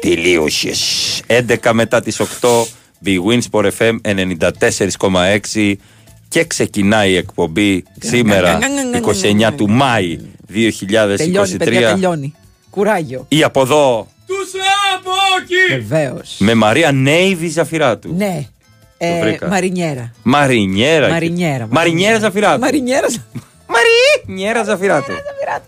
Τελείωσε. 11 μετά τι 8. Big Wins for FM 94,6 και ξεκινάει η εκπομπή σήμερα 29 του Μάη 2023. Τελειώνει, παιδιά, τελειώνει. Κουράγιο. Ή από εδώ Τους από εκεί! Βεβαίω. με Μαρία Νέιβη Ζαφυράτου. Ναι. Ε, βρήκα. Μαρινιέρα. Μαρινιέρα. Μαρινιέρα. Μαρινιέρα Ζαφυράτου. Μαρινιέρα. Μαρινιέρα Ζαφυράτου.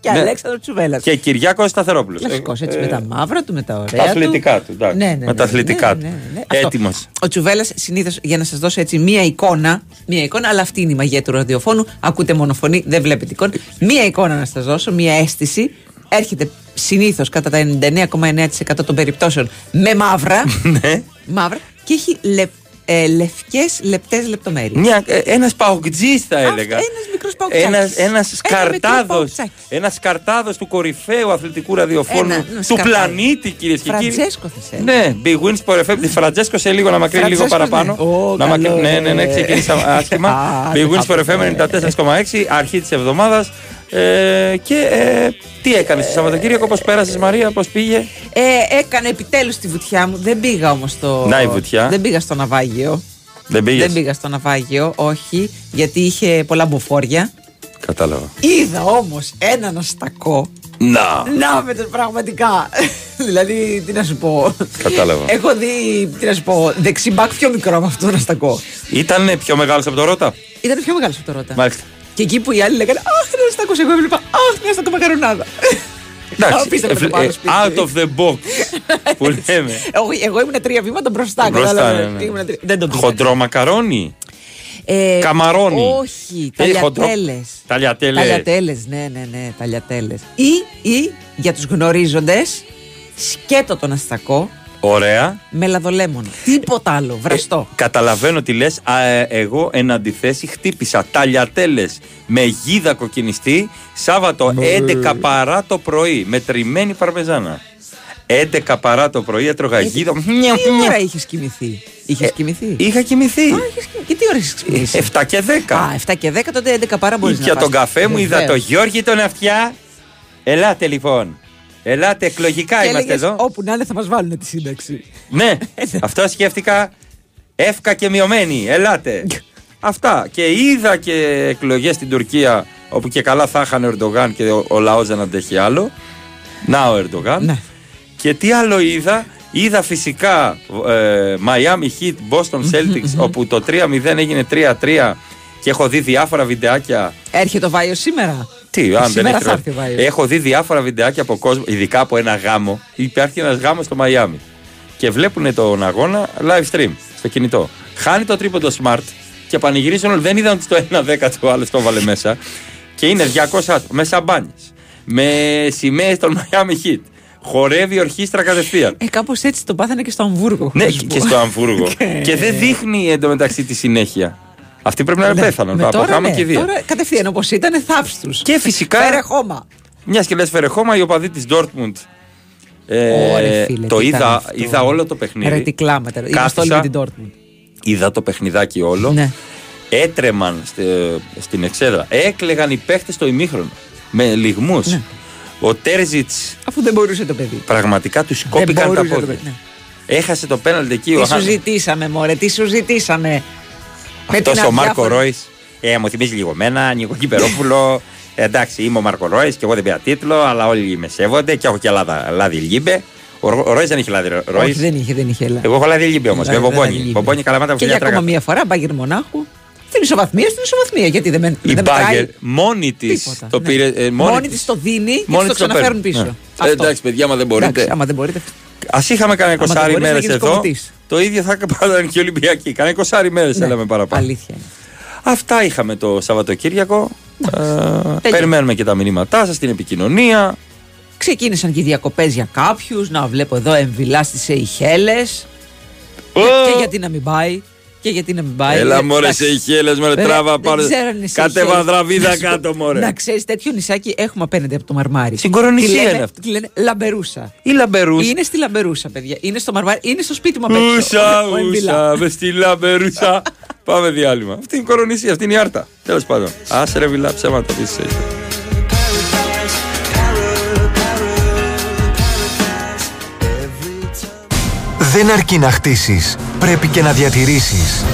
Και Ναι. Αλέξανδρος Τσουβέλλα. Και Κυριάκος Σταθερόπουλος. Κλασικό έτσι με τα μαύρα του, με τα ωραία. Ε, Τα αθλητικά του. εντάξει. Ναι, ναι, ναι, με τα αθλητικά ναι, του. ναι, ναι. Αυτό. Έτοιμος. Ο Τσουβέλλα συνήθως για να σας δώσω έτσι μία εικόνα, μία εικόνα, αλλά αυτή είναι η μαγεία του ραδιοφώνου. Ακούτε μόνο φωνή, δεν βλέπετε εικόνα. Μία εικόνα να σας δώσω, μία αίσθηση. Έρχεται συνήθως κατά τα 99,9% των περιπτώσεων με μαύρα. Ναι. μαύρα και έχει λε, ε, λευκές λεπτές λεπτομέρειες. Μια, ε, ένας παοκτζής θα έλεγα. ένας μικρός παοκτζάκης. Ένας, ένας Ένα μικρό σκαρτάδος. παοκτζάκι. Ένας σκαρτάδος του κορυφαίου αθλητικού ραδιοφώνου. Ένα- ένα του σκαρτάδι. πλανήτη κυρίες και κύριοι. Φραντζέσκο θα σε έλεγα. Ναι, bwin Sport FM. Τη Φραντζέσκο σε λίγο να μακρύνει λίγο Φραντζέσκο, παραπάνω. ναι. Ω, να μακρύ- καλό, ναι, ναι, ναι, ε. ξεκινήσαμε άσχημα. Α, bwin δεν Sport θα FM πω, 94,6, αρχή της εβδομάδας. Ε, και ε, τι έκανες το Σαββατοκύριακο, πώς πέρασες Μαρία, πώς πήγε; Ε, έκανε επιτέλους τη βουτιά μου. Δεν πήγα όμως στο. Να η βουτιά. Δεν πήγα στο ναυάγιο. Δεν πήγες; Δεν πήγα στο ναυάγιο, όχι, γιατί είχε πολλά μποφόρια. Κατάλαβα. Είδα όμως έναν αστακό. Να. Να με το πραγματικά. δηλαδή, τι να σου πω. Κατάλαβα. Έχω δει, τι να σου πω, δεξί μπακ πιο μικρό από αυτόν τον αστακό. Ήταν πιο μεγάλος από το Ρότα; Ήταν πιο μεγάλος από το Ρώτα. Μάλιστα. Και εκεί που οι άλλοι λέγανε Αχ, ένα αστακό, εγώ έβλεπα. Αχ, μια αστακό μακαρονάδα. Εντάξει, Απίστευτο ε, το πάνω ε, σπίτι. out of the box που λέμε. εγώ, εγώ ήμουν τρία βήματα μπροστά. Μπροστά, κατάλαβες. ναι, ναι. Ήμουνα τρία- Δεν τον πήγα. Χοντρό μακαρόνι. Ε, Καμαρόνι. Όχι, Ε, χοντρό- ταλιατέλες. Ταλιατέλες. Ταλιατέλες, ναι, ναι, ναι, ταλιατέλες. Ή, ή για τους γνωρίζοντες, σκέτο τον αστακό Ωραία. με λαδολέμονο. Τίποτα άλλο, βραστό. Ε, καταλαβαίνω τι λες. Α, ε, εγώ εν αντιθέσει χτύπησα ταλιατέλες με γίδα κοκκινιστή Σάββατο 11 παρά το πρωί με τριμμένη παρμεζάνα. 11 παρά το πρωί έτρωγα γίδα. Τι ώρα είχες κοιμηθεί; Είχες κοιμηθεί; Είχα κοιμηθεί. Α, είχες κοιμηθεί. Και τι ώρα είχες κοιμηθεί; 7 και 10. Α, 7 και 10, τότε 11 παρά μπορείς να Ήπια φας. τον καφέ μου, είδα το Βεβαίως. Γιώργη τον αυτιά. Ελάτε λοιπόν. Ελάτε, εκλογικά Και είμαστε έλεγες, εδώ. Όπου να είναι θα μας βάλουν τη σύνταξη. Ναι, αυτό σκέφτηκα. Εύκα και μειωμένη. Ελάτε. Αυτά. Και είδα και εκλογές στην Τουρκία όπου και καλά θα είχαν ο Ερντογάν και ο, ο λαός δεν αντέχει άλλο. Να ο Ερντογάν. Ναι. Και τι άλλο είδα; Είδα φυσικά ε, Miami Heat Boston Celtics όπου το 3-0 έγινε 3-3 και έχω δει διάφορα βιντεάκια Έρχεται ο Βάιος σήμερα; τι, αν δεν Σήμερα έχει θα έρθει ο Βάιος. Έχω δει διάφορα βιντεάκια από κόσμο, ειδικά από ένα γάμο. Υπάρχει ένας γάμος στο Μαϊάμι. Και βλέπουν τον αγώνα live stream στο κινητό. Χάνει το τρίποντο smart και πανηγυρίζουν όλοι. Δεν είδαν ότι στο 1 δέκατο ο άλλο το βάλε μέσα. Και είναι 200 άτομα με σαμπάνιες. Με σημαίες των Miami Heat. Χορεύει η ορχήστρα κατευθείαν. Ε, κάπως έτσι το πάθανε και στο Αμβούργο. ναι, να σου και πω. στο Αμβούργο. και δεν δείχνει εντωμεταξύ τη συνέχεια. Αυτοί πρέπει να είναι Ναι, πέθανον. με Από τώρα, γάμο ναι, και δύο. Τώρα κατευθείαν όπως ήταν, θάψτου. Και φυσικά. Φέρε χώμα. Μιας και λες Φερεχώμα, οι οπαδοί της Dortmund. Ε, Ωρε, φίλε, το τι ήταν είδα, αυτό. είδα όλο το παιχνίδι. Ρε τι κλάματα. Είμαστε Κάθισα, όλοι με την Dortmund. Είδα το παιχνιδάκι όλο. Ναι. Έτρεμαν στε- στην εξέδρα. Έκλεγαν οι παίχτες στο ημίχρονο. Με λιγμούς. Ναι. Ο Τέρζιτς Αφού δεν μπορούσε το παιδί. πραγματικά του κόπηκαν τα μπορούσε το πόδια. παιδί, ναι. Έχασε το πέναλτι εκεί. ο Τι σου Χάν- ζητήσαμε, Μωρέ, τι σου ζητήσαμε. Αυτός ο Μάρκο αδιάφορη- Ρόις. Ε, μου θυμίζει λίγο εμένα, Νίκο Κυπερόπουλο. Ε, εντάξει, είμαι ο Μάρκο Ρόις και εγώ δεν πήρα τίτλο, αλλά όλοι με σέβονται και έχω και λάδα, λάδι λίμπε. Ο, Ρο- ο Ρόις δεν έχει λάδι Ρόις. Όχι, δεν είχε, δεν είχε. Έλα. Εγώ έχω λάδι λίμπε όμως, με Δεν- δεν μπομπόνι. είχε. Μπομπόνι καλαμάτα Και φιλιά για ακόμα τράγα. μία φορά, μπάγκερ μονάχου. Στην ισοβαθμία, στην ισοβαθμία. Γιατί δεν, με, Η δεν Μπάγκερ μετράει μόνη της τίποτα. το ναι. πήρε. ε, μόνη της- της το δίνει και μόνη της το της ξαναφέρουν παίρνει. πίσω. Ναι. Αυτό. Ε, εντάξει, παιδιά, άμα δεν μπορείτε. Εντάξει, άμα δεν μπορείτε. Α είχαμε κανένα Άμα δεν 20 μπορείς, να μέρες γίνεις εδώ. Κομματής. Το ίδιο θα έκαναν και οι Ολυμπιακοί. Κανένα 20 μέρες Ναι, έλαμε παραπάνω. Αλήθεια είναι. Αυτά είχαμε το Σαββατοκύριακο. Ε, περιμένουμε και τα μηνύματά σας, την επικοινωνία. Ξεκίνησαν και οι διακοπές για κάποιους. Να βλέπω εδώ εμβυλά στις Σεϊχέλες. Ω! Και γιατί να μην πάει. Και γιατί να μην πάει. Έλα Ε, μωρέ εντάξει. σε ηχέλες μωρέ Βέβαια, τράβα δεν πάρε ξέρω αν είναι Κατέβα Σεϊχέλες. δραβίδα Να σου πω, κάτω μωρέ Να ξέρεις, τέτοιο νησάκι έχουμε απέναντι από το Μαρμάρι. Στην Κορονησία Τη λένε- είναι αυτό. Τη λένε Λαμπερούσα. Η Λαμπερούς Είναι στη Λαμπερούσα, παιδιά. Είναι στο Μαρμάρι. Είναι στο σπίτι μου απ' έξω. Ούσα Ο Εμβυλά. ούσα με στη Λαμπερούσα Πάμε διάλειμμα Αυτή είναι η κορονησία, αυτή είναι η άρτα Τέλος πάντων Άσε ρε βιλά ψέματα πεις Δεν αρκεί να χτίσεις, πρέπει και να διατηρήσεις.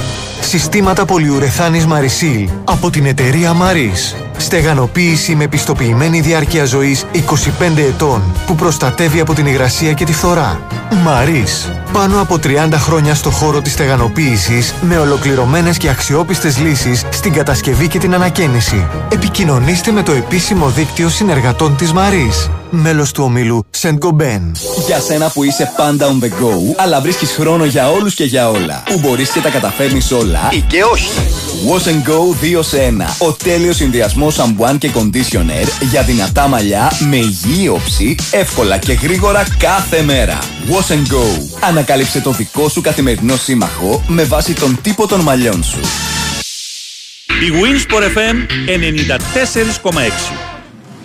Συστήματα πολυουρεθάνης Marisil από την εταιρεία Maris. Στεγανοποίηση με πιστοποιημένη διάρκεια ζωής 25 ετών που προστατεύει από την υγρασία και τη φθορά. Maris. Πάνω από 30 χρόνια στο χώρο της στεγανοποίησης με ολοκληρωμένες και αξιόπιστες λύσεις στην κατασκευή και την ανακαίνιση. Επικοινωνήστε με το επίσημο δίκτυο συνεργατών της Maris. Μέλος του ομίλου Saint Gobain. Για σένα που είσαι πάντα on the go, αλλά βρίσκεις χρόνο για όλους και για όλα. Που μπορείς και τα καταφέρνεις όλα ή και όχι. Wash and Go 2 σε 1. Ο τέλειος συνδυασμός σαμπουάν και conditioner για δυνατά μαλλιά με υγιή όψη, εύκολα και γρήγορα κάθε μέρα. Wash and Go. Ανακάλυψε το δικό σου καθημερινό σύμμαχο με βάση τον τύπο των μαλλιών σου. Η Winsport FM 94,6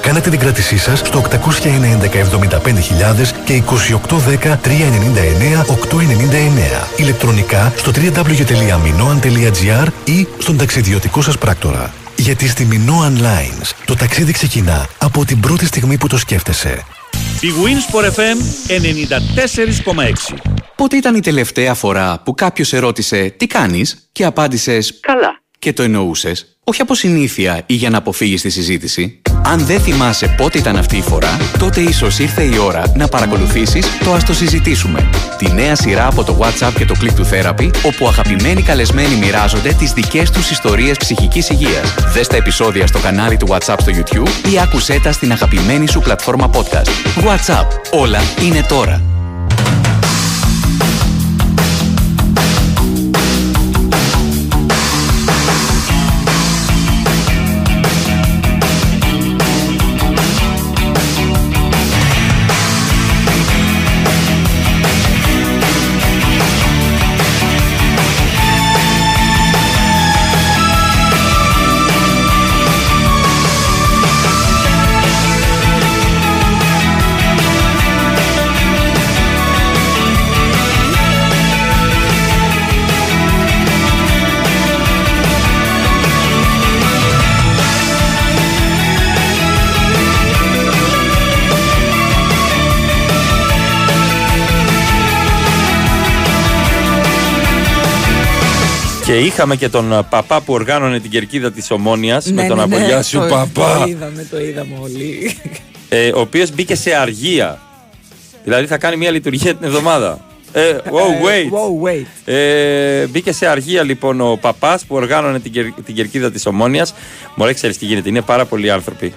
Κάνετε την κράτησή σας στο 890 και 2810 399 899. Ηλεκτρονικά στο www.minoan.gr ή στον ταξιδιωτικό σας πράκτορα. Γιατί στη Minoan Lines το ταξίδι ξεκινά από την πρώτη στιγμή που το σκέφτεσαι. Η Winsport FM 94,6 Πότε ήταν η τελευταία φορά που κάποιος ερώτησε «Τι κάνεις» και απάντησες «Καλά» και το εννοούσες όχι από συνήθεια ή για να αποφύγεις τη συζήτηση. Αν δεν θυμάσαι πότε ήταν αυτή η φορά, τότε ίσως ήρθε η ώρα να παρακολουθήσεις το Α το συζητήσουμε. Τη νέα σειρά από το WhatsApp και το Click to Therapy, όπου αγαπημένοι καλεσμένοι μοιράζονται τις δικές τους ιστορίες ψυχικής υγείας. Δες τα επεισόδια στο κανάλι του WhatsApp στο YouTube ή άκουσέ τα στην αγαπημένη σου πλατφόρμα podcast. WhatsApp. Όλα είναι τώρα. Είχαμε και τον ε, παπά που οργάνωνε την κερκίδα της Ομόνιας Ναι, με τον ναι, ναι, απογιά σου το- παπά. Το είδαμε, το είδαμε όλοι. ε, ο οποίος μπήκε σε αργία. Δηλαδή θα κάνει μια λειτουργία την εβδομάδα. Ε, oh, wait. Wow, wait. Ε, μπήκε σε αργία λοιπόν ο παπάς που οργάνωνε την, κερ- την κερκίδα της Ομόνιας. Μωρέ, ξέρεις τι γίνεται. Είναι πάρα πολλοί άνθρωποι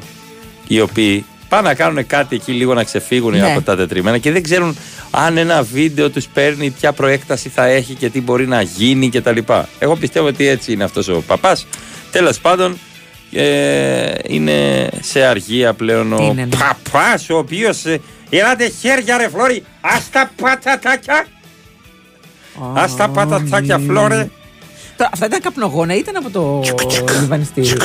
οι οποίοι πάνε να κάνουν κάτι εκεί λίγο να ξεφύγουν Ναι. από τα τετριμένα και δεν ξέρουν αν ένα βίντεο τους παίρνει, ποια προέκταση θα έχει και τι μπορεί να γίνει κτλ. Εγώ πιστεύω ότι έτσι είναι αυτός ο παπάς. Τέλος πάντων, ε, είναι σε αργία πλέον ο Είναι, ναι. παπάς, ο οποίος. Ελάτε χέρια, ρε Φλόρι! Α τα πατατάκια! Α τα πατατάκια, Φλόρε! Τώρα, αυτά ήταν καπνογόνα ή ήταν από το λιβανιστήριο.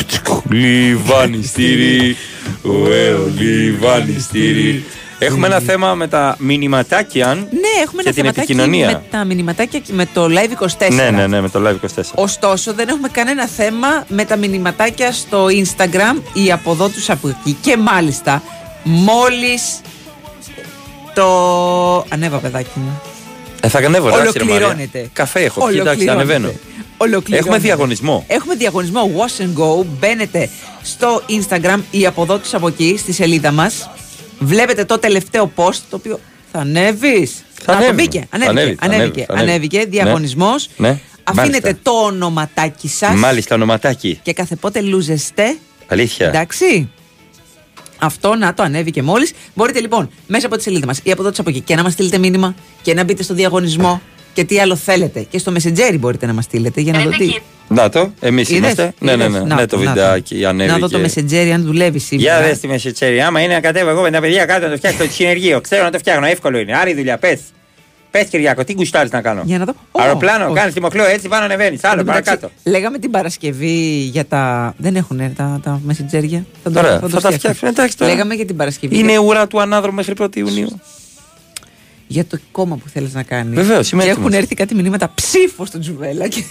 Λιβανιστήρι, ωε, λιβανιστήρι. Έχουμε ένα θέμα με τα μηνυματάκια Ναι, έχουμε και ένα την θεματάκι επικοινωνία. με τα μηνυματάκια και με το Live 24. Ναι, ναι, ναι, με το Live 24. Ωστόσο, δεν έχουμε κανένα θέμα με τα μηνυματάκια στο Instagram ή από εδώ τους από εκεί. Και μάλιστα, μόλις το... Ανέβα, παιδάκι μου. Ε, θα ανέβω, εντάξει, ρε Μαρία. Ολοκληρώνεται. Καφέ έχω πιει, εντάξει, Ολοκληρώνεται. ανεβαίνω. Ολοκληρώνεται. Έχουμε διαγωνισμό. Έχουμε διαγωνισμό Wash and Go. Μπαίνετε στο Instagram ή από εδώ τους από εκεί, στη σελίδα μας. Βλέπετε το τελευταίο post, το οποίο θα ανέβεις. Θα Να, το ανέβει. μπήκε. Θα Ανέβηκε. ανέβει, θα ανέβηκε. ανέβει, θα ανέβει. ανέβηκε. Ναι. Διαγωνισμός. Ναι. Αφήνετε Μάλιστα. το ονοματάκι σας Μάλιστα, ονοματάκι. και κάθε πότε λούζεστε. Αλήθεια. Εντάξει. Αυτό να το ανέβηκε μόλις. Μπορείτε λοιπόν μέσα από τη σελίδα μας ή από εδώ από εκεί και να μας στείλετε μήνυμα και να μπείτε στο διαγωνισμό και τι άλλο θέλετε. Και στο Messenger μπορείτε να μας στείλετε για να δω τι. Να το, εμείς Είδες; είμαστε. Ναι, ναι, ναι. Είδες; Να ναι, το, το να βιντεάκι ανέβηκε. Να δω το Messenger αν δουλεύει σήμερα. Για δες τη μεσητσέρι. Άμα είναι να κατέβω εγώ με τα παιδιά κάτω να το φτιάξω το συνεργείο. Ξέρω να το φτιάχνω, εύκολο είναι. Άλλη δουλειά, πες. Πες Κυριακό, τι γουστάρει να κάνω; Για να δω. Ω, Αεροπλάνο, όχι. κάνεις τιμοκλό έτσι πάνω ανεβαίνεις. Άλλο Εν τω μεταξύ, παρακάτω. Λέγαμε την Παρασκευή για τα. Δεν έχουν τα, τα messengerια. Θα, το- Ωραία, το θα τα φτιάξουμε. Εντάξει τώρα. Λέγαμε για την Παρασκευή. Είναι για, ουρά του ανάδρομου μέχρι 1η Ιουνίου. Για το κόμμα που θέλεις να κάνεις. Βεβαίως, είμαι Και έτοιμος. έχουν έρθει κάτι μηνύματα ψήφο στον Τζουβέλα. Και,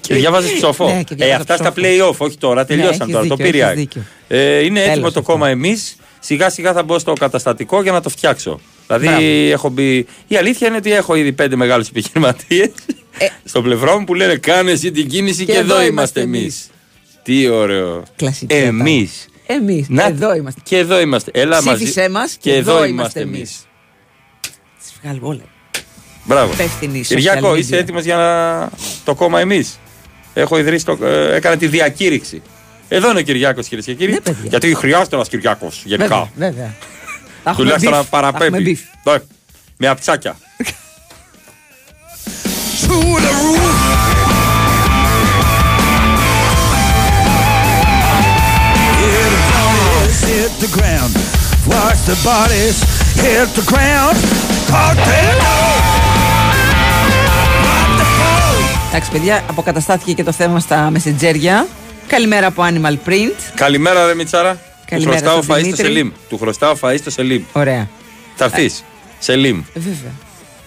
Και διάβαζε ψοφό. Ναι, και ε, διάβαζα αυτά στα ψόφο. play-off, όχι τώρα, τελειώσαν έχεις τώρα. δίκιο, το πήρε. η έχεις ΑΕΚ. δίκιο. Ε, είναι Τέλος έτοιμο το αυτό. κόμμα εμείς. Σιγά σιγά θα μπω στο καταστατικό για να το φτιάξω. Δηλαδή Μπράβο. έχω μπει. Η αλήθεια είναι ότι έχω ήδη πέντε μεγάλους επιχειρηματίες Ε. στο πλευρό μου που λένε κάνε εσύ την κίνηση και, εδώ είμαστε εμείς. εμείς. Τι ωραίο. Κλασική Εμείς. Εμείς. Εδώ είμαστε. Και εδώ είμαστε. Έλα μαζί. Ψήφισέ μας και εδώ είμαστε εμείς. Εμείς. Τις βγάλω όλα. Μπράβο. Υπεύθυνοι Κυριακό, social είσαι media. έτοιμος για να... το κόμμα εμείς; Έχω ιδρύσει το. ε, έκανα τη διακήρυξη. Εδώ είναι ο Κυριάκο, κυρίες και κύριοι. Ναι, παιδιά. γιατί χρειάζεται ένας Κυριάκο γενικά. Βέβαια. βέβαια. Θα έχουμε Τουλάχιστον beef. να Θα έχουμε παραπέμπει. beef. Ναι, Με απτσάκια. Hit the ground. Watch the bodies hit the ground. Εντάξει, παιδιά, αποκαταστάθηκε και το θέμα στα μεσεντζέρια. Καλημέρα από Animal Print. Καλημέρα, ρε Μιτσάρα. Καλημέρα του χρωστάω στον φαΐ στο Δημήτρη. Σελίμ. Του χρωστάω φαΐ στο Σελίμ. Ωραία. Θα έρθεις. Σελίμ. Ε, Βέβαια.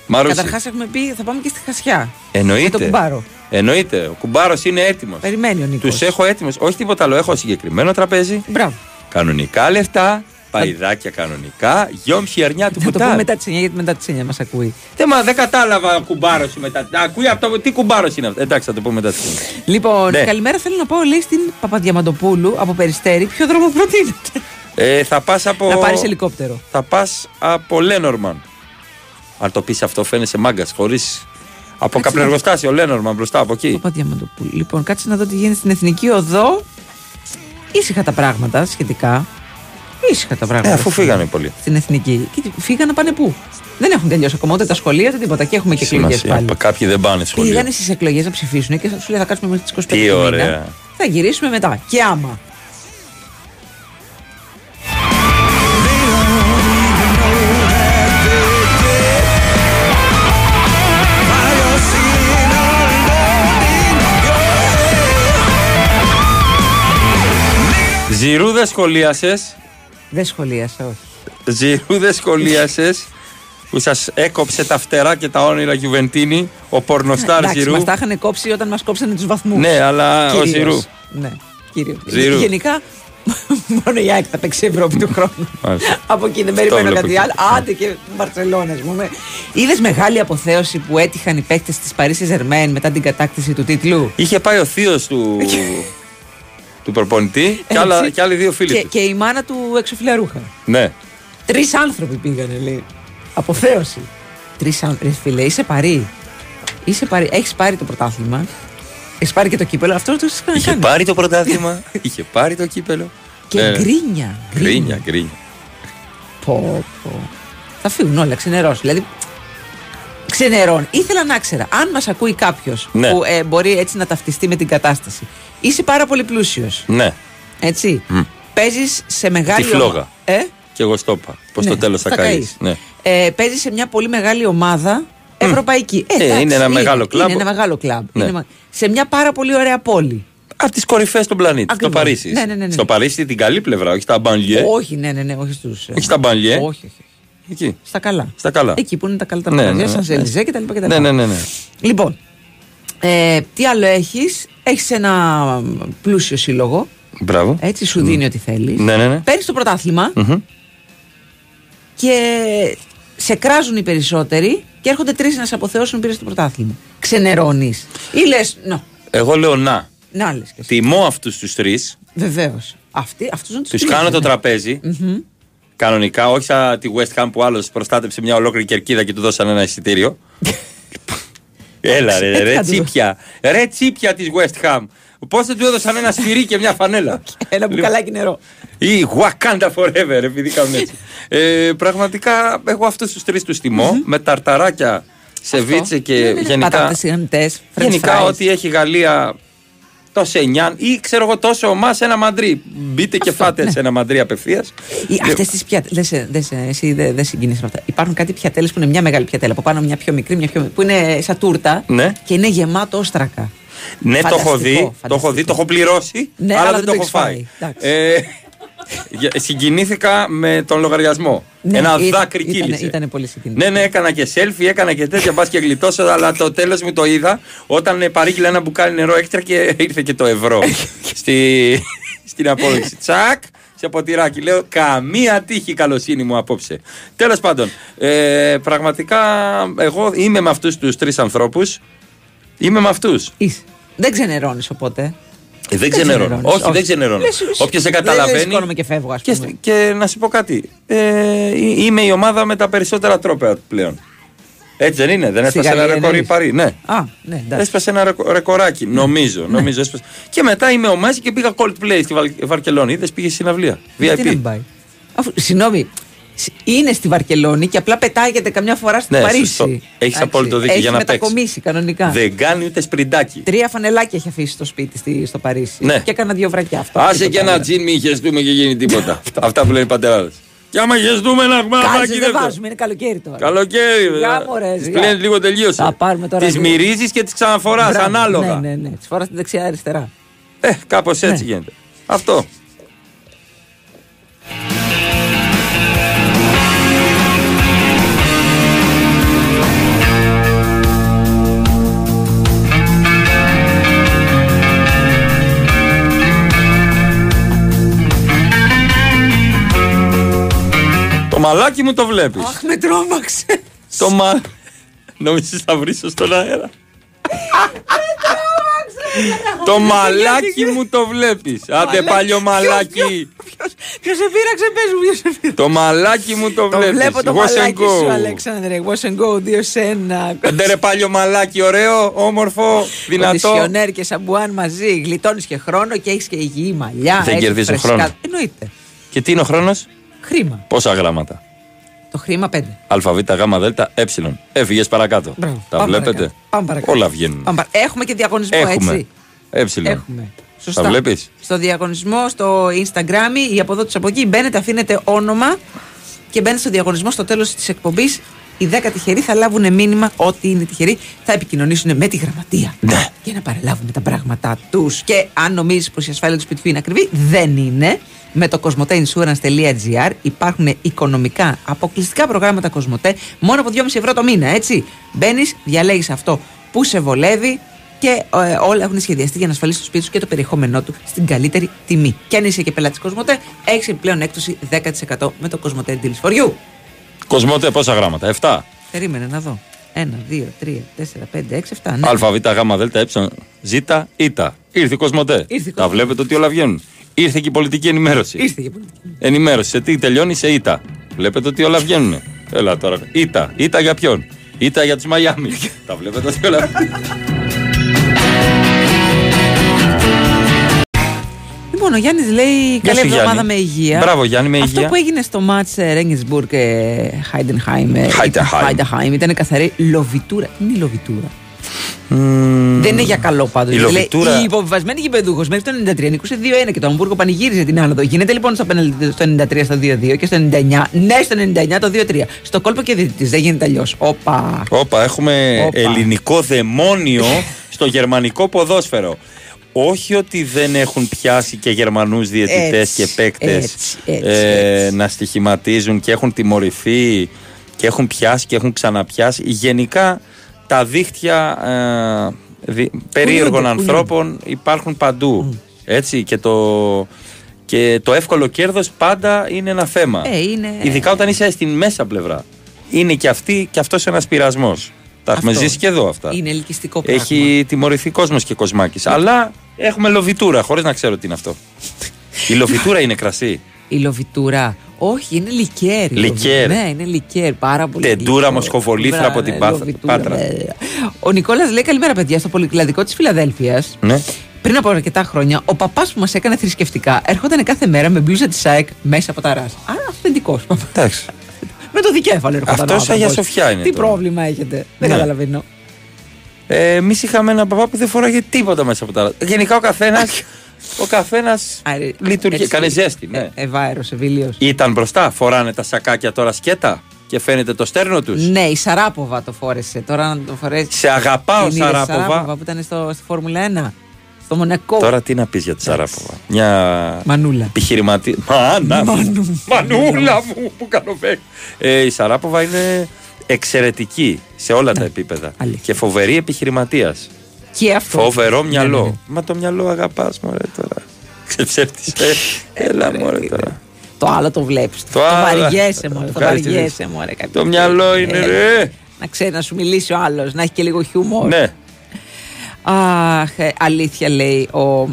Μαρούσι. Καταρχάς έχουμε πει θα πάμε και στη Χασιά. Εννοείται. Με τον κουμπάρο. Εννοείται. Ο κουμπάρος είναι έτοιμος. Περιμένει ο Νίκος. Τους έχω έτοιμους. Όχι τίποτα άλλο. Έχω συγκεκριμένο τραπέζι. Μπράβο. Κανονικά λεφτά. Παϊδάκια κανονικά. Γιόμψη αρνιά του Θα το πούμε κουτάρ. μετά τι 9 γιατί μετά τι 9 μας ακούει. Δεν, μα, δεν κατάλαβα ο κουμπάρο σου μετά. Ακούει αυτό. Τι κουμπάρο είναι αυτό. Εντάξει, θα το πούμε μετά. Λοιπόν, Ναι. καλημέρα. Θέλω να πάω, λέει, στην Παπαδιαμαντοπούλου από Περιστέρη. Ποιο δρόμο προτείνετε; Ε, θα πας από. Να πάρεις ελικόπτερο. Θα πας από Λένορμαν. Αν το πεις αυτό, φαίνεσαι μάγκας. Χωρί. Από καπνεργοστάσιο, Λένορμαν μπροστά από εκεί. Παπαδιαμαντοπούλου. Λοιπόν, κάτσε να δω τι γίνεται στην Εθνική Οδό. Ήσυχα τα πράγματα σχετικά. Ήσυχα τα πράγματα. Ε, αφού φύγανε πολύ. Στην Εθνική. Και τι- φύγανε πάνε πού; Δεν έχουν τελειώσει ακόμα ούτε τα σχολεία ούτε τίποτα. Και έχουμε και εκλογές Σημασία. πάλι. Κάποιοι δεν πάνε σχολείο. Πήγανε στις εκλογές να ψηφίσουν και σου λέει θα κάτσουμε μέχρι τις 25 Τι του μήνα. ωραία. Θα γυρίσουμε μετά. Και άμα. Ζηρού δεν σχολίασες. Δεν σχολίασα, όχι. Ζηρού δεν σχολίασες. Που σας έκοψε τα φτερά και τα όνειρα Γιουβεντίνη. Ο πορνοστάρ Εντάξει, Ζηρού. μας τα είχαν κόψει όταν μας κόψανε τους βαθμούς. Ναι, αλλά ο Ζηρού. Ναι, κύριο. Ζηρού. Γενικά, μόνο η ΑΕΚ θα παίξει Ευρώπη του χρόνου. Μάλιστα. Από εκεί δεν Αυτό περιμένω βλέπω κάτι εκεί. άλλο. Άντε και Μπαρσελόνα, ας πούμε. Είδες μεγάλη αποθέωση που έτυχαν οι παίκτες της Παρίσι Ζερμέν μετά την κατάκτηση του τίτλου; Είχε πάει ο θείος του, του προπονητή και, άλλα, Έτσι. και άλλοι δύο φίλοι Και, τους. και η μάνα του εξωφιλαρούχα. Ναι. Τρεις άνθρωποι πήγανε, λέει. Αποθέωση. Τρεις άνθρωποι. Ρε φίλε, είσαι παρή. Είσαι παρή. Έχεις πάρει το πρωτάθλημα. Έχεις πάρει και το κύπελο. Αυτό το έχει Είχε κάνει. πάρει το πρωτάθλημα, είχε πάρει το κύπελο. Και Ναι. γκρίνια. Γκρίνια, γκρίνια. Πω, πω. Θα φύγουν όλα, ξενερώσουν. Δηλαδή, ξενερώνει. Ήθελα να ξέρω, αν μας ακούει κάποιος Ναι. που ε, μπορεί έτσι να ταυτιστεί με την κατάσταση. Είσαι πάρα πολύ πλούσιος. Ναι, Έτσι. Μμ. Παίζεις σε μεγάλη. Τη φλόγα. ομα- Ε; και εγώ στο είπα. Πω Ναι, στο τέλος θα θα καείς. καείς. Ναι. Ε, παίζεις σε μια πολύ μεγάλη ομάδα ευρωπαϊκή. Ε, εντάξει, είναι ένα μεγάλο κλαμπ. Είναι ένα μεγάλο κλαμπ. Ναι. Είναι μα- σε μια πάρα πολύ ωραία πόλη. Από τις κορυφαίε του πλανήτη. Στο Ακριβώς. Παρίσι. Ναι, ναι, ναι, ναι. Στο Παρίσι την καλή πλευρά, όχι στα μπανλιέ. Όχι, ναι, ναι, ναι, όχι στους. Όχι στα μπανλιέ. Όχι, όχι. Εκεί. Στα καλά. Στα καλά. Εκεί που είναι τα καλά τα Ναι, μαγαζιά, ναι, σαν ναι. Ελιζέ κτλ. κτλ. Ναι, ναι, ναι. ναι. Λοιπόν, ε, τι άλλο έχεις; Έχεις ένα πλούσιο σύλλογο. Μπράβο. Έτσι, σου δίνει ό,τι θέλεις. Ναι, ναι, ναι. Παίρνεις το πρωτάθλημα Μμμ. και σε κράζουν οι περισσότεροι και έρχονται τρεις να σε αποθεώσουν πήρες το πρωτάθλημα. Ξενερώνεις. Ή λες, να, Εγώ λέω να. να λες και εσύ. Τιμώ αυτούς τους τρεις. Βεβαίως. Αυτοί, αυτούς να τους Τους τιμήσεις, κάνω το ναι. τραπέζι. Κανονικά, όχι σαν τη West Ham που άλλος προστάτεψε μια ολόκληρη κερκίδα και του δώσαν ένα εισιτήριο. Έλα ρε, Έτσι ρε θα του τσίπια. Ρε τσίπια της West Ham. Πώς δεν του έδωσαν ένα σφυρί και μια φανέλα. Ένα μπουκαλάκι νερό. Ή Wakanda Forever, επειδή κάνουν έτσι. ε, πραγματικά έχω αυτούς τους τρεις τους τιμω με ταρταράκια, σεβίτσε και γενικά. Πατάτες σιγανιτές, french Γενικά fries. ό,τι έχει η Γαλλία το σενιάν ή ξέρω εγώ τόσο ομάς σε ένα μαντρί. Μπείτε και φάτε ναι. σε ένα μαντρί απευθείας. Αυτές τις πιατέλε. Δεν σε, δεν σε, εσύ δεν δεν συγκινείσαι με αυτά. Υπάρχουν κάτι πιατέλες που είναι μια μεγάλη πιατέλα. Από πάνω μια πιο μικρή, μια πιο που είναι σαν τούρτα Ναι. και είναι γεμάτο όστρακα. Ναι, το έχω Φανταστικό, δει, το έχω φανταστικό. δει, το έχω πληρώσει, Ναι, αλλά, αλλά δεν το έχω φάει. Εντάξει. Ε, για- συγκινήθηκα με τον λογαριασμό. Ναι, Ένα ήταν- δάκρυ ήτανε- κύλησε. ήτανε πολύ συγκινητικό. Ναι, ναι, έκανα και selfie, έκανα και τέτοια, μπας και γλιτώσω, αλλά το τέλος μου το είδα όταν ε, παρήγγειλα ένα μπουκάλι νερό έξτρα και ήρθε και το ευρώ στη, στην απόδειξη. Τσακ, σε ποτηράκι. Λέω, καμία τύχη η καλοσύνη μου απόψε. Τέλος πάντων, ε, πραγματικά εγώ είμαι με αυτούς τους τρεις ανθρώπους. Είμαι με αυτούς. Είσαι. Δεν ξενερώνεις οπότε. Ε, δεν ξενερώνω. ξενερώνεις, Όχι, όχι. δεν ξενερώνω. Λες, λες, Όποιος δεν δεν- δεν καταλαβαίνει. σηκώνομαι και φεύγω, ας Και, πούμε. και να σου πω κάτι. Ε, ε, είμαι η ομάδα με τα περισσότερα τρόπαια πλέον. Έτσι δεν είναι. Δεν Στη έσπασε ένα Γαλλία ρεκόρ η εννοείς. Παρή. Ναι. Α, ναι, εντάξει. Έσπασε ένα ρεκο- ρεκοράκι. Νομίζω. νομίζω έσπασε. Και μετά είμαι ο Μέση και πήγα Coldplay στη Βαλ- Βαρκελόνη. Είδες πήγες στη συναυλία. Γιατί να VIP. μην πάει; Αφού, συγγνώμη, σ- είναι στη Βαρκελόνη και απλά πετάγεται καμιά φορά στο Ναι, Παρίσι. σωστό. Έχεις Εντάξει, απόλυτο δίκιο, έχεις για να παίξεις. μετακομίσει κανονικά. Δεν κάνει ούτε σπριντάκι. Τρία φανελάκια έχει αφήσει στο σπίτι στη, στο Παρίσι. Ναι. Και έκανα δύο βρακιά αυτό. Άσε τίποτα και ένα άλλο. τζιν μη χεστούμε και γίνει τίποτα. Αυτά που λένε οι πατεράδες. Και άμα χεστούμε να έχουμε ένα Κάτσε, βράκι δεν δεύτερο. βάζουμε, είναι καλοκαίρι τώρα. Καλοκαίρι, Για, μωρέ, Τις για. πλένει λίγο τελείωσε. Θα πάρουμε τώρα Τις δύο. μυρίζεις και τις ξαναφοράς Μπράβο, ανάλογα. Ναι, ναι, ναι. Τη φοράς στην δεξιά-αριστερά. Ε, κάπως έτσι Ναι. γίνεται. Αυτό. Μαλάκι μου το βλέπεις. Αχ, με τρόμαξες. Το μα... Νομίζεις θα βρίσω στον αέρα. Το μαλάκι μου το βλέπεις. Άντε παλιό μαλάκι. Ποιος σε πείραξε, πες μου, ποιος σε πείραξε. Το μαλάκι μου το Το βλέπεις. βλέπω το Wash and μαλάκι go. σου, Αλέξανδρε. Wash and go, δύο σε ένα. Άντε ρε παλιό μαλάκι, ωραίο, όμορφο, δυνατό. Κοντισιονέρ και σαμπουάν μαζί. Γλιτώνεις και χρόνο και έχεις και υγιή μαλλιά. Δεν έχεις κερδίζω φρεσκά- χρόνο. Εννοείται. Και τι είναι ο χρόνος; Χρήμα. Πόσα γράμματα; Το χρήμα πέντε. ΑΒ, Γ, Δ, Ε. Έφυγες παρακάτω. Μπράβο. Τα Πάμε βλέπετε; παρακάτω. Πάμε παρακάτω. Όλα βγαίνουν. Πάμε παρα- Έχουμε και διαγωνισμό, Έχουμε. έτσι. Ε. Έχουμε. Σωστά. Τα βλέπεις; Στο διαγωνισμό, στο Instagram ή από εδώ του από εκεί, μπαίνετε, αφήνετε όνομα και μπαίνετε στο διαγωνισμό στο τέλος της εκπομπής. Οι 10 τυχεροί θα λάβουν μήνυμα ότι είναι τυχεροί. Θα επικοινωνήσουν με τη γραμματεία. Ναι. Για να παραλάβουν τα πράγματά τους. Και αν νομίζεις πως η ασφάλεια του σπιτιού είναι ακριβή, δεν είναι. Με το cosmoteinsurance.gr υπάρχουν οικονομικά αποκλειστικά προγράμματα Cosmote μόνο από 2,5 ευρώ το μήνα, έτσι. Μπαίνεις, διαλέγεις αυτό που σε βολεύει και ε, όλα έχουν σχεδιαστεί για να ασφαλίσεις το σπίτι σου και το περιεχόμενό του στην καλύτερη τιμή. Και αν είσαι και πελάτης Cosmote, έχεις επιπλέον έκπτωση 10% με το Cosmote Deals for You. Κοσμότε, πόσα γράμματα. 7. Περίμενε να δω. 1, 2, 3, 4, 5, 6, 7. Ναι. ΑΒ, Γ, Δ, Ε, Ζ, Ι. Ήρθε η Κοσμοτέ. Ήρθε η Τα Κοσμοτέ. βλέπετε ότι όλα βγαίνουν. Ήρθε και η πολιτική ενημέρωση. Ήρθε και πολιτική. Ενημέρωση. Σε τι τελειώνει, σε ήττα. Βλέπετε ότι όλα βγαίνουν. Έλα τώρα. Ήτα. Ήτα για ποιον; Ήτα για τους Μαϊάμι. Τα βλέπετε ότι όλα. Λοιπόν, ο Γιάννης λέει καλή σου, εβδομάδα Γιάννη. με υγεία. Μπράβο, Γιάννη, με Αυτό υγεία. που έγινε στο μάτς ε, Regensburg ε, Heidenheim, ε, Heidenheim. Heidenheim ήταν καθαρή λοβιτούρα. Τι είναι η λοβιτούρα; Δεν είναι για καλό πάντως. Η λοβιτούρα- Η υποβιβασμένη γηπεδούχο μέχρι το 93 νικούσε 2-1 και το Αμβούργο πανηγύριζε την άνοδο. Γίνεται λοιπόν στο, πέναλτι στο 93 στο 2-2 και στο 99. Ναι, στο 99 το 2-3. Στο κόλπο και διαιτητής. Δεν γίνεται αλλιώς. Όπα. Όπα, έχουμε Όπα. ελληνικό δαιμόνιο στο γερμανικό ποδόσφαιρο. Όχι ότι δεν έχουν πιάσει και Γερμανούς διαιτητές Έτσι, και παίκτες έτσι, έτσι, ε, έτσι. να στοιχηματίζουν και έχουν τιμωρηθεί και έχουν πιάσει και έχουν ξαναπιάσει. Γενικά τα δίχτυα ε, δι- περίεργων κουνιούνται. ανθρώπων υπάρχουν παντού. Έτσι και το, και το εύκολο κέρδος πάντα είναι ένα θέμα. Ε, είναι- Ειδικά όταν είσαι στην μέσα πλευρά. Είναι και, αυτή, και αυτός ένας πειρασμός. Τα έχουμε Αυτό. ζήσει και εδώ αυτά. Είναι ελκυστικό πράγμα. Έχει τιμωρηθεί κόσμος και κοσμάκης. Αλλά έχουμε λοβιτούρα, χωρίς να ξέρω τι είναι αυτό. Η λοβιτούρα είναι κρασί. Η λοβιτούρα. Όχι, είναι λικέρ. η Λικέρ. λοβι- Ναι, είναι λικέρ. Πάρα πολύ. Τεντούρα γλυκό. μοσχοβολήθρα Μπράβο, από την ναι, Πάθ- λοβιτούρα, Πάτρα. ναι. Ο Νικόλας λέει καλημέρα, παιδιά, στο πολυκλαδικό της Φιλαδέλφιας. Ναι. Πριν από αρκετά χρόνια, ο παπάς που μας έκανε θρησκευτικά έρχονταν κάθε μέρα με μπλούζα της ΣΑΕΚ μέσα από τα ράζ. Άρα αυθεντικός. Εντάξει. με το δικέφαλο έρχονταν. Αυτός ο Αγία άνθρωπος. Σοφιά είναι Τι τώρα. πρόβλημα έχετε. Δεν Ναι. καταλαβαίνω. Ε, Εμείς είχαμε ένα παπά που δεν φοράγε τίποτα μέσα από τα. Γενικά ο καθένας. ο καθένας λειτουργεί. Έτσι. Κάνε ζέστη. Ναι. Ε, Ευάερο, Σεβίλιο. Ήταν μπροστά, φοράνε τα σακάκια τώρα σκέτα και φαίνεται το στέρνο τους. Ναι, η Σαράποβα το φόρεσε. Τώρα να το φορέσει. Σε αγαπάω, Την είδες, Σαράποβα. που ήταν στο, στη Φόρμουλα 1. Στο Μονακό. Τώρα τι να πεις για τη Σαράποβα. Μια Μανούλα. επιχειρηματία. Μάνα μου. Μανούλα μου που κάνω φέκ. Ε, η Σαράποβα είναι εξαιρετική σε όλα τα επίπεδα. Και φοβερή επιχειρηματίας. Και αυτό. Φοβερό Ναι, μυαλό. ναι, ναι. Μα το μυαλό αγαπάς, μωρέ τώρα. Ξεψεύτησε. Έλα, μωρέ τώρα. Το άλλο το βλέπεις. Το, Το άλλο. βαριέσαι, μωρέ. Το Ευχαριστώ. βαριέσαι, μωρέ. κάτι Το μυαλό είναι, Ε, ρε. Να ξέρει να σου μιλήσει ο άλλος, να έχει και λίγο χιούμορ. Ναι. Αχ, ε, αλήθεια λέει ο. ο,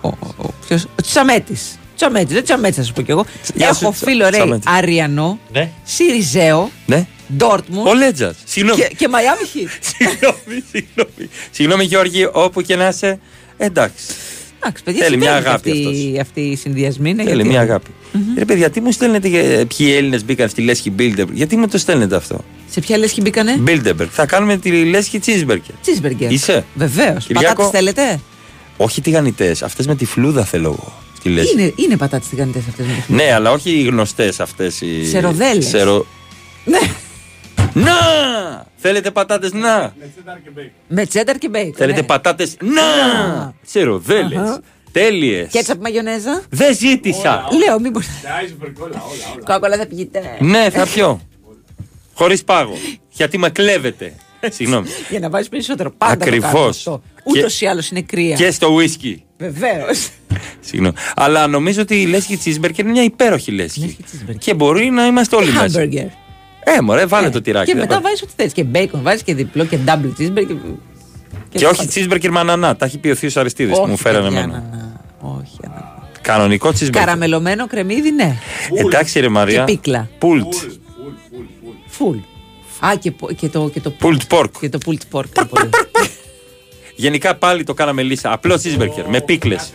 ο, ο, ποιος, ο Τσαμέτης. Τσαμέτης, δεν Τσαμέτης θα σου πω κι εγώ. Γεια σου, Έχω Τσα- φίλο ρε Τσαμέτης. Αριανό, Ναι. Σιριζέο, Ναι. Ντόρτμουντ Ο Λέτζα. Συγγνώμη. και, και Μαϊάμι Χιτ. Συγγνώμη, συγγνώμη. Συγγνώμη, Γιώργη, όπου και να είσαι. Εντάξει. Εντάξει, παιδιά, Θέλει μια συμβαίνουν αγάπη αυτοί, αυτοί οι συνδυασμοί. ναι, Θέλει γιατί μια όχι. αγάπη. Ρε παιδιά, τι μου στέλνετε για ποιοι Έλληνες μπήκαν στη Λέσχη Bilderberg; Γιατί μου το στέλνετε αυτό; Σε ποια λέσχη μπήκανε; Bilderberg. Θα κάνουμε τη Λέσχη Τσίσμπεργκερ. Τσίσμπεργκερ. Είσαι; Βεβαίως. Κυριάκο. Πατάτες θέλετε; Όχι τηγανιτές, αυτές με τη φλούδα θέλω εγώ. Στη Λέσχη. Είναι, είναι πατάτες τηγανιτές αυτές. Ναι, αλλά όχι οι γνωστές αυτές οι. Σεροδέλες. Σερο... Ναι. Να! Θέλετε πατάτες να! Με τσένταρ και μπέικον. Θέλετε ναι. πατάτες να! Σεροδέλε. Αχα. Τέλειες. Κέτσαπ μαγιονέζα. Δεν ζήτησα. Λέω, μήπω. Κόκολα δεν πηγείτε. Ναι, θα πιω. Χωρίς πάγο. Γιατί με κλέβετε. Συγγνώμη. Για να βάζεις περισσότερο. Πάντα Ακριβώς. Ούτω Και- ή άλλως είναι κρύα. Και στο ουίσκι. Βεβαίως. Συγγνώμη. Αλλά νομίζω ότι η λέσχη Τσίσμπεργκερ είναι μια υπέροχη λέσχη. Και μπορεί να είμαστε όλοι μέσα. Χάμπεργκερ. Ε, μωρέ, βάλε το τυράκι. Και δεν μετά πάει. βάζεις ό,τι θες. Και μπέικον βάζεις και διπλό και double cheeseburger. Και όχι τσίσμπεργκερ με ανανά. Τα έχει πει ο Θείος Αριστίδης που μου φέρανε παιδιά, εμένα. ανανά. Όχι, ανανά. Κανονικό τσίσμπεργκερ. Καραμελωμένο κρεμμύδι, ναι. Εντάξει, ρε Μαρία. Και πίκλα. Πουλτ. Φουλ. Α, και, πο- και το, και το Pulled pork. Και το pulled pork. είναι πολύ. Γενικά πάλι το κάναμε λύσα. Απλό τσίσμπεργκερ με πίκλες.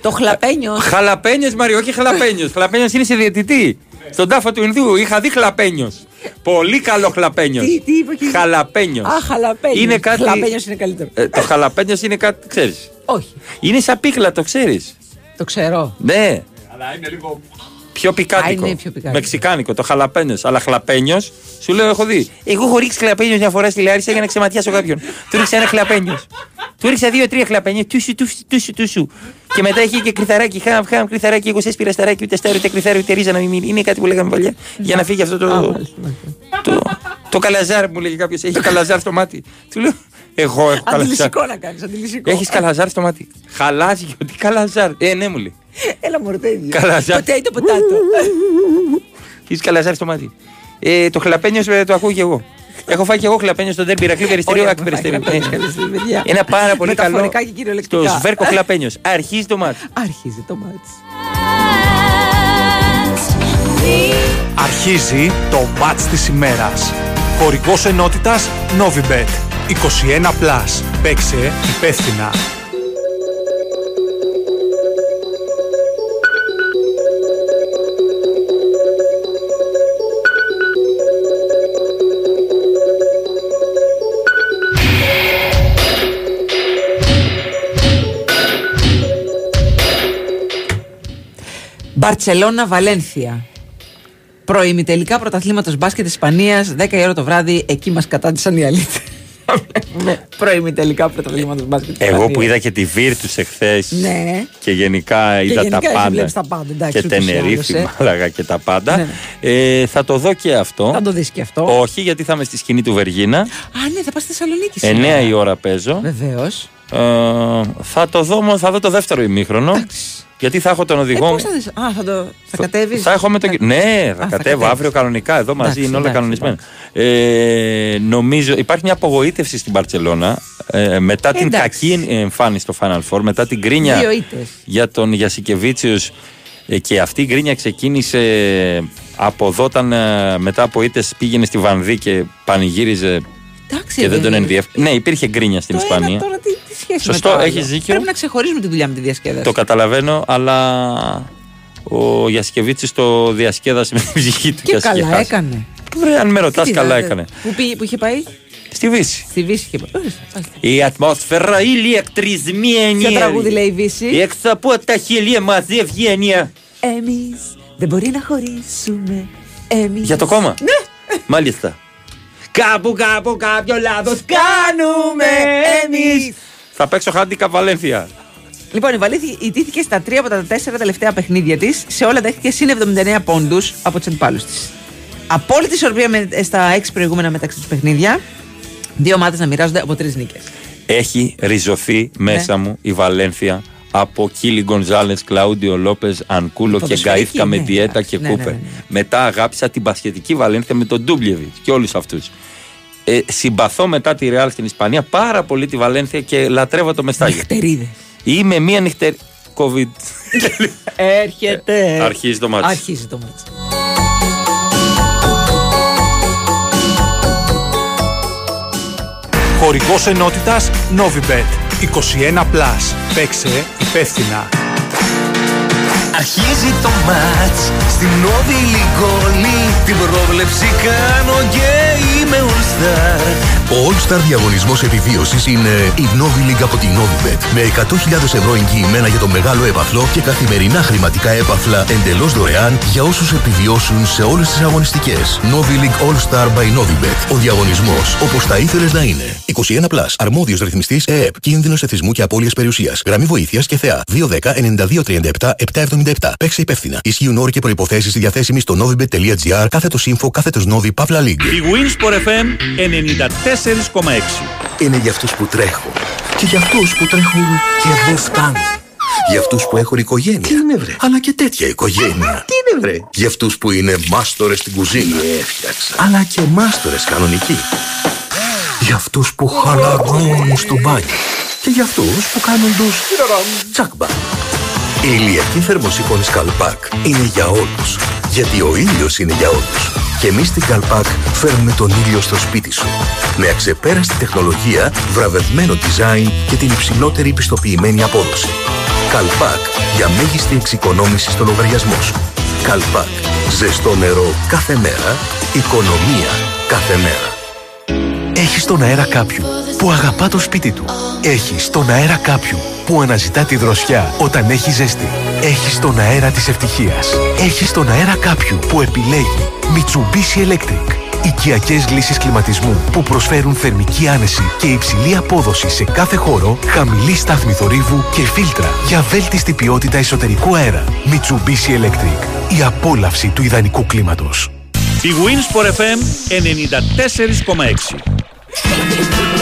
το χλαπένιος. Χαλαπένιος, Μαρία, όχι χαλαπένιος. χαλαπένιος είναι σε διαιτητή. Στον τάφο του Ινδού είχα δει χλαπένιος. Πολύ καλό χλαπένιος. Τι- τι είπε και- Χαλαπένιος. Α, χαλαπένιος. Είναι κάτι- Χλαπένιο είναι καλύτερο. Ε, το χαλαπένιος είναι κάτι, ξέρεις. Όχι. Είναι σαν πίκλα, το ξέρεις. Το ξέρω. Ναι. Αλλά είναι λίγο. Πιο πικάτικο. Α, είναι πιο πικάτικο. Μεξικάνικο, το χαλαπένιος. Αλλά χλαπένιος, σου λέω, έχω δει. Εγώ έχω ρίξει χλαπένιος μια φορά στη Λάρισα για να ξεματιάσω κάποιον. Του ρίξα ένα χλαπένιος. Του ρίξα δύο-τρία χλαπένια. Τούσου, τούσου, τούσου, τούσου. Και μετά είχε και κρυθαράκι. Χαμ, χαμ, κρυθαράκι. Εγώ σε έσπηρα σταράκι, ούτε στάρι, ούτε κρυθάρι, ούτε ρίζα να μην μείνει. Είναι κάτι που λέγαμε παλιά. Για να φύγει αυτό το. Το, το καλαζάρ μου λέγει κάποιος. Έχει καλαζάρ στο μάτι. Του λέω, Εγώ έχω καλαζάρ. Αντιλησικό να κάνεις. Αντιλησικό. Έχεις καλαζάρ στο μάτι. Χαλάζει, τι καλαζάρ. Ε, ναι, μου λέει. Έλα μου ίδιο. Καλαζάρ. Potato, potato. Έχει καλαζάρ στο μάτι. Ε, το χλαπένιος ε, το ακούω κι εγώ. Έχω φάει κι εγώ χλαπένιος στον τέρμπι Ηρακλή Περιστερίου Ωραία, Άκη Περιστερίου. έχουμε φάει χλαπένιο, παιδιά. Ένα πάρα πολύ καλό. Μεταφορικά και κυριολεκτικά. Στο σβέρκο χλαπένιος. Αρχίζει το μάτι. Αρχίζει το μάτι. Αρχίζει το μάτς της ημέρας. Χορηγός ενότητας Novibet. 21+. Plus. Παίξε υπεύθυνα. Μπαρσελόνα Βαλένθια. Προημιτελικά πρωταθλήματος μπάσκετ Ισπανίας, 10 η ώρα το βράδυ, εκεί μας κατάντησαν οι αλήτες. Προημιτελικά πρωταθλήματος μπάσκετ Εγώ Ισπανίας. που είδα και τη Βίρτου εχθές Ναι. και γενικά είδα γενικά τα εσύ πάντα. βλέπεις τα πάντα, εντάξει, και ούτως ή Τενερίφη, άλλως, ε. Μάλαγα και τα πάντα. Ναι. Ε, θα το δω και αυτό. Θα το δεις και αυτό. Όχι, γιατί θα είμαι στη σκηνή του Βεργίνα. Α, ναι, θα πας στη Θεσσαλονίκη 9 η ώρα παίζω. Βεβαίως. Ε, θα το δω, όμως, θα δω το δεύτερο ημίχρονο. Γιατί θα έχω τον Ε, οδηγό πώς μου. θα δεις, Α, θα, το, θα κατέβεις. Θα έχω με το. Ναι, θα Α, θα κατέβω κατέβεις. αύριο κανονικά. Εδώ μαζί Εντάξει, είναι όλα εντάξει, κανονισμένα. Ε, νομίζω υπάρχει μια απογοήτευση στην Παρσελώνα ε, μετά την Εντάξει. κακή εμφάνιση στο Final Four, μετά την κρίνια Δύο ήττες. για τον Γιασικεβίτσιου. Και αυτή η γκρίνια ξεκίνησε από εδώ όταν ε, μετά από ήττες πήγαινε στη Βανδί και πανηγύριζε Εντάξει, και δεν ε, τον ενδιαφέρει. Ναι, υπήρχε γκρίνια στην το Ισπανία. Ένα, τώρα τι, τι σχέση Σωστό, με το άλλο; έχεις δίκιο. Πρέπει να ξεχωρίζουμε τη δουλειά με τη διασκέδαση. Το καταλαβαίνω, αλλά ο Γιασκεβίτσης το διασκέδασε με την ψυχή του και ας είχε καλά χάσει. έκανε. Βρε, αν με ρωτάς Τι, καλά δηλαδή, έκανε. Πού, πήγε, που είχε πάει, Στη Βύση. στη Βύση είχε πάει. Ορίστε, μάλιστα. Η ατμόσφαιρα ηλεκτρισμένη. Ποιο τραγούδι λέει η Βύση. Έξω από τα χείλια μαζί ευγένεια. Εμείς δεν μπορεί να χωρίσουμε. Εμείς. Για το κόμμα. Ναι. Μάλιστα. Κάπου κάπου κάποιο λάθος κάνουμε εμείς. Θα παίξω χάντικα Βαλένθια. Λοιπόν, η Βαλήθη ιτήθηκε στα τρία από τα τέσσερα τελευταία παιχνίδια της. Σε όλα δέχτηκε συν 79 πόντους από τους αντιπάλους της. Απόλυτη ισορροπία με, στα έξι προηγούμενα μεταξύ τους παιχνίδια. Δύο ομάδες να μοιράζονται από τρεις νίκες. Έχει ριζωθεί μέσα Ναι. μου η Βαλένθια από Κίλι Γκονζάλες, Κλαούντιο Λόπες, Ανκούλο και Ποδοσφαιρική, Γκαήθκα με ναι, Διέτα εντάξει, και ναι, ναι, Κούπερ. ναι, ναι. Μετά αγάπησα την πασχετική Βαλένθια με τον Ντούμπλεβιτ και όλους αυτούς. Ε, συμπαθώ μετά τη Ρεάλ στην Ισπανία πάρα πολύ τη Βαλένθια και λατρεύω το μεστάγιο. Νυχτερίδες. Είμαι μία νυχτερ... COVID. Έρχεται. Αρχίζει το μάτι. Αρχίζει το μάτι. Χορηγός ενότητας Novibet 21+. Παίξε υπεύθυνα. Αρχίζει το μάτς Στην Νόβι Λιγκόλη Την πρόβλεψη κάνω και είμαι all star Ο All-Star διαγωνισμός επιβίωσης είναι η Novi League από την Novibet με 100.000 ευρώ εγγυημένα για το μεγάλο έπαθλο και καθημερινά χρηματικά έπαθλα εντελώς δωρεάν για όσους επιβιώσουν σε όλες τις αγωνιστικές. Novi League All-Star by Novibet. Ο διαγωνισμός όπως θα ήθελες να είναι. 21+. Plus. Αρμόδιος ρυθμιστής ΕΕΠ. Κίνδυνος εθισμού και απώλειας περιουσίας. Γραμμή βοήθειας και θεά. 210-9237-777. Παίξε υπεύθυνα. Ισχύουν όροι και προϋποθέσεις διαθέσιμοι στο novibet.gr κάθετος info κάθετος Novi Pavla League. Η Winsport FM 94,6. είναι για αυτούς που τρέχουν. Και για αυτούς που τρέχουν και δεν φτάνουν. Για αυτούς που έχουν οικογένεια. Τι είναι βρε; Αλλά και τέτοια οικογένεια. Τι είναι βρε; Για αυτούς που είναι μάστορες στην κουζίνα. Έφτιαξα. Αλλά και μάστορες κανονικοί. Για αυτούς που χαλαρώνουν στο μπάνιο. Και για αυτούς που κάνουν τους τσακμπα. Η ηλιακή θερμοσύφωνη Καλπάκ είναι για όλους. Γιατί ο ήλιος είναι για όλους. Και εμείς στην Καλπάκ φέρνουμε τον ήλιο στο σπίτι σου. Με αξεπέραστη τεχνολογία, βραβευμένο design και την υψηλότερη πιστοποιημένη απόδοση. Καλπάκ για μέγιστη εξοικονόμηση στο λογαριασμό σου. Καλπάκ. Ζεστό νερό κάθε μέρα. Οικονομία κάθε μέρα. Έχεις στον αέρα κάποιου που αγαπά το σπίτι του. Έχεις στον αέρα κάποιου που αναζητά τη δροσιά όταν έχει ζέστη. Έχεις τον αέρα της ευτυχίας. Έχεις τον αέρα κάποιου που επιλέγει Mitsubishi Electric. Οικιακές λύσεις κλιματισμού που προσφέρουν θερμική άνεση και υψηλή απόδοση σε κάθε χώρο, χαμηλή στάθμη θορύβου και φίλτρα για βέλτιστη ποιότητα εσωτερικού αέρα. Mitsubishi Electric. Η απόλαυση του ιδανικού κλίματος. Η Winsport FM 94,6.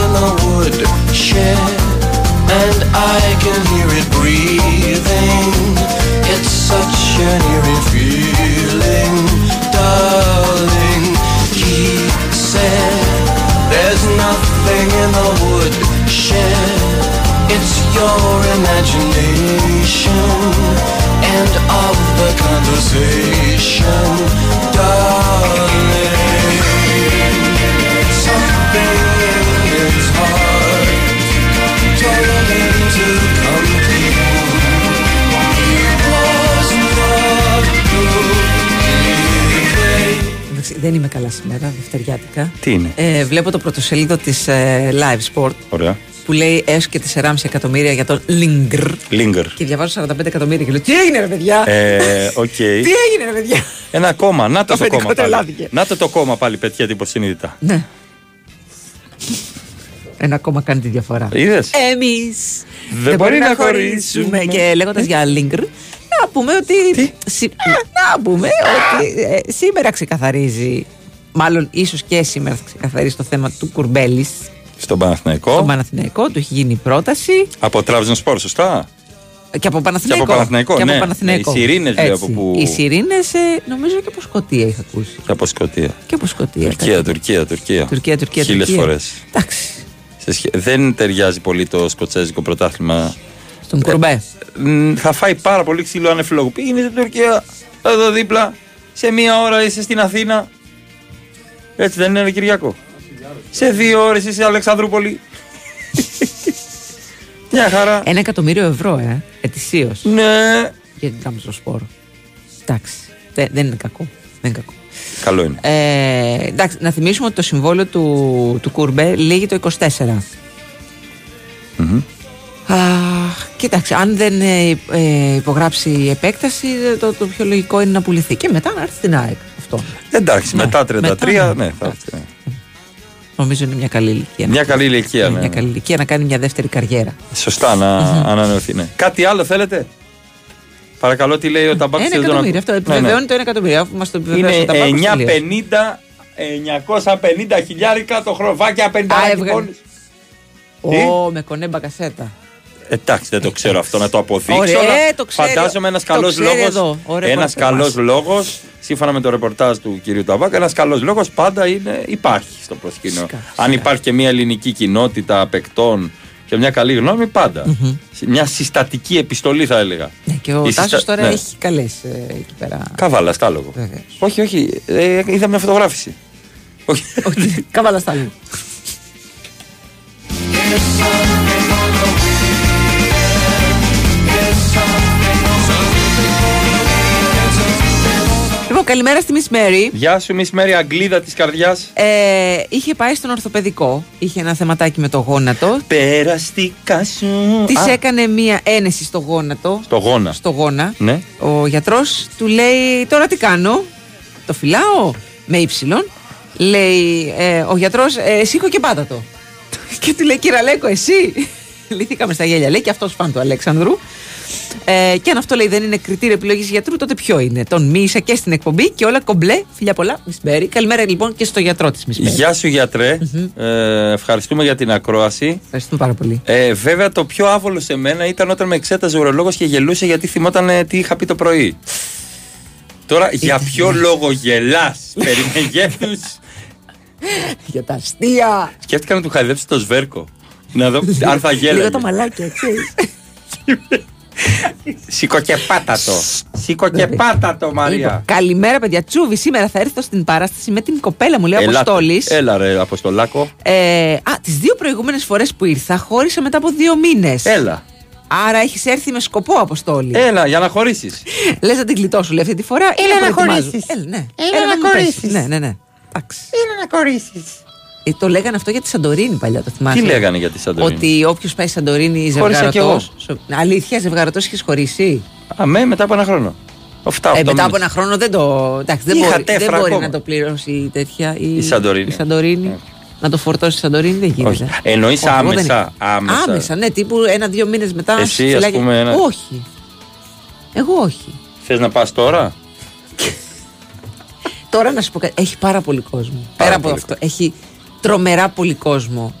in the woodshed And I can hear it breathing. It's such an eerie feeling Darling. He said There's nothing in the woodshed It's your imagination And of the conversation Darling δεν είμαι καλά σήμερα, δευτεριάτικα. Τι είναι; Ε, βλέπω το πρωτοσέλιδο της ε, Live Sport Ωραία. που λέει έως και 4,5 εκατομμύρια για τον Λίγκερ. Λίγκερ. Και διαβάζω 45 εκατομμύρια και λέω Τι έγινε, ρε παιδιά! Ε, οκ. Τι έγινε, ρε παιδιά! Ένα κόμμα. Να το το αφεντικό κόμμα πάλι. τρελάθηκε. Να το το κόμμα πάλι πετιέται υποσυνείδητα. Ναι. Ένα κόμμα κάνει τη διαφορά. Είδες; Εμείς Δεν μπορεί να χωρίσουμε. Και λέγοντας για Λίγκερ, να πούμε ότι. σι- Να πούμε ότι ε, σήμερα ξεκαθαρίζει. Μάλλον ίσως και σήμερα θα ξεκαθαρίσει το θέμα του Κουρμπέλης Στον Παναθηναϊκό. στον Παναθηναϊκό. Του έχει γίνει η πρόταση. Από Τράβζον Σπορ, σωστά; Και από Παναθηναϊκό. Και από Παναθηναϊκό, Και από ναι. Παναθηναϊκό. Οι Σιρήνες, λέει, Έτσι. από που- Οι Σιρήνες, νομίζω και από Σκωτία είχα ακούσει. Και από Σκωτία. Και από Σκωτία. Τουρκία, κάτι. Τουρκία, Τουρκία. Τουρκία, Τουρκία. Χίλιες Τουρκία. φορές. Εντάξει. Σε σχέ- Δεν ταιριάζει πολύ το σκοτσέζικο πρωτάθλημα. Στον Κουρμπέ. Μ, Θα φάει πάρα πολύ ξύλο ανεφιλόγου. Πήγαινε στην Τουρκία, εδώ δίπλα. Σε μία ώρα είσαι στην Αθήνα. Έτσι δεν είναι, ρε Κυριακό; Σε δύο ώρες είσαι Αλεξανδρούπολη. Μια χαρά. Ένα εκατομμύριο ευρώ, ε, ετησίως. Ναι. Για την Τράπεζα Σπόρο. Εντάξει. Τε- δεν είναι κακό. Δεν είναι κακό. Καλό είναι. Ε, εντάξει, να θυμίσουμε ότι το συμβόλαιο του, του Κουρμπέ λύγει το 24. Μμμ. Αχ, κοίταξε, αν δεν ε, ε, υπογράψει η επέκταση, ε, το, το πιο λογικό είναι να πουληθεί. Και μετά να έρθει στην ΑΕΚ. Αυτό. Εντάξει, Ναι, μετά 33, μετά, ναι, θα έρθει. Νομίζω είναι μια καλή ηλικία. Μια καλή ηλικία, Είναι ναι. Μια καλή ηλικία να κάνει μια δεύτερη καριέρα. Σωστά να ανανεωθεί, ναι. Κάτι άλλο θέλετε; Παρακαλώ, τι λέει ο Ταμπάκος. Ένα δεν τον εκατομμύριο. ακούω. Αυτό Ναι, ναι. επιβεβαιώνει το ένα εκατομμύριο. Αφού μας το Είναι επιβεβαίωσε ο Ταμπάκος, τελείωσε. 950, 950 χιλιάρικα το χροβάκια 50 έβγαλε. πόλεις. Ω, με κονέ μπακασέτα. Εντάξει, δεν το ξέρω αυτό να το αποδείξω. Ωραία, αλλά ε, το ξέρει. Φαντάζομαι ένας Το καλός ξέρει λόγο. εδώ, ο Ένας ρεπόρτερ καλός μας. λόγος, σύμφωνα με το ρεπορτάζ του κυρίου Ταβάκα, ένας καλός λόγος πάντα είναι, υπάρχει στο προσκήνιο. Αν υπάρχει και μια ελληνική κοινότητα παικτών και μια καλή γνώμη, πάντα. Μια συστατική επιστολή, θα έλεγα. Ναι, και ο Η Τάσος συστα- τώρα ναι. έχει καλές εκεί πέρα. Καβάλα, στάλογο. Βεβαίως. Όχι, όχι. Ε, είδα μια φωτογράφηση. Όχι. Καβάλα στάλου. Λοιπόν, καλημέρα στη Miss Mary. Γεια σου, Miss Mary, Αγγλίδα της καρδιάς. Ε, είχε πάει στον ορθοπαιδικό. Είχε ένα θεματάκι με το γόνατο. Περαστικά σου. Της Α, έκανε μία ένεση στο γόνατο. Στο γόνα. Στο γόνα. Ναι. Ο γιατρός του λέει: Τώρα τι κάνω; Το φυλάω με ύψιλον. Λέει ε, ο γιατρός: ε, Σήκω και πάτα το. και του λέει: Κυραλέκο, εσύ. Λυθήκαμε στα γέλια. Λέει και αυτός φαν του Αλέξανδρου. Ε, και αν αυτό λέει δεν είναι κριτήριο επιλογής γιατρού, τότε ποιο είναι; Τον μίλησα και στην εκπομπή και όλα κομπλέ. Φιλιά πολλά, Miss Berry. Καλημέρα λοιπόν και στο γιατρό της Miss Berry. Γεια σου, γιατρέ. Ε, ευχαριστούμε για την ακρόαση. Ευχαριστούμε πάρα πολύ. Ε, βέβαια, το πιο άβολο σε μένα ήταν όταν με εξέταζε ο ουρολόγος και γελούσε γιατί θυμόταν ε, τι είχα πει το πρωί. Τώρα, για ποιο λόγο γελάς; Περί μεγέθους Για τα αστεία. Σκέφτηκα να του χαϊδέψει το σβέρκο. Να δω αν θα γέλαγε. Λίγο τα μαλάκια, ξέρει. Σήκω και πάτα το. Σήκω και πάτα το, Μαρία. Λοιπόν, καλημέρα, παιδιά. Τσούβι, σήμερα θα έρθω στην παράσταση με την κοπέλα μου, λέει ο Ελάτε. Αποστόλης. Έλα, ρε, Αποστολάκο. Ε, α, τις δύο προηγούμενες φορές που ήρθα, χώρισα μετά από δύο μήνες. Έλα. Άρα έχεις έρθει με σκοπό, Αποστόλη. Έλα, για να χωρίσεις. Λες να την γλιτώσου, λέει αυτή τη φορά. ή Έλα να προετοιμάζω. χωρίσεις. Έλα, ναι. Έλα να μου πες. χωρίσεις. Ναι, ναι, ναι. Εντάξει. Έλα να κορίσει. Ε, το λέγανε αυτό για τη Σαντορίνη παλιά, το θυμάσαι; Τι λέγανε για τη Σαντορίνη; Ότι όποιος πάει Σαντορίνη Χώρισα κι εγώ. ζευγαρωτό. Αλήθεια, ζευγαρωτός έχει χωρίσει; Αμέ, μετά από ένα χρόνο. Οφτά, Ε, οχτώ μετά από μήνες. ένα χρόνο δεν το. Εντάξει, δεν Είχα μπορεί, δεν τέφρα μπορεί ακόμα. να το πληρώσει η τέτοια. Η, Η Σαντορίνη. η Σαντορίνη. Να το φορτώσει η Σαντορίνη δεν γίνεται. Όχι. Εννοείς Όχι, εγώ δεν- άμεσα, άμεσα. Άμεσα, ναι, τύπου ένα-δύο μήνες μετά. Εσύ, ας φυλάκια. πούμε, ένα- Όχι. Εγώ όχι. Θες να πας τώρα; Τώρα να σου πω κάτι. Έχει πάρα πολύ κόσμο. Πέρα από πολύ αυτό. Έχει τρομερά πολύ κόσμο.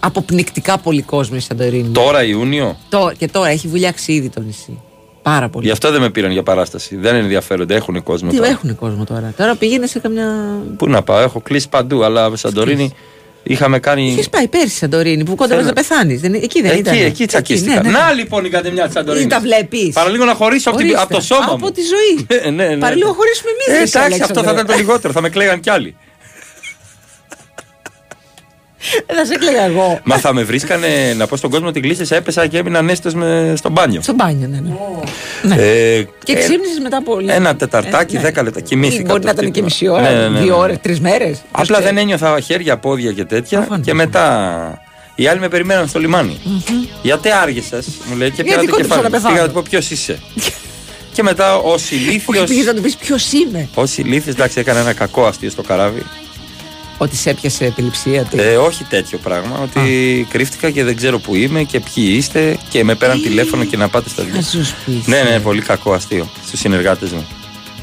Αποπνικτικά πολύ κόσμο η Σαντορίνη. Τώρα Ιούνιο; Τώρα- και τώρα έχει βουλιάξει ήδη το νησί. Πάρα πολύ. Γι' αυτό δεν με πήραν για παράσταση. Δεν ενδιαφέρονται, έχουν κόσμο. Τι τώρα. έχουν κόσμο τώρα. Τώρα πήγαινε σε καμιά. Πού να πάω, έχω κλείσει παντού, αλλά Σαντορίνη είχαμε κάνει. Είχε πάει πέρσι Σαντορίνη που κόντευε Θέλω- να πεθάνεις. Εκεί δεν ήταν. Εκεί, εκεί τσακίστηκα. ναι, ναι. Να λοιπόν η κατεμιά της Σαντορίνης. Τα βλέπεις. Παραλίγο να χωρίσω από, την- Ορίστε. από το σώμα Από μου. τη ζωή. Ε, ναι, ναι. Παραλίγο χωρίσουμε εμείς. Ε, εντάξει, αυτό θα ήταν το λιγότερο. θα με κλαίγαν κι άλλοι. Δεν θα σε έκλαιγα εγώ. Μα θα με βρίσκανε να πω στον κόσμο ότι κλείστησα, έπεσα και έμεινα ανέστητος με στο μπάνιο. Στο μπάνιο, ναι. ναι. Ε, Και ε, ξύπνησες μετά από λίγο. Ένα τεταρτάκι, Ε, ναι. δέκα λεπτά. Κοιμήθηκα. Μπορεί το να ήταν και χτύπημα. μισή ώρα, Ναι, ναι, ναι, δύο ναι. ώρες, τρεις μέρες. Απλά δεν ένιωθα χέρια, πόδια και τέτοια. Προφανώς. Και μετά Οι άλλοι με περιμέναν στο λιμάνι. Γιατί άργησες, μου λέει, και πήρα Γιατί το κόντεψα κεφάλι. να μου. πεθάνω. Πήγα να του πω ποιος είσαι; και μετά ω ηλίθιο. Όχι, πήγες να του πεις ποιος είμαι; Ω ηλίθιο, εντάξει, έκανα ένα κακό αστείο στο καράβι. Ότι σε έπιασε επιληψία. Τι; Ε, όχι τέτοιο πράγμα. Ότι κρύφτηκα και δεν ξέρω που είμαι και ποιοι είστε και με πέραν τηλέφωνο και να πάτε στα Θα δύο. σου πει. Ναι, ναι, πολύ κακό αστείο στους συνεργάτες μου.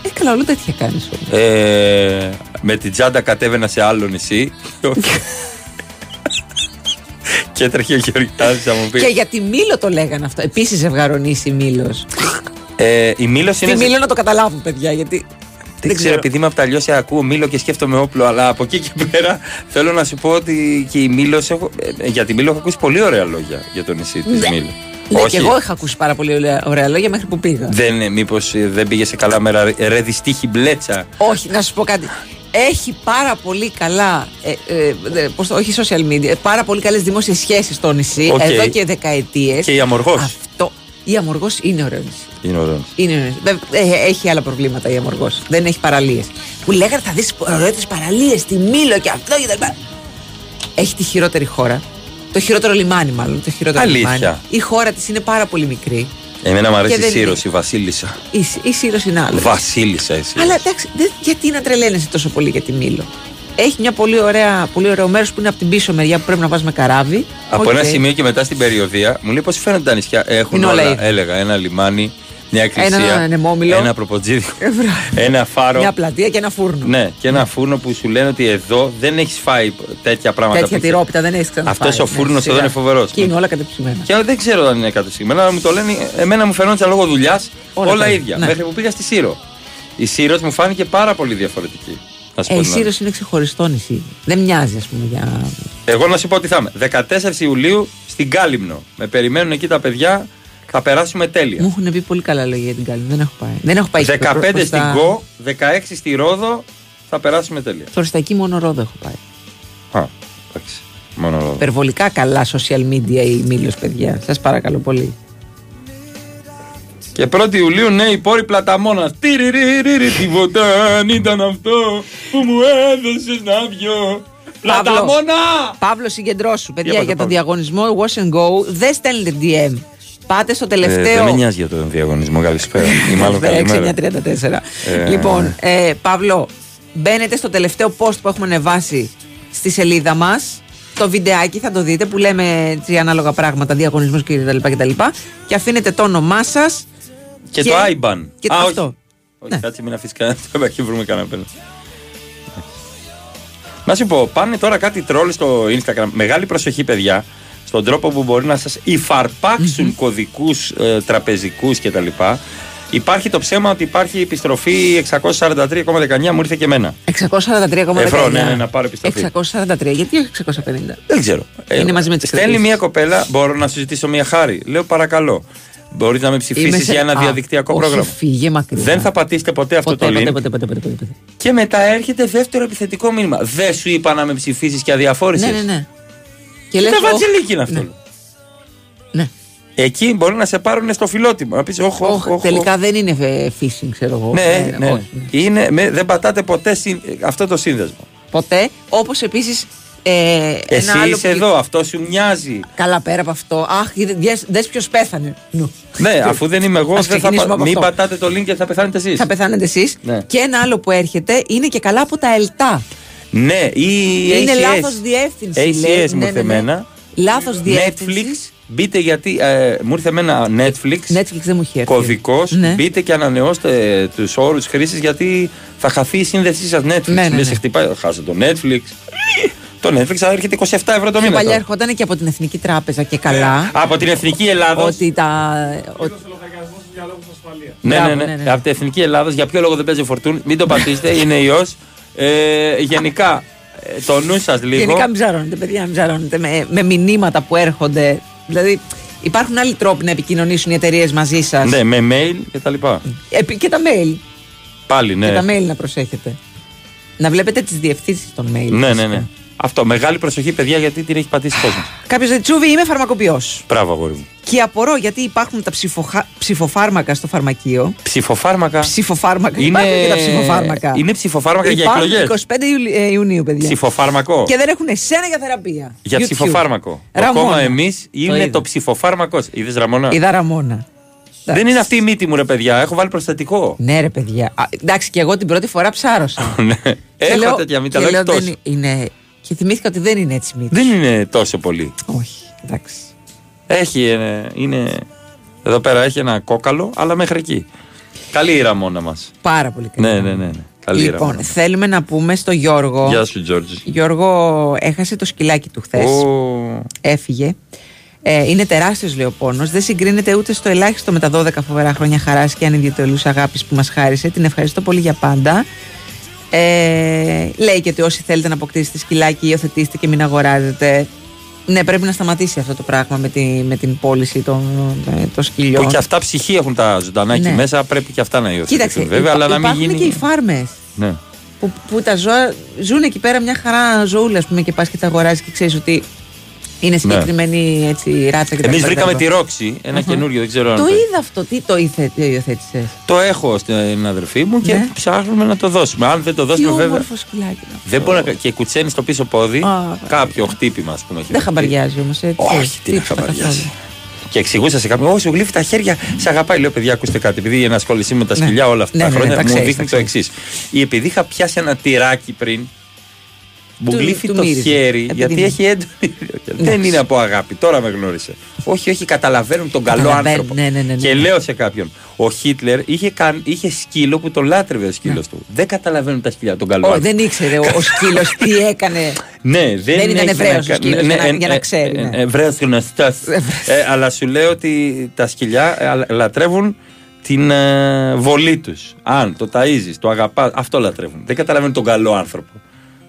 Ε, καλά, όλο τέτοια κάνεις. Ε, με την τσάντα κατέβαινα σε άλλο νησί. και έτρεχε ο Γεωργιτάδης να μου πει. Και για τη Μήλο το λέγανε αυτό. Επίσης ζευγαρονίσει Μήλος. Ε, η Μήλος Τη είναι. Μήλο να το καταλάβουν, παιδιά, γιατί. Δεν ξέρω, επειδή είμαι από τα λιώσια, ακούω Μήλο και σκέφτομαι όπλο. Αλλά από εκεί και πέρα θέλω να σου πω ότι και η Μήλος έχω, ε, για τη Μήλο έχω ακούσει πολύ ωραία λόγια για το νησί της Ναι. Μήλο. Ναι, και εγώ είχα ακούσει πάρα πολύ ωραία- ωραία λόγια μέχρι που πήγα. Δεν, μήπως δεν πήγε σε καλά μέρα, ρε- ρε δυστύχη μπλέτσα; Όχι, να σου πω κάτι. Έχει πάρα πολύ καλά, ε, ε, ε, πώς το, όχι social media, ε, πάρα πολύ καλές δημόσιες σχέσεις στο νησί Οκ. εδώ και δεκαετίες. Και η Αμοργός. Αυτό, η Αμοργός είναι ωραίο νησί. Είναι ωραίο. Είναι ωραίο νησί. Βέβαια, ε, έχει άλλα προβλήματα η Αμοργός. Δεν έχει παραλίες. Που λέγανε θα δεις ωραίες παραλίες στη Μήλο και αυτό και τα λοιπά. Έχει τη χειρότερη χώρα. Το χειρότερο λιμάνι μάλλον. Το χειρότερο Αλήθεια. λιμάνι. Η χώρα της είναι πάρα πολύ μικρή. Εμένα μου αρέσει Και η δεν Σύρος, η Βασίλισσα. Η, η Σύρος είναι άλλος. Βασίλισσα εσύ. Αλλά εντάξει, δεν- γιατί να τρελαίνεσαι τόσο πολύ για τη Μήλο; Έχει μια πολύ, ωραία, πολύ ωραίο μέρος που είναι από την πίσω μεριά που πρέπει να πας με καράβι. Από Οκ. ένα σημείο και μετά στην περιοδεία μου λέει πώς φαίνονται τα νησιά; Έχουν Είναι όλα, όλα ίδια. έλεγα, ένα λιμάνι, μια εκκλησία, Ένα ανεμόμυλο. ένα προποτζίδικο, Ε, μπράβο. ένα φάρο. Μια πλατεία και ένα φούρνο. Ναι, και ένα φούρνο που σου λένε ότι εδώ δεν έχεις φάει τέτοια πράγματα. Τέτοια που είχε. τυρόπιτα δεν έχεις ξαναφάει. Αυτός ο Ναι, φούρνος σιγά. εδώ είναι φοβερός. Και είναι όλα κατεψημένα. Και δεν ξέρω αν είναι κατευθυνμένα, αλλά μου το λένε. Εμένα μου φαινόταν λόγω δουλειάς όλα, Όλα τα ίδια, ίδια. ναι. Μέχρι που πήγα στη Σύρο. Η Σύρος μου φάνηκε πάρα πολύ διαφορετική. Να σου Ε, πω η την Σύρος αλήθεια. είναι ξεχωριστό νησί. Δεν μοιάζει, ας πούμε, για. Εγώ να σου πω τι θα είμαι. 14 Ιουλίου στην Κάλυμνο. Με περιμένουν εκεί τα παιδιά. Θα περάσουμε τέλεια. Μου έχουν πει πολύ καλά λόγια για την Κάλυμνο. Δεν έχω πάει. Δεν έχω πάει 15 προ- προς στην τα- Κο, 16 στη Ρόδο. Θα περάσουμε τέλεια. Προς τα εκεί μόνο ρόδο έχω πάει. Α, εντάξει. Μόνο Ρόδο. Υπερβολικά καλά social media η Μήλο, παιδιά. Σας παρακαλώ πολύ. Και 1η Ιουλίου, ναι, η πόρη πλαταμόνας. Τυριριριρι, τίποτα αν ήταν αυτό που μου έδωσες να πιω. Πλαταμόνα! Παύλο, συγκεντρώσου. Παιδιά, Για για, πάτε, τον Παύλο. διαγωνισμό Wash and Go δεν στέλνετε DM. Πάτε στο Ε, δεν τελευταίο. με νοιάζει για τον διαγωνισμό. Καλησπέρα. Ή μάλλον καλημέρα. 6-9-34. Ε. Λοιπόν, ε, Παύλο, μπαίνετε στο τελευταίο post που έχουμε ανεβάσει στη σελίδα μας. Το βιντεάκι θα το δείτε που λέμε έτσι, ανάλογα πράγματα, διαγωνισμός κτλ. κτλ. Και αφήνετε το όνομά σας. Και, το IBAN. Και Α, το όχι. αυτό. Όχι, κάτσε μην αφήσεις κανένα. Θα και βρούμε κανένα πέρα. Να σου πω, πάνε τώρα κάτι τρόλ στο Instagram. Μεγάλη προσοχή, παιδιά, στον τρόπο που μπορεί να σας υφαρπάξουν κωδικούς ε, τραπεζικούς κτλ. Υπάρχει το ψέμα ότι υπάρχει επιστροφή 643,19 μου ήρθε και εμένα. 643,19. Ευρώ, ναι, ναι, να πάρω επιστροφή. 643, γιατί όχι 650. Δεν ξέρω. Είναι μαζί με τις Στέλνει κρατήσεις. μια κοπέλα, μπορώ να σου ζητήσω μια χάρη. Λέω παρακαλώ. Μπορεί να με ψηφίσει Είμαι σε- για ένα Α, διαδικτυακό όχι, πρόγραμμα. Φύγε μακριά. Δεν θα πατήσετε ποτέ αυτό ποτέ, το link. ποτέ, ποτέ, ποτέ, ποτέ, ποτέ, ποτέ. Και μετά έρχεται δεύτερο επιθετικό μήνυμα. Δεν σου είπα να με ψηφίσεις και αδιαφόρησε. Ναι, ναι, ναι. Και Και λες, τα «Ωχ, βατζιλίκι είναι αυτό. Ναι. Ναι. Εκεί μπορεί να σε πάρουν στο φιλότιμο. Να πεις, όχι, Όχ, τελικά δεν είναι ε, phishing, ξέρω εγώ. Ναι, Ε, ναι. όχι, ναι. Είναι, με, δεν πατάτε ποτέ συν- αυτό το σύνδεσμο. Ποτέ. Όπως επίσης. Ε, Εσύ ένα άλλο είσαι που- εδώ, αυτό σου μοιάζει. Καλά, πέρα από αυτό. Αχ, δες ποιος πέθανε. Νου. ναι, αφού δεν είμαι εγώ, Ας δεν θα, ξεκινήσουμε πα- από μην αυτό. πατάτε το link και θα πεθάνετε εσείς. Θα πεθάνετε εσείς. Ναι. Και ένα άλλο που έρχεται είναι και καλά από τα ΕΛΤΑ. Ναι, ή είναι ACS. λάθος διεύθυνση. ACS λέει. μου ήρθε εμένα. Λάθος διεύθυνσης. Netflix. Μπείτε γιατί ε, μου ήρθε εμένα Netflix. Netflix δεν μου έχει έρθει. Κωδικός. Ναι. Μπείτε και ανανεώστε τους όρους χρήσης γιατί θα χαθεί η σύνδεσή σας Netflix. Ναι, ναι, Μην ναι. σε χτυπάει, χάσετε το Netflix. Το Netflix θα έρχεται 27 ευρώ το Και μήνα. παλιά τώρα. ερχόταν και από την Εθνική Τράπεζα και καλά. Από την Εθνική Ελλάδος. Ότι τα. ότι- Ναι, Μπράβο, ναι, ναι, ναι, ναι. Από την Εθνική Ελλάδος. Για ποιο λόγο δεν παίζει φορτούν. Μην το πατήσετε, είναι ιός. Ε, γενικά, ε, το νου σας λίγο. Γενικά μην ψαρώνετε, παιδιά, μην ψαρώνετε με, με μηνύματα που έρχονται. Δηλαδή, υπάρχουν άλλοι τρόποι να επικοινωνήσουν οι εταιρείες μαζί σας. Ναι, με mail και τα λοιπά. και τα mail. Πάλι, ναι. Και τα mail να προσέχετε. Να βλέπετε τις διευθύνσεις των mail. Ναι, ναι, φυσικά. ναι. Αυτό. Μεγάλη προσοχή, παιδιά, γιατί την έχει πατήσει κόσμο. Κάποιος λέει Τσούβι, είμαι φαρμακοποιός. Μπράβο, αγόρι μου. Και απορώ γιατί υπάρχουν τα ψηφοχα... ψηφοφάρμακα στο φαρμακείο. Ψηφοφάρμακα; Ψηφοφάρμακα. Υπάρχουν και τα ψηφοφάρμακα. Είναι ψηφοφάρμακα για Υπάρχουν εκλογές. 25 Ιουλ- ε, Ιουνίου, παιδιά. Ψηφοφάρμακο; Και δεν έχουν εσένα για θεραπεία. Για YouTube. ψηφοφάρμακο. Ραμόνα. Ακόμα εμείς είναι είδα. το ψηφοφάρμακος. Είδες Ραμόνα; Είδα Ραμόνα. Δεν είναι αυτή η μύτη μου, ρε παιδιά. Έχω βάλει προστατικό. Ναι, ρε παιδιά. Α, εντάξει, και εγώ την πρώτη φορά ψάρωσα. Ναι. Και Έχω λέω- τέτοια μύτη, και αλλά όχι λέω, τόσο. δεν είναι. Και θυμήθηκα ότι δεν είναι έτσι μύτη. Δεν είναι τόσο πολύ. Όχι, εντάξει. Έχει, ε, είναι. Εδώ πέρα έχει ένα κόκαλο, αλλά μέχρι εκεί. Καλή η Ραμόνα μας. Πάρα πολύ καλή. Ναι, ναι, ναι. ναι. Καλή η Λοιπόν, Ραμόνα. θέλουμε να πούμε στο Γιώργο. Γεια σου, Τζόρτζι. Γιώργο έχασε το σκυλάκι του χθες. Ω, Έφυγε. Ε, είναι τεράστιος λέει ο πόνο. Δεν συγκρίνεται ούτε στο ελάχιστο με τα 12 φοβερά χρόνια χαράς και ανιδιοτελού αγάπης που μας χάρισε. Την ευχαριστώ πολύ για πάντα. Ε, λέει και ότι όσοι θέλετε να αποκτήσετε σκυλάκι, υιοθετήστε και μην αγοράζετε. Ναι, πρέπει να σταματήσει αυτό το πράγμα με, τη, με την πώληση των, ε, των σκυλιών. Που και αυτά ψυχή έχουν τα ζωντανά εκεί Ναι. μέσα, πρέπει και αυτά να υιοθετηθούν. Κοίταξε, βέβαια, υπά- αλλά να μην υπάρχουν γίνει. και οι φάρμες Ναι. που, που τα ζώα ζουν εκεί πέρα μια χαρά ζωούλα, ας πούμε, και πας και τα αγοράζεις και ξέρεις ότι είναι συγκεκριμένη έτσι, ράτσα και τα Εμείς λοιπά, βρήκαμε τα τη λοιπά. Ρόξη, ένα Αχα. καινούριο, δεν ξέρω αν. Το το- είδα αυτό. Τι το ήθε, τι υιοθέτησε; Το έχω στην αδερφή μου και Ναι. ψάχνουμε να το δώσουμε. Αν δεν το Τι δώσουμε, βέβαια. όμορφο σκυλάκι. είναι αυτό. Δεν μπορεί να. και κουτσένεις στο πίσω πόδι Α, κάποιο χτύπημα, ας πούμε. έχει Δεν βρεθεί. χαμπαριάζει όμως έτσι. Όχι, τι να Τίποτα χαμπαριάζει. καθόλου. Και εξηγούσα σε κάποιον, Όσο γλύφει τα χέρια, σε αγαπάει. Λέω, παιδιά, ακούστε κάτι. Επειδή η ενασχόλησή με τα Ναι. σκυλιά όλα αυτά Ναι, τα ναι, ναι, χρόνια τα μου ξέρεις, δείχνει τα το εξής. Ή επειδή είχα πιάσει ένα τυράκι πριν, μου Του- γλύφει του το μύριζε. χέρι, Επειδή γιατί είναι. έχει έντονη. Δεν είναι από αγάπη, τώρα με γνώρισε. όχι, όχι, καταλαβαίνουν τον καλό Καταλαβαίνουν, άνθρωπο. ναι, ναι, ναι, ναι. Και λέω σε κάποιον, ο Χίτλερ είχε, καν, είχε σκύλο που τον λάτρευε ο σκύλος του. Δεν καταλαβαίνουν τα σκυλιά τον καλό Όχι, άνθρωπο. δεν ήξερε ο, ο σκύλος τι έκανε. Ναι, δεν, Δεν ήταν έχει Εβραίος να ο κα- σκύλος, για να- για να ξέρει, ναι. Εβραίο γνωστός. Ε, αλλά σου λέω ότι τα σκυλιά ε, λατρεύουν την ε, βολή τους. Αν το ταΐζεις, το αγαπάς, αυτό λατρεύουν. Δεν καταλαβαίνουν τον καλό άνθρωπο.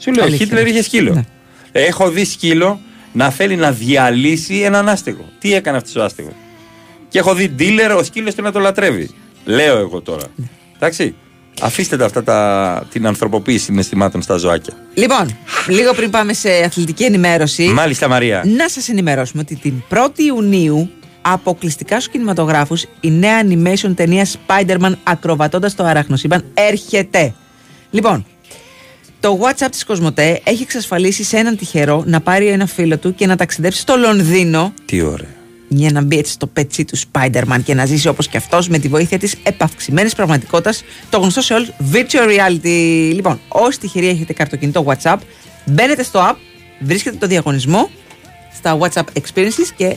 Σου λέω, ο Αλήθεια. Χίτλερ είχε σκύλο. Ναι. Έχω δει σκύλο να θέλει να διαλύσει έναν άστεγο. Τι έκανε αυτός ο άστεγος; Και έχω δει ντίλερ ο σκύλος του να το λατρεύει. Λέω εγώ τώρα. Εντάξει. Αφήστε τα αυτά τα, την ανθρωποποίηση συναισθημάτων στα ζωάκια. Λοιπόν, λίγο πριν πάμε σε αθλητική ενημέρωση. Μάλιστα, Μαρία. Να σας ενημερώσουμε ότι την 1η Ιουνίου αποκλειστικά στους κινηματογράφους η νέα animation ταινία Spider-Man ακροβατώντας το αραχνοσύμπαν έρχεται. Λοιπόν, το WhatsApp της Κοσμοτέ έχει εξασφαλίσει σε έναν τυχερό να πάρει ένα φίλο του και να ταξιδέψει στο Λονδίνο Τι ωραία. για να μπει έτσι στο πετσί του Spider-Man και να ζήσει όπως και αυτός με τη βοήθεια της επαυξημένης πραγματικότητας το γνωστό σε όλους virtual reality. Λοιπόν, όσοι τυχεροί έχετε καρτοκινητό WhatsApp, μπαίνετε στο app, βρίσκετε το διαγωνισμό στα WhatsApp experiences και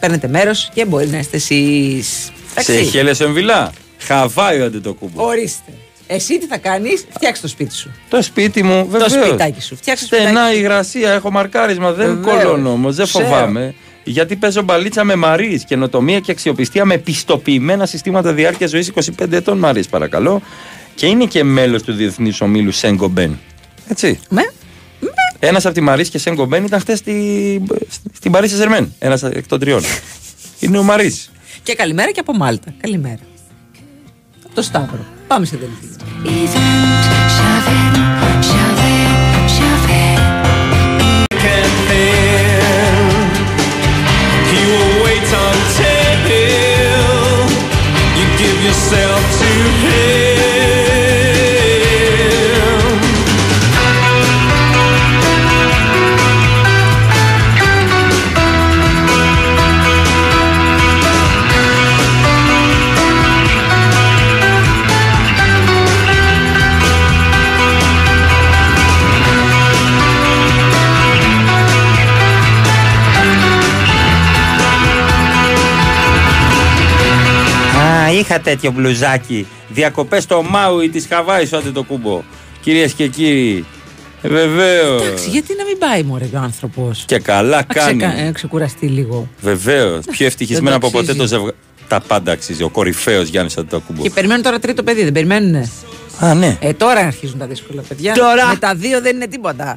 παίρνετε μέρος και μπορεί να είστε εσείς. Σε Εντάξει. χέλε εμβυλά; Χαβάει ο αντιτοκούμπο. Ορίστε. Εσύ τι θα κάνεις, φτιάξε το σπίτι σου. Το σπίτι μου, βέβαια. Το σπιτάκι σου. Φτιάξε το Στενά σπιτάκι σου. υγρασία, έχω μαρκάρισμα. Δεν Βεβαίως. κολώνω όμως, δεν Ξέρω. φοβάμαι. Γιατί παίζω μπαλίτσα με Μαρή, καινοτομία και αξιοπιστία με πιστοποιημένα συστήματα διάρκειας ζωής 25 ετών Μαρή, παρακαλώ. Και είναι και μέλος του Διεθνής Ομίλου Σέγκο Μπεν. Έτσι. Με. Ένας από τη Μαρή και Σέγκο Μπεν ήταν χτες στη... στην Παρίσι Ζερμέν. Ένας εκ των τριών. είναι ο Μαρή. Και καλημέρα και από Μάλτα. Καλημέρα το Σταύρο. Πάμε σε δελτίο. yourself είχα τέτοιο μπλουζάκι. Διακοπές στο Μάουι της Χαβάης, άντε το κούμπο. Κυρίες και κύριοι. Βεβαίως. Εντάξει, γιατί να μην πάει μωρέ ο άνθρωπος; Και καλά κάνει. Να ξεκουραστεί λίγο. Βεβαίως. Πιο ευτυχισμένο Δεν το από ποτέ αξίζει. το ζευγάρι. Τα πάντα αξίζει. Ο κορυφαίος Γιάννης Αντιτοκούμπο. Και περιμένουν τώρα τρίτο παιδί, δεν περιμένουν. Α, ναι. Ε, τώρα αρχίζουν τα δύσκολα παιδιά. Τώρα. Με τα δύο δεν είναι τίποτα.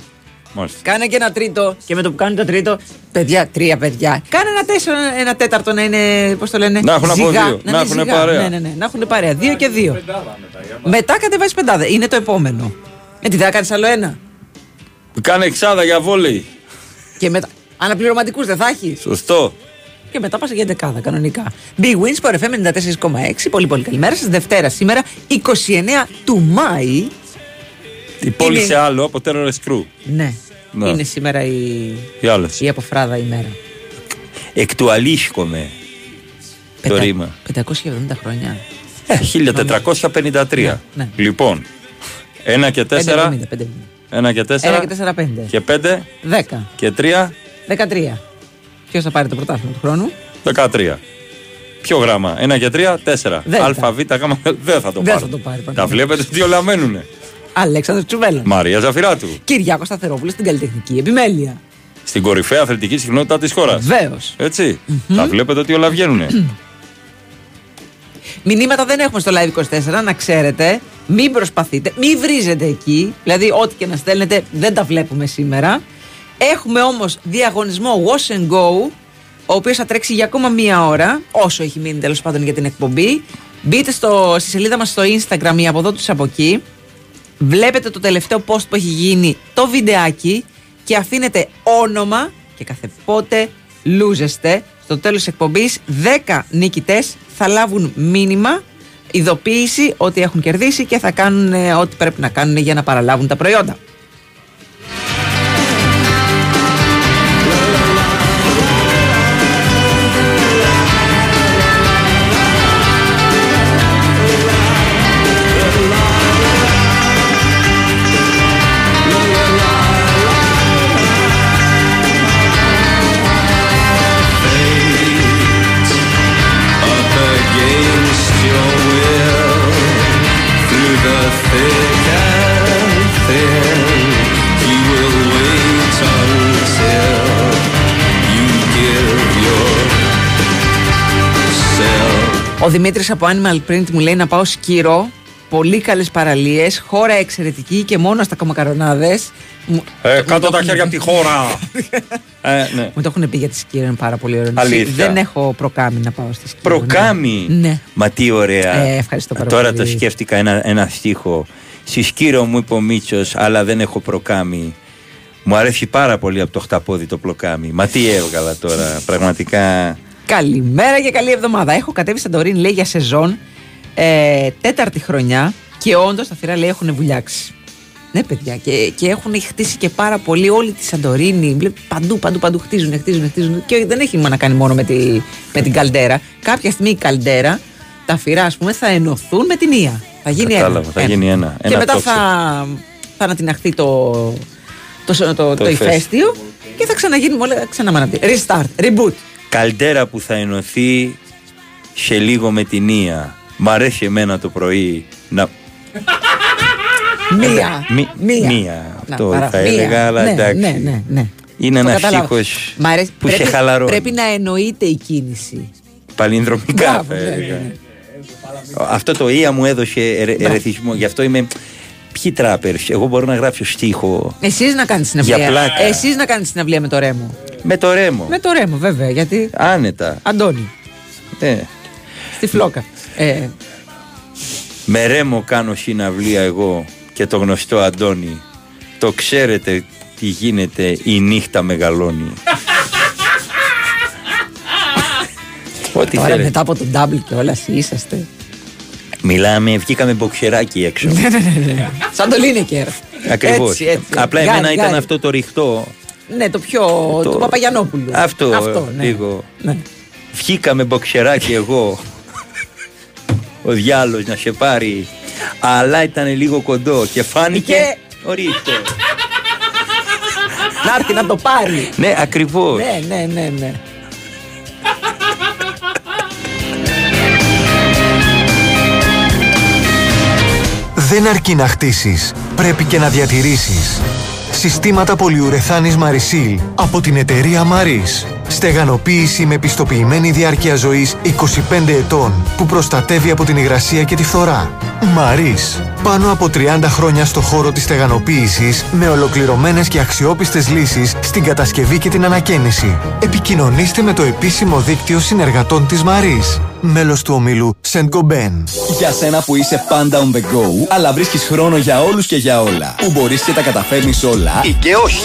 Μάλιστα. Κάνε και ένα τρίτο και με το που κάνει το τρίτο, παιδιά, τρία παιδιά. Κάνε ένα τέσσερα, ένα τέταρτο να είναι, πώς το λένε, Να έχουν από ζυγά, δύο, να είναι έχουν ζυγά. παρέα. Ναι, ναι, ναι, να έχουν παρέα. Δύο και δύο. Μετά κατεβάζεις πεντάδα. Είναι το επόμενο. Ε, τι δεν κάνεις άλλο ένα; Κάνε εξάδα για βόλεϊ. Και μετά. Αναπληρωματικούς δεν θα έχεις; Σωστό. Και μετά πας για δεκάδα κανονικά. Big Wins for FM 94,6. Πολύ πολύ καλημέρα σας. Δευτέρα σήμερα, 29 του Μάη. Η πόλη Είναι- σε άλλο από Terrorist Crew. Ναι. Ναι. Είναι σήμερα η, Οι άλλες. η αποφράδα ημέρα. Εκ του αλήσκομαι. Το Πετα- ρήμα. 570 χρόνια. Ε, 1453. Ναι. Λοιπόν, 1 και 4. 570, 570. 1 και 4. 1 και 4, 5. Και 5 10. και 3. 13. Ποιος θα πάρει το πρωτάθλημα του χρόνου; 13. Ποιο γράμμα, 1 και 3, 4. Δέλτα. Α, Β, Γ, δεν θα το Δεν πάρω. θα το πάρει, Τα πάντα. βλέπετε ότι όλα μένουνε. Αλέξανδρος Τσουβέλλα. Μαρία Ζαφυράτου. Κυριάκος Σταθερόπουλος στην καλλιτεχνική επιμέλεια. Στην κορυφαία αθλητική συχνότητα της χώρας. Βεβαίως. Έτσι. Θα βλέπετε ότι όλα βγαίνουνε. Μηνύματα δεν έχουμε στο live 24, να ξέρετε. Μην προσπαθείτε, μην βρίζετε εκεί. Δηλαδή, ό,τι και να στέλνετε, δεν τα βλέπουμε σήμερα. Έχουμε όμως διαγωνισμό Wash and Go, ο οποίος θα τρέξει για ακόμα μία ώρα, όσο έχει μείνει τέλος πάντων για την εκπομπή. Μπείτε στο, στη σελίδα μας στο Instagram ή από εδώ τους από εκεί. Βλέπετε το τελευταίο post που έχει γίνει, το βιντεάκι και αφήνετε όνομα και κάθε πότε λούζεστε. Στο τέλος της εκπομπής 10 νικητές θα λάβουν μήνυμα, ειδοποίηση ότι έχουν κερδίσει και θα κάνουν ε, ό,τι πρέπει να κάνουν για να παραλάβουν τα προϊόντα. Ο Δημήτρης από Animal Print μου λέει να πάω σκύρο, πολύ καλές παραλίες, χώρα εξαιρετική και μόνο στα κομμακαρονάδες. Μου- Ε, μου κάτω το τα έχουν- χέρια από τη χώρα. ε, ναι. Μου το έχουν πει για τη σκύρο, είναι πάρα πολύ ωραίο. Αλήθεια. Δεν έχω προκάμι να πάω στη σκύρο. ναι. Προκάμι; Ναι. Μα τι ωραία. Ε, ευχαριστώ πάρα Τώρα πολύ. το σκέφτηκα ένα, ένα στίχο. Συσκύρο μου είπε ο Μίτσος, αλλά δεν έχω προκάμι. Μου αρέσει πάρα πολύ από το χταπόδι το πλοκάμι. Μα τι έβγαλα τώρα, πραγματικά. Καλημέρα και καλή εβδομάδα. Έχω κατέβει Σαντορίνη, λέει, για σεζόν. Ε, τέταρτη χρονιά και όντως τα θηρά λέει έχουν βουλιάξει. Ναι, παιδιά, και, και έχουν χτίσει και πάρα πολύ όλη τη Σαντορίνη. Βλέπει παντού, παντού, παντού χτίζουν, χτίζουν, χτίζουν. Και δεν έχει να κάνει μόνο με, τη, με την καλντέρα. Κάποια στιγμή η καλντέρα, τα φυρά, ας πούμε, θα ενωθούν με την Ία. Θα γίνει Κατάλαβα, ένα. θα γίνει ένα. Και Ένα μετά τόξο. θα, θα ανατιναχθεί το, το, το, το, το ηφαίστειο. ηφαίστειο και θα ξαναγίνει όλα ξανά μανατή. Restart, reboot. Καλτέρα που θα ενωθεί σε λίγο με την Ία. Μ' αρέσει εμένα το πρωί να. Μία. Μη- μία. μία. Να, Αυτό παρά- θα μία. έλεγα, αλλά ναι, εντάξει. Ναι, ναι, ναι. Είναι Το ένας κατάλαβα. στίχος Μ' αρέσει- που πρέπει, σε χαλαρώνει. Πρέπει να εννοείται η κίνηση. Παλινδρομικά Μπράβο, θα ναι, ναι, έλεγα. ναι. Αυτό το ία μου έδωσε ερε- Μπράβο. ερεθισμό. Γι' αυτό είμαι. Ποιοι τράπερς, εγώ μπορώ να γράψω στίχο Εσείς να κάνετε συναυλία. Για πλάκα. Εσείς να κάνετε συναυλία με το Ρέμο. Με το ρέμο. Με το Ρέμο, βέβαια, γιατί. Άνετα. Αντώνη, Ε. στη φλόκα. Ε, Με ρέμο κάνω συναυλία εγώ και το γνωστό Αντώνη. Το ξέρετε τι γίνεται, η νύχτα μεγαλώνει. Ό,τι τώρα θέλετε. μετά από τον double και όλα, είσαστε. Μιλάμε, βγήκαμε μποξεράκι έξω. ναι, ναι, ναι, ναι. Σαν το Λίνεκερ. Ακριβώς. Έτσι, έτσι. Απλά Γκάρι, εμένα ήταν Γκάρι. αυτό το ριχτό. Ναι, το πιο. Το- του Παπαγιανόπουλου. Αυτό, Αυτό ναι. λίγο. Ναι. Βγήκαμε μποξεράκι εγώ. Ο διάολος να σε πάρει. Αλλά ήταν λίγο κοντό και φάνηκε. Και- Ορίστε. Να έρθει να το πάρει. ναι, ακριβώς. Ναι, ναι, ναι, ναι. Δεν αρκεί να χτίσεις, πρέπει και να διατηρήσεις. Συστήματα πολυουρεθάνης Marisol από την εταιρεία Maris. Στεγανοποίηση με πιστοποιημένη διάρκεια ζωής 25 ετών που προστατεύει από την υγρασία και τη φθορά. Maris. Πάνω από 30 χρόνια στο χώρο της στεγανοποίησης με ολοκληρωμένες και αξιόπιστες λύσεις στην κατασκευή και την ανακαίνιση. Επικοινωνήστε με το επίσημο δίκτυο συνεργατών της Μαρής. Μέλος του ομίλου Σεντ Γκομπέν. Για σένα που είσαι πάντα on the go, αλλά βρίσκεις χρόνο για όλους και για όλα. Που μπορείς και τα καταφέρνεις όλα ή και όχι.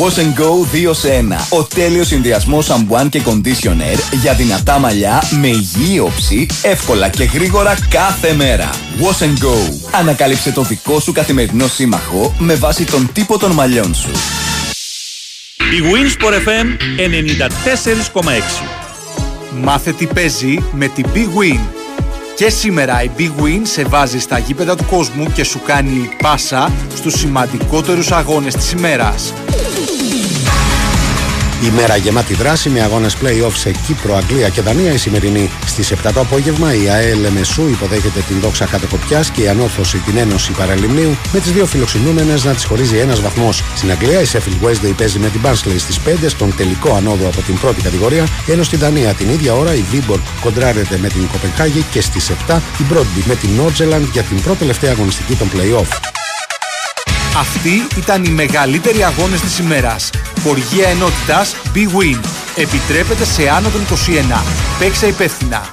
Wash and Go 2 σε 1. Ο τέλειος συνδυασμός σαμπουάν και conditioner για δυνατά μαλλιά με υγιή όψη, εύκολα και γρήγορα κάθε μέρα. Wash and Go. Ανακάλυψε το δικό σου καθημερινό σύμμαχο με βάση τον τύπο των μαλλιών σου. Η Winsport FM 94,6. Μάθε τι παίζει με την Big Win. Και σήμερα η Big Win σε βάζει στα γήπεδα του κόσμου και σου κάνει πάσα στους σημαντικότερους αγώνες της ημέρας. Η μέρα γεμάτη δράση με αγώνες play-off σε Κύπρο, Αγγλία και Δανία η σημερινή. Στις 7 το απόγευμα η ΑΕΛ Μεσού υποδέχεται την δόξα Κατοκοπιάς και η Ανόρθωση την Ένωση Παραλιμνίου με τις δύο φιλοξενούμενες να τις χωρίζει ένας βαθμός. Στην Αγγλία η Sheffield Wednesday παίζει με την Barnsley στις 5 στον τελικό ανόδο από την πρώτη κατηγορία ενώ στην Δανία την ίδια ώρα η Viborg κοντράρεται με την Κοπενχάγη και στις 7 η Broadby με την Nordjylland για την πρώτη τελευταία αγωνιστική των play-off. Αυτοί ήταν οι μεγαλύτεροι αγώνες της ημέρας. Χοργία ενότητας Big Win. Επιτρέπεται σε άνω των 21. Παίξε υπεύθυνα.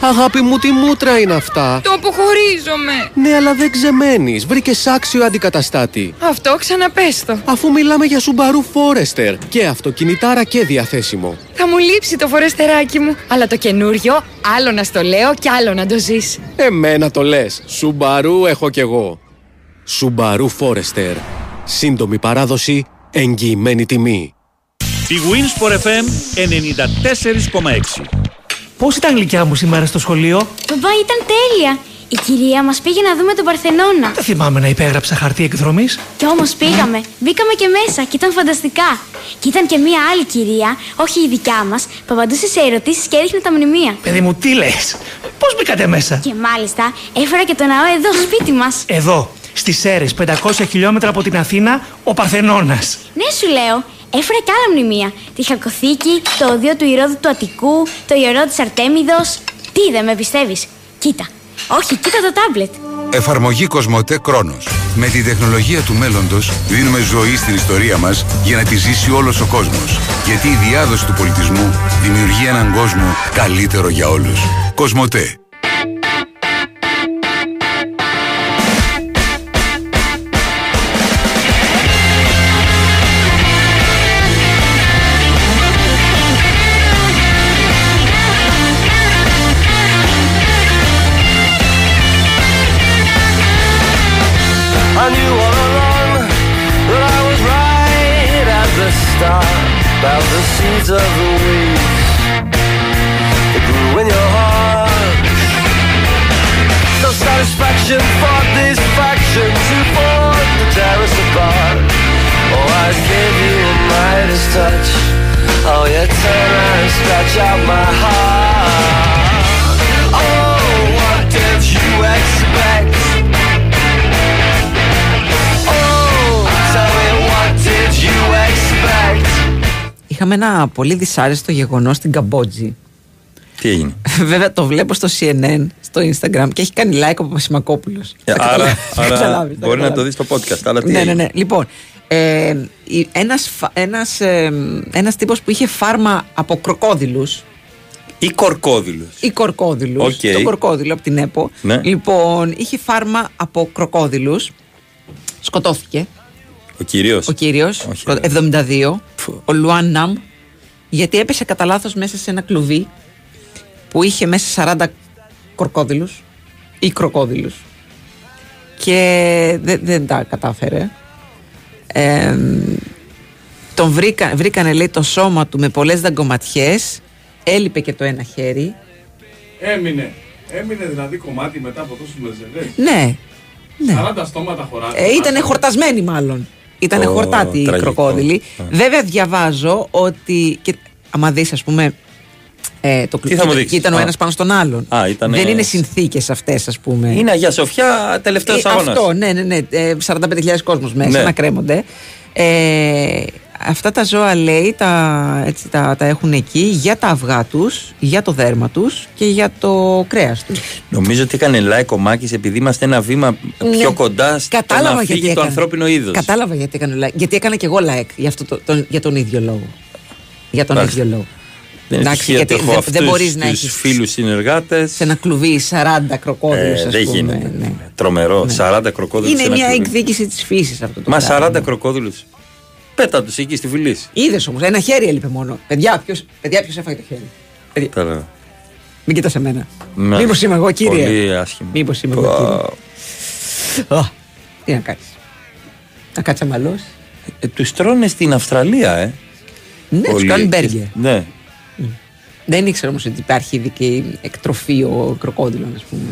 Αγάπη μου, τι μούτρα είναι αυτά; Το αποχωρίζομαι. Ναι, αλλά δεν ξεμένεις. Βρήκες άξιο αντικαταστάτη. Αυτό ξαναπέστο. Αφού μιλάμε για Subaru Forester. Και αυτοκινητάρα και διαθέσιμο. Θα μου λείψει το φορεστεράκι μου. Αλλά το καινούριο, άλλο να στο λέω και άλλο να το ζεις. Εμένα το λες. Subaru έχω κι εγώ. Subaru Forester. Σύντομη παράδοση, εγγυημένη τιμή. Η Winsport FM 94,6. Πώς ήταν η γλυκιά μου σήμερα στο σχολείο, Μπαμπά, ήταν τέλεια. Η κυρία μας πήγε να δούμε τον Παρθενώνα. Δεν θυμάμαι να υπέγραψα χαρτί εκδρομής. Κι όμως πήγαμε. Μπήκαμε και μέσα και ήταν φανταστικά. Και ήταν και μία άλλη κυρία, όχι η δικιά μας, που απαντούσε σε ερωτήσεις και έδειχνε τα μνημεία. Παιδί μου, τι λες, Πώς μπήκατε μέσα; Και μάλιστα έφερα και το ναό εδώ σπίτι μας. Εδώ, στις Σέρες, 500 χιλιόμετρα από την Αθήνα, ο Παρθενώνας. Ναι, σου λέω, έφερα και άλλα μνημεία. Τη Χαλκοθήκη, το οδείο του Ηρώδου του Αττικού, το ιερό της Αρτέμιδος. Τι δεν με πιστεύεις; Κοίτα. Όχι, κοίτα το τάμπλετ. Εφαρμογή Κοσμοτέ Κρόνος. Με τη τεχνολογία του μέλλοντος δίνουμε ζωή στην ιστορία μας για να τη ζήσει όλος ο κόσμος. Γιατί η διάδοση του πολιτισμού δημιουργεί έναν κόσμο καλύτερο για όλους. Κοσμοτέ. The seeds of the weeds that grew in your heart. No satisfaction for these factions who fought tear us apart. Oh, I gave you a Midas touch. Oh, you turn and scratch out my heart. Είχαμε ένα πολύ δυσάρεστο γεγονός στην Καμπότζη. Τι έγινε; Βέβαια το βλέπω στο CNN, στο Instagram και έχει κάνει like ο Παπασημακόπουλος. Ε, άρα άρα μπορεί να το δεις στο podcast. Αλλά τι Ναι, ναι, έγινε; ναι. Λοιπόν, ε, η- ένας, φα- ένας, ε, ένας τύπος που είχε φάρμα από κροκόδιλους Ή κορκόδηλο. ή κορκόδιλους, Οκ. το κορκόδιλο από την ΕΠΟ. Ναι. Λοιπόν, είχε φάρμα από κροκόδιλους, σκοτώθηκε Ο κυρίω. ο κύριος, Όχι, σκο- 72, ο Λουάν Ναμ, γιατί έπεσε κατά λάθος μέσα σε ένα κλουβί που είχε μέσα 40 κορκόδιλους ή κροκόδιλους και δεν, δεν τα κατάφερε. Ε, τον βρήκα, βρήκανε λέει το σώμα του με πολλές δαγκωματιές έλειπε και το ένα χέρι Έμεινε. Έμεινε δηλαδή κομμάτι μετά από τόσους μεζεδές. ναι, ναι. 40 στόματα χωράνε. Ε, ήταν χορτασμένοι μάλλον. Ήταν Ω, χορτάτοι οι τραγικό. κροκόδιλοι. Α. Βέβαια διαβάζω ότι. Και, άμα δεις, ας πούμε. Ε, το Τι θα μου και δείξεις; ήταν ο Α. ένας πάνω στον άλλον. Α, ήτανε- Δεν είναι συνθήκες αυτές, ας πούμε. Είναι Αγία Σοφιά, τελευταίος Ε, αγώνας. Αυτό, ναι, ναι, ναι. Ε, 45.000 κόσμος μέσα Ναι. να κρέμονται. Ε, Αυτά τα ζώα λέει τα, έτσι, τα, τα έχουν εκεί για τα αυγά τους, για το δέρμα τους και για το κρέας τους. Νομίζω ότι έκανε like ο Μάκης επειδή είμαστε ένα βήμα Ναι. πιο κοντά στο Κατάλαβα να γιατί φύγει το έκανε. ανθρώπινο είδος. Κατάλαβα γιατί έκανε like. Γιατί έκανα και εγώ like για, αυτό το, τον- για τον ίδιο λόγο. Για τον Μάλιστα. ίδιο λόγο. Δεν είναι Εντάξει, τυχαίο ότι γιατί έχω δεν- δεν αυτούς μπορείς να τους έχεις- φίλους συνεργάτες. Σε ένα κλουβί 40 κροκόδιλους Ε, ας δεν πούμε. γίνεται. ναι. Τρομερό. 40 κροκόδιλους σε Είναι ένα μια κλουβί. εκδίκηση της φύσης αυτό το Μα πράγμα. 40 κροκόδιλους. Πέτα τους εκεί στη φυλή. Είδες όμως, ένα χέρι έλειπε μόνο. Παιδιά, ποιο παιδιά, ποιος έφαγε το χέρι; Παιδιά, Καλά. μην κοιτάς εμένα. Ναι. Μήπως είμαι εγώ, κύριε; Πολύ άσχημο. Μήπως είμαι εγώ, κύριε; Α, Τι να κάνεις; Να κάτσεις αμαλός. Ε, τους τρώνε στην Αυστραλία, ε. Ναι, τους Πολύ. κάνουν μπέργκερ. Ναι. Δεν ήξερα όμως ότι υπάρχει ειδική εκτροφή ο κροκόδιλων, ας πούμε.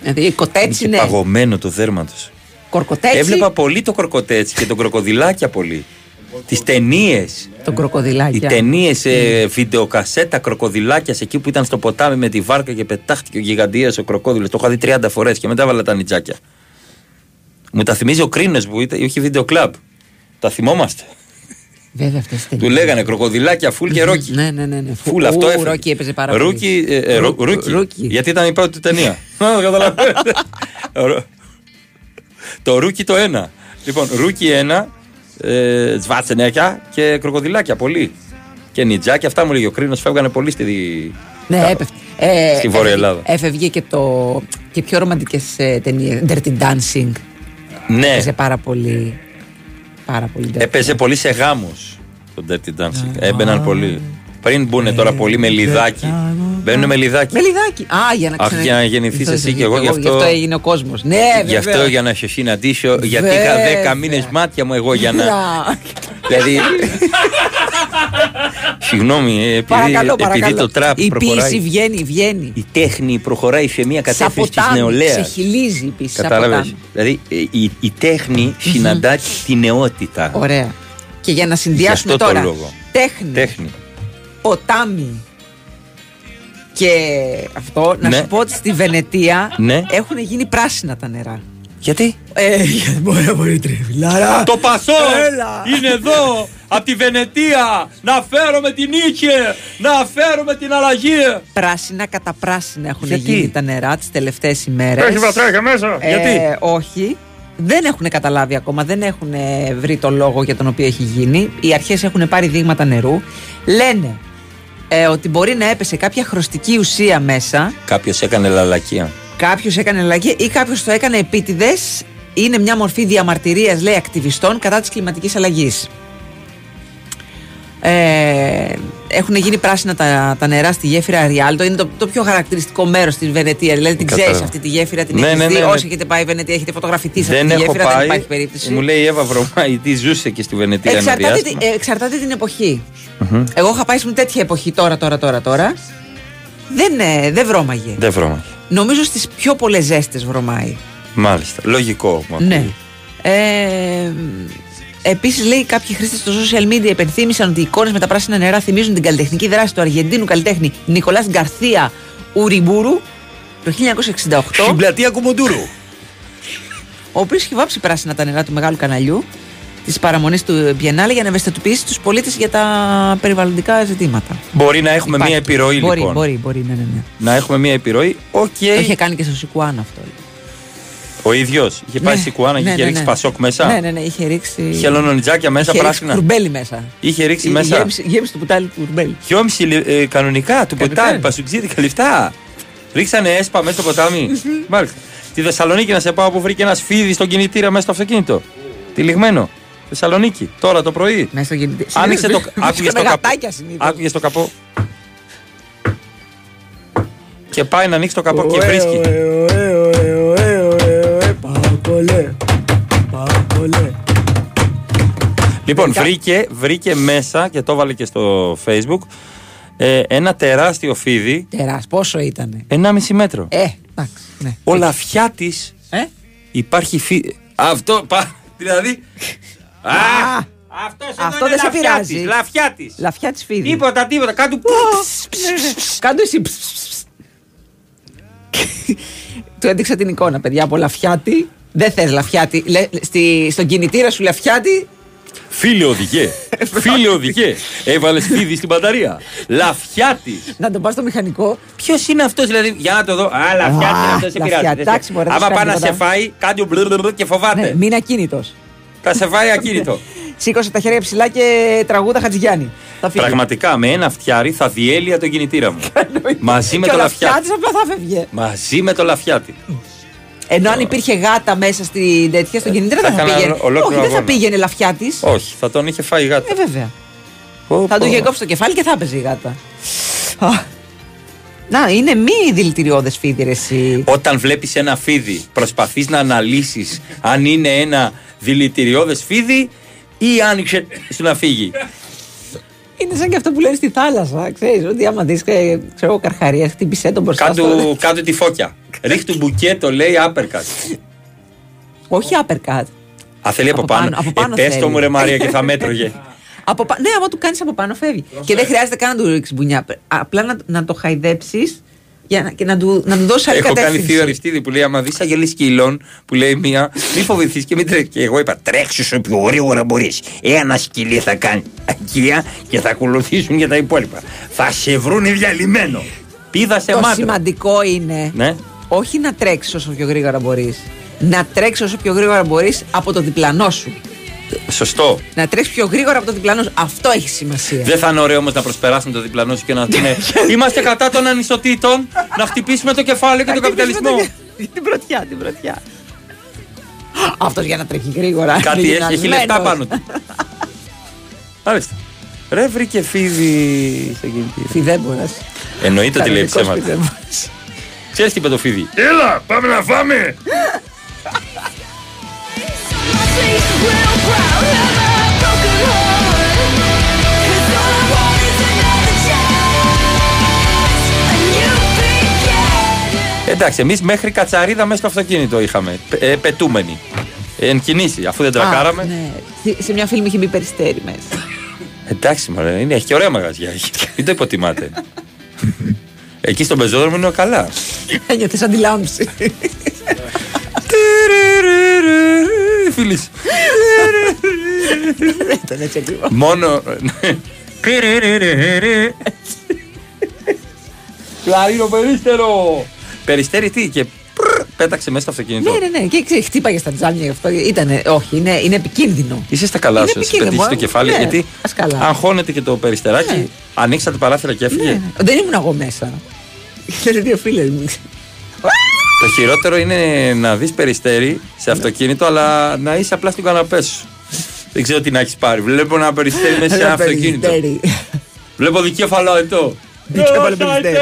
Δηλαδή, κοτέτσι Είναι είναι. παγωμένο το δέρμα τους. Κορκοτέτσι. Έβλεπα πολύ το κορκοτέτσι και τον κροκοδιλάκια πολύ. Τις ταινίες. Τον Οι κροκοδιλάκια. ταινίες, ε, βιντεοκασέτα κροκοδιλάκια σε εκεί που ήταν στο ποτάμι με τη βάρκα και πετάχτηκε ο γιγαντίας ο κροκόδιλο. Το είχα δει 30 φορές και μετά έβαλα τα νιτζάκια. Μου τα θυμίζει ο Κρίνος που ήταν, είχε βίντεο κλαμπ. Τα θυμόμαστε. Βέβαια, αυτές τις Του λέγανε κροκοδιλάκια φουλ και ρόκι. Ναι, ναι, ναι. ναι. Φουλ αυτό Ου, έφερε. Ρόκι έπαιζε πάρα πολύ. Ρούκι, ε, ε, ρου- Ρου- ρούκι. Γιατί ήταν η πρώτη του ταινία. Α, καταλαβαίνετε. Ρο- το ρούκι το ένα. Λοιπόν, ρούκι ένα, ε, σβαρτσενέγκια και κροκοδιλάκια πολύ. Και νιτζάκια, αυτά μου λέγει ο Κρίνος, φεύγανε πολύ στη. Ναι, έπεφτε. Ε, Στη Βόρεια έφευγε- Ελλάδα. Έφευγε και, το, και πιο ρομαντικές ε, ταινίες. Dirty Dancing. Ναι, Έπαιζε πάρα πολύ. Πάρα πολύ. dirty. έπαιζε πολύ σε γάμους το Dirty Dancing. Έμπαιναν πολύ. Πριν μπουν τώρα πολύ με Λιδάκη. Μπαίνουν με Λιδάκη. Με Λιδάκη. Α, για να Αχ, ξανα... για να γεννηθείς Αυτό εσύ είσαι και εγώ, γι' αυτό- Γι' αυτό έγινε ο κόσμος. Ναι, Γι' αυτό βέβαια. για να σε συναντήσω, γιατί είχα Βέβαια. 10 μήνες μάτια μου εγώ για να. Να. δηλαδή. Συγγνώμη, ε, επειδή, Παρακαλώ, επειδή παρακαλώ. το τραπ Η προχωράει. πίεση βγαίνει, βγαίνει. Η τέχνη προχωράει σε μια Σαν κατεύθυνση της ποτάμι. νεολαίας. Ξεχυλίζει η πίεση. σαν Κατάλαβες; ποτάμι. Δηλαδή ε, η, η τέχνη συναντά τη νεότητα. Ωραία. Και για να συνδυάσουμε αυτό το τώρα λόγο. τέχνη, Τέχνη. Ποτάμι και αυτό, να Ναι. σου πω ότι στη Βενετία Ναι. έχουν γίνει πράσινα τα νερά. Γιατί; Ε, γιατί μπορεί να μπορεί τριφυλάρα. Το Πασό Έλα. είναι εδώ από τη Βενετία να φέρουμε την νίκη, να φέρουμε την αλλαγή. Πράσινα κατά πράσινα έχουν Γιατί; γίνει τα νερά τις τελευταίες ημέρες. Έχεις βατράχια μέσα. Γιατί; Όχι. Δεν έχουν καταλάβει ακόμα, δεν έχουν ε, βρει το λόγο για τον οποίο έχει γίνει. Οι αρχές έχουν πάρει δείγματα νερού. Λένε ε, ότι μπορεί να έπεσε κάποια χρωστική ουσία μέσα. Κάποιος έκανε λαλακία. Κάποιος έκανε αλλαγή ή κάποιος το έκανε επίτηδες. Είναι μια μορφή διαμαρτυρίας, λέει, ακτιβιστών κατά της κλιματικής αλλαγής. Ε, έχουν γίνει πράσινα τα, τα νερά στη γέφυρα Αριάλτο. Είναι το, το πιο χαρακτηριστικό μέρος της Βενετίας. Δηλαδή την Κατάλαβα. ξέρεις αυτή τη γέφυρα, την Ναι, έχεις ναι, δει. ναι, ναι. Όσοι έχετε πάει Βενετία, έχετε φωτογραφηθεί σε αυτή Δεν τη έχω γέφυρα, πάει. δεν υπάρχει περίπτωση. Μου λέει η Εύα Βρωμάη τι ζούσε και στη Βενετία ένα Εξαρτάται, διάστημα. τη- ε, εξαρτάται την εποχή. Μμμ. Εγώ είχα πάει σε τέτοια εποχή τώρα, τώρα, τώρα, τώρα. Δεν, ε, δεν βρώμαγε. Δεν βρώμα. Νομίζω στις πιο πολλές ζέστες βρωμάει. Μάλιστα. Λογικό. μου Ναι. ακούει. Ε, Επίσης, λέει κάποιοι χρήστες στο social media υπενθύμησαν ότι οι εικόνες με τα πράσινα νερά θυμίζουν την καλλιτεχνική δράση του Αργεντίνου καλλιτέχνη Νικολάς Γκαρθία Ουριμπουρου το 1968. Στην πλατεία Κουμουντούρου. ο οποίος είχε βάψει πράσινα τα νερά του μεγάλου καναλιού της παραμονής του Biennale για να ευαισθητοποιήσει τους πολίτες για τα περιβαλλοντικά ζητήματα. Μπορεί να έχουμε Υπάρχει. μία επιρροή μπορεί, λοιπόν. Μπορεί, μπορεί, ναι, ναι, ναι. Να έχουμε μία επιρροή. Οκ. Το είχε κάνει και στο Σικουάν αυτό. Ο ίδιος είχε πάει Ναι, στη Κουάνα και ναι, είχε ναι, ρίξει ναι. πασόκ μέσα; Ναι, ναι, ναι, είχε ρίξει. Είχε λονονιτζάκια μέσα είχε πράσινα; Ρίξει κουρμπέλι μέσα. Είχε ρίξει Εί- μέσα; Γέμισε, γέμισε το πουτάλι του κουρμπέλι. Χιόμιση ε, κανονικά του Κανονικά. ποτάμι, πασουξίδικα λεφτά. Ρίξανε έσπα μέσα στο ποτάμι. Μάλιστα. Τη Θεσσαλονίκη να σε πάω που βρήκε ένας φίδι στον κινητήρα μέσα στο αυτοκίνητο. Τυλιγμένο. Θεσσαλονίκη, τώρα το πρωί. Μέσα στο κινητή- Άνοιξε το, Συνήθως άκουγες το βρίσκανε καπό. γατάκια συνήθως. Άκουγες το καπό. Και πάει να ανοίξει το καπό και βρίσκει. Λοιπόν, βρήκε, βρήκε μέσα και το έβαλε και στο facebook ε, ένα τεράστιο φίδι Τεράς, πόσο ήτανε; 1,5 μέτρο. Ε, εντάξει. Ναι. Ο λαφιά τη Ε; υπάρχει φίδι. Αυτό, πα, δηλαδή. Α, αυτός εδώ Αυτό είναι δεν σε λαφιά πειράζει. της, Λαφιά τη. Λαφιά τη φίδι. Τίποτα, τίποτα. Κάτω. Κάντο εσύ. ψ, ψ, ψ. Του έδειξα την εικόνα, παιδιά, από λαφιάτη. Δεν θες λαφιάτη. Λε, στη, στον κινητήρα σου λαφιάτη, Φίλε οδηγέ, φίλε οδηγέ. Έβαλες φίδι στην μπαταρία. Λαφιάτη. Να τον πας στο μηχανικό. Ποιος είναι αυτός, δηλαδή, για να το δω. Α, λαφιάτη είναι αυτός, σε λαφιάτη, πειράζει. εντάξει, μωρέ, δεν Άμα σου πάει κάνει να σε τίποτα. φάει, κάνει μπλουρ και φοβάται. Ναι, μην ακίνητος. Θα σε φάει ακίνητο. Σήκωσε τα χέρια ψηλά και τραγούδα Χατζηγιάννη. Θα φύγει. Πραγματικά με ένα φτιάρι θα διέλυα τον κινητήρα μου. Μαζί με και το ο λαφιάτης. Λαφιάτης απλά θα φεύγε. Μαζί με το λαφιάτι. Ενώ αν υπήρχε γάτα μέσα στην τέτοια, στον κινητήρα Θα δεν θα έκανα πήγαινε. ολόκληρο Όχι, δεν θα αγώνα. πήγαινε λαφιάτη. Όχι, θα τον είχε φάει η γάτα. Ε, βέβαια. Πω, Θα πω. του είχε κόψει το κεφάλι και θα έπαιζε η γάτα. Α. Να, είναι μη δηλητηριώδες φίδι, ρε, εσύ. Όταν βλέπεις ένα φίδι, προσπαθείς να αναλύσεις αν είναι ένα δηλητηριώδες φίδι ή άνοιξε στο να φύγει. Είναι σαν και αυτό που λένε στη θάλασσα. Ξέρεις ότι άμα δεις, ξέρω εγώ, καρχαρία, χτύπησε τον μπροστά στο. Κάτω, κάτω τη φώκια. Ρίχτου μπουκέτο, λέει άπερκατ. Όχι uppercut. Α, θέλει από, Από πάνω. πάνω, από πάνω ε, πες θέλει. το μου ρε Μαρία και θα μέτρωγε. Από, πα- ναι, άμα του κάνεις από πάνω φεύγει. Και δεν χρειάζεται καν να του ρίξεις μπουνιά. Απλά να, να το χαϊδέψεις για να, και να του, να του δώσει άλλη Έχω κάνει κατεύθυνση. θείο Αριστίδη που λέει: Άμα δεις αγελή σκύλων, που λέει μία, μη φοβηθείς και μην τρέχεις. Και εγώ είπα: Τρέξεις όσο πιο γρήγορα μπορείς. Ένα σκυλί θα κάνει αγκία και θα ακολουθήσουν για τα υπόλοιπα. Θα σε βρουν διαλυμένο. Πήδα σε Το μάτια. σημαντικό είναι Ναι. όχι να τρέξεις όσο πιο γρήγορα μπορείς. Να τρέξεις όσο πιο γρήγορα μπορείς από το διπλανό σου. Σωστό. Να τρέξεις πιο γρήγορα από το διπλανό σου. Αυτό έχει σημασία. Δεν θα είναι ωραίο όμως να προσπεράσουν το διπλανό σου και να πούνε Είμαστε κατά των ανισοτήτων, να χτυπήσουμε το κεφάλαιο και τον καπιταλισμό. την πρωτιά, την πρωτιά. Αυτός για να τρέχει γρήγορα. Κάτι είναι έχει, έχει γυμνασμένος. λεφτά πάνω του. Μάλιστα. Ρε βρήκε φίδι στο κινητήριο. Φιδέμπορα. Εννοείται ότι λέει Κανονικός ψέματα. φιδέμπορας. Ξέρεις τι είπε το φίδι; Έλα, πάμε να φάμε. Εντάξει, εμείς μέχρι κατσαρίδα μέσα στο αυτοκίνητο είχαμε. Πε- ε, πετούμενοι. Εν κινήσει, αφού δεν τρακάραμε. Α, ναι. Σε- Σε μια φίλη μου είχε μπει περιστέρι μέσα. Εντάξει, μωρέ, είναι, έχει και ωραία μαγαζιά. έχει. Μην το υποτιμάτε. Εκεί στον πεζόδρομο είναι καλά. Ένιωθε αντιλάμψη. Φίλης. Δεν ήταν έτσι ακριβώς. Μόνο. Κλαρίνο περίστερο! Περιστέρι τι και πρρρ, πέταξε μέσα στο αυτοκίνητο. Ναι, ναι, ναι. Και ξέρεις, χτύπαγες στα τζάμια γι' αυτό. Ήτανε, όχι, είναι, είναι επικίνδυνο. Είσαι στα καλά Είναι σου, εσύ επικίνδυνο, πετύχει το ε. κεφάλι. Ναι, γιατί ας καλά. αγχώνεται και το περιστεράκι. Ναι. Ανοίξατε παράθυρα και έφυγε. Ναι, ναι. Δεν ήμουν εγώ μέσα. Ήταν δύο φίλες μου. Το χειρότερο είναι να δεις περιστέρι σε αυτοκίνητο, αλλά να είσαι απλά στην καναπέ σου. Δεν ξέρω τι να έχεις πάρει. Βλέπω ένα περιστέρι μέσα σε ένα Ένα αυτοκίνητο. περιστέρι. Βλέπω δικέφαλο εδώ. Δικέφαλο περιστέρι.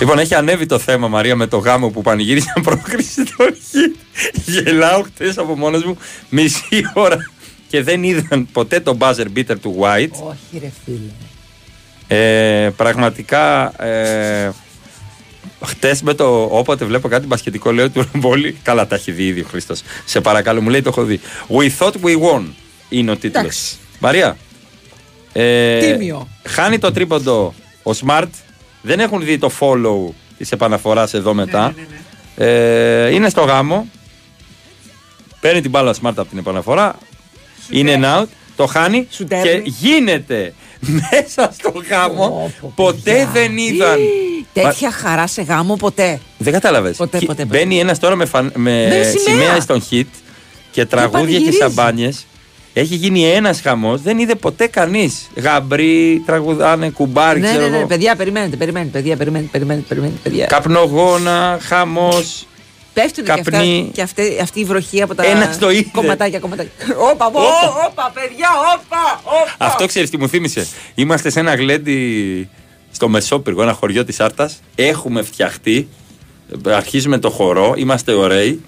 Λοιπόν, έχει ανέβει το θέμα Μαρία με το γάμο που πανηγύρισαν πρόκριση στο αρχή. Γελάω χτε από μόνος μου μισή ώρα και δεν είδαν ποτέ το buzzer beater του White. Όχι, ρε φίλε. Ε, πραγματικά ε, χτε με το όποτε βλέπω κάτι μπασκετικό λέω του Ρομπόλη. Καλά, τα έχει δει ήδη ο Χρήστος. Σε παρακαλώ, μου λέει το έχω δει. We thought we won είναι ο τίτλος. Εντάξει. Μαρία. Ε, Τίμιο. Χάνει το τρίποντο ο Smart. Δεν έχουν δει το follow της επαναφοράς εδώ μετά. Ε, είναι στο γάμο. Παίρνει την μπάλα Smart από την επαναφορά. Είναι out. Το χάνει. Σουτέρνει. Και γίνεται μέσα στο γάμο. Ποτέ δεν είδαν. Τέτοια χαρά σε γάμο ποτέ. Δεν κατάλαβες. Ποτέ, ποτέ, ποτέ. Μπαίνει ένας τώρα με, φαν- με Με σημαία. σημαία στον hit και τραγούδια και πανηγυρίζει. σαμπάνιες. Έχει γίνει ένας χαμός, δεν είδε ποτέ κανείς. Γαμπρί, τραγουδάνε, κουμπάρι, Ναι, ξέρω ναι, ναι, εγώ. παιδιά, περιμένετε, περιμένετε, παιδιά, περιμένετε, περιμένετε, περιμένετε, παιδιά. Καπνογόνα, χαμός. Πέφτουν και, αυτά, καπνί. και αυτή, αυτή η βροχή από τα Ένας το είδε. κομματάκια, κομματάκια. Όπα, όπα, όπα, παιδιά, όπα, όπα. Αυτό ξέρεις τι μου θύμισε. Είμαστε σε ένα γλέντι στο Μεσόπυργο, ένα χωριό της Άρτας. Έχουμε φτιαχτεί. Αρχίζουμε το χορό, είμαστε ωραίοι.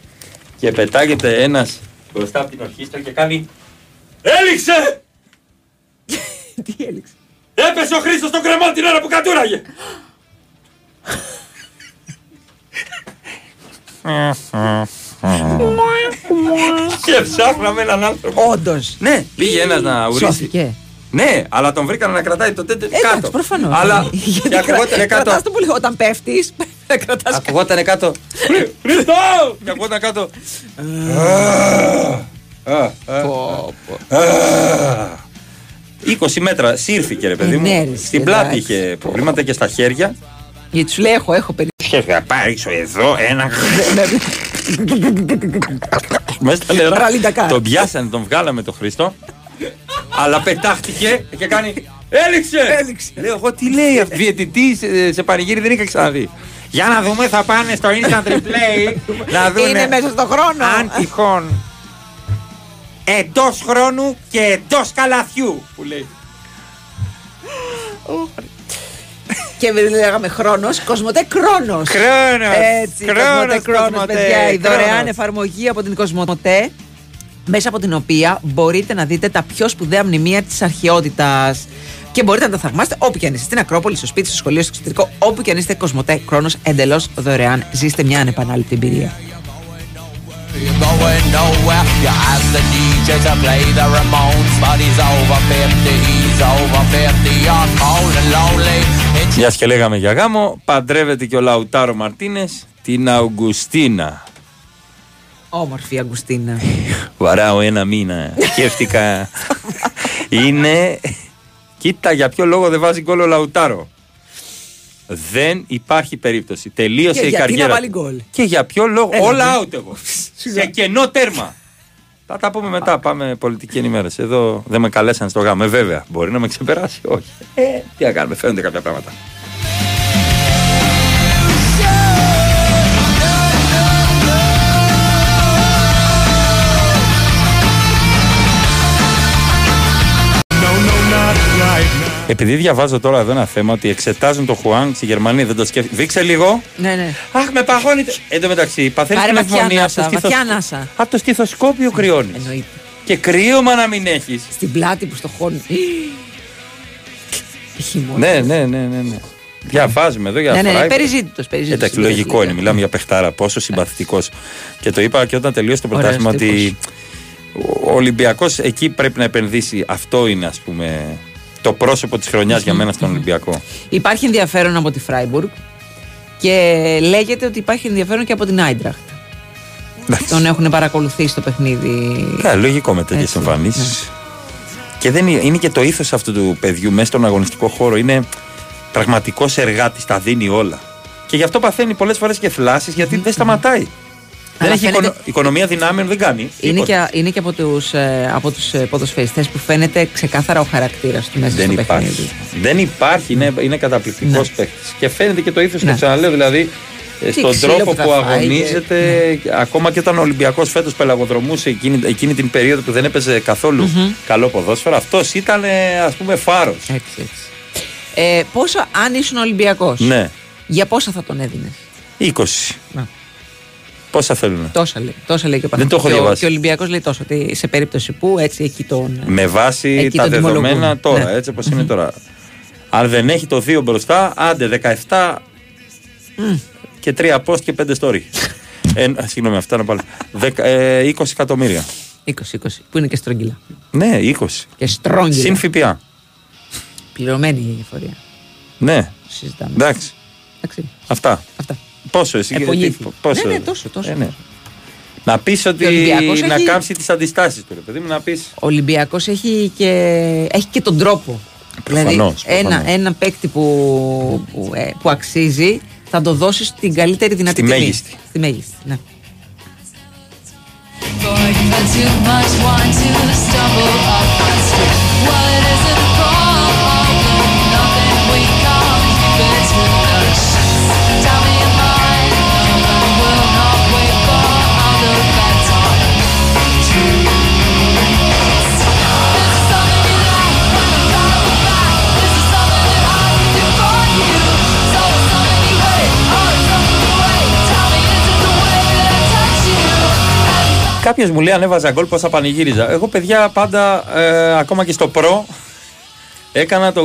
Και πετάγεται ένας μπροστά από την ορχήστρα και κάνει. Έληξε! Τι έλειξε. Έπεσε ο Χρήστος στο κρεμό την ώρα που κατούραγε! Και ψάχναμε έναν άνθρωπο. Όντως. Ναι, πήγε ένας να ουρήσει. Σώθηκε. Ναι, αλλά τον βρήκαν να κρατάει το τέτοιο Εντάξει, κάτω. προφανώς. Αλλά και ακουγόταν κάτω. Κρατάς το πολύ. Όταν πέφτεις, θα κρατάς Ακουγόταν κάτω. Χριστό! Και ακουγόταν κάτω. Α, α, α. 20 μέτρα σύρθηκε ρε παιδί Ε, ναι, μου. ρε, Στην εντάξει. πλάτη είχε προβλήματα και στα χέρια. Γιατί σου λέει: Έχω, έχω παιδί. Και θα πάρει εδώ ένα. Μέσα στα νερά. Ράλι Ντακάρ. Τον πιάσανε, τον βγάλαμε τον Χρήστο. Αλλά πετάχτηκε και κάνει. Έληξε! Έληξε. Λέω εγώ τι λέει αυτός. Διαιτητής σε, σε πανηγύρι δεν είχα ξαναδεί. Για να δούμε, θα πάνε στο instant replay να δουν. Είναι μέσα στο χρόνο. Αν τυχόν. Εντός χρόνου και εντός καλαθιού. Που λέει. Και δεν λέγαμε χρόνος, Κοσμοτέ Κρόνος. Χρόνος, Έτσι, χρόνος, Κοσμοτέ Κρόνος, Κοσμοτέ, παιδιά. Η δωρεάν χρόνος. εφαρμογή από την Κοσμοτέ, μέσα από την οποία μπορείτε να δείτε τα πιο σπουδαία μνημεία της αρχαιότητας. Και μπορείτε να τα θαυμάσετε όπου και αν είστε. Στην Ακρόπολη, στο σπίτι, στο σχολείο, στο εξωτερικό. Όπου και αν είστε, Κοσμοτέ Κρόνος εντελώς δωρεάν. Ζήστε μια ανεπανάληπτη εμπειρία. You're going nowhere. You ask the DJ to play the Ramones, but he's over 50. He's over 50. You're cold and lonely. Μια και λέγαμε για γάμο, παντρεύεται και ο Λαουτάρο Μαρτίνες την Αουγκουστίνα. Όμορφη Αγκουστίνα. Βαράω ένα μήνα. Σκέφτηκα. Είναι. Κοίτα για ποιο λόγο δεν βάζει γκολ ο Λαουτάρο. Δεν υπάρχει περίπτωση. Τελείωσε Και η γιατί καριέρα. να βάλει του. γκολ; Και για ποιο λόγο; Έλα, Όλα ναι. out εγώ. Σε κενό τέρμα. Θα τα πούμε μετά. Πάμε πολιτική ενημέρωση. Εδώ δεν με καλέσαν στο γάμο. Ε, βέβαια. Μπορεί να με ξεπεράσει. Όχι. Ε, τι να κάνουμε. Φαίνονται κάποια πράγματα. Επειδή διαβάζω τώρα εδώ ένα θέμα ότι εξετάζουν το Χουάνγκ στη Γερμανία, δεν το σκέφτεται. Δείξε λίγο. Ναι, ναι. Αχ, με παγώνει. Εν τω μεταξύ, παθαίνεις Πάρε βαθιά πνευμονία από το, ανάσα, στήθος... βαθιά ανάσα. από το στιθοσκόπιο κρυώνεις. Εννοείται. Και κρύωμα να μην έχεις. Στην πλάτη που στο χώνει. Χειμώνα. Ναι, ναι, ναι, ναι. ναι. Διαβάζουμε εδώ για Ναι, ναι, ναι, Freiburg. περιζήτητος, περιζήτητος. Εντάξει, λογικό είναι. Μιλάμε για παιχτάρα. Πόσο συμπαθητικός. Και το είπα και όταν τελείωσε το Ωραίος πρωτάθλημα ότι τύπος. ο Ολυμπιακός εκεί πρέπει να επενδύσει. Αυτό είναι, ας πούμε, το πρόσωπο της χρονιάς για μένα στον Ολυμπιακό. Υπάρχει ενδιαφέρον από τη Φράιμπουργκ και λέγεται ότι υπάρχει ενδιαφέρον και από την Άιντραχτ. Τον έχουν παρακολουθήσει το παιχνίδι. Ναι, λογικό με τέτοιες Έτσι, εμφανίσεις. Και δεν είναι, είναι και το ήθος αυτού του παιδιού μέσα στον αγωνιστικό χώρο. Είναι πραγματικός εργάτης, τα δίνει όλα. Και γι' αυτό παθαίνει πολλές φορές και θλάσεις γιατί δεν σταματάει. Δεν Αλλά έχει φαίνεται- οικονο- οικονομία δυνάμεων, δεν κάνει. Είναι Τίποτα. και, είναι και από τους, ε, από τους ε, ποδοσφαιριστές που φαίνεται ξεκάθαρα ο χαρακτήρας του μέσα Δεν στο υπάρχει. παιχνίδι. Δεν υπάρχει, είναι, είναι καταπληκτικός Ναι. παίκτης. Και φαίνεται και το ήθος, Ναι. το ξαναλέω, δηλαδή ε, Τι στον ξύλο τρόπο που που, θα φάει αγωνίζεται, και- ακόμα και όταν ο Ολυμπιακός φέτος πελαγοδρομούσε εκείνη, εκείνη την περίοδο που δεν έπαιζε καθόλου Μμμ. καλό ποδόσφαιρο, αυτός ήταν ας πούμε φάρος. Έτσι, έτσι. Ε, πόσο, αν ήσουν Ολυμπιακός, Ναι, για πόσα θα τον έδινες; 20. Να. Πόσα θέλουν. Τόσα λέει, τόσα λέει και ο Δεν το έχω Παναθηναϊκός. Και ο- διαβάσει. Και ο Ολυμπιακός λέει τόσο, ότι σε περίπτωση που έτσι εκεί τον... Με βάση Εκεί τα τον δεδομένα τιμολογούν. τώρα, Ναι. έτσι όπως είναι τώρα. Αν δεν έχει το 2 μπροστά, άντε 17 και 3 post και 5 story. ε, συγγνώμη, αυτά να πάλι. Δεκα- ε, 20 εκατομμύρια. 20-20, που είναι και στρογγυλά. Ναι, 20. Και στρόγγυλα. Συν ΦΠΑ. Πληρωμένη η εφορία. Ναι. Συζητάμε. Εντάξει. Εντάξει. Αυτά. Αυτά. Πόσο εσύ, Επονήθη. τι- πόσο. Ναι, ναι, τόσο, τόσο. Ε, ναι. Να πεις Και ο ότι. Ολυμπιακός Να έχει- κάμψει τις αντιστάσεις του, ρε παιδί μου, να πεις. Ο Ολυμπιακός έχει και, έχει και τον τρόπο. Προφανώς, δηλαδή, ένα, προφανώς. ένα παίκτη που, που, ε, που αξίζει θα το δώσεις στην καλύτερη δυνατή Στη τιμή. μέγιστη. Στη μέγιστη, ναι. Κάποιος μου λέει αν έβαζα γκολ πώς θα πανηγύριζα. Εγώ, παιδιά, πάντα ε, ακόμα και στο προ έκανα το,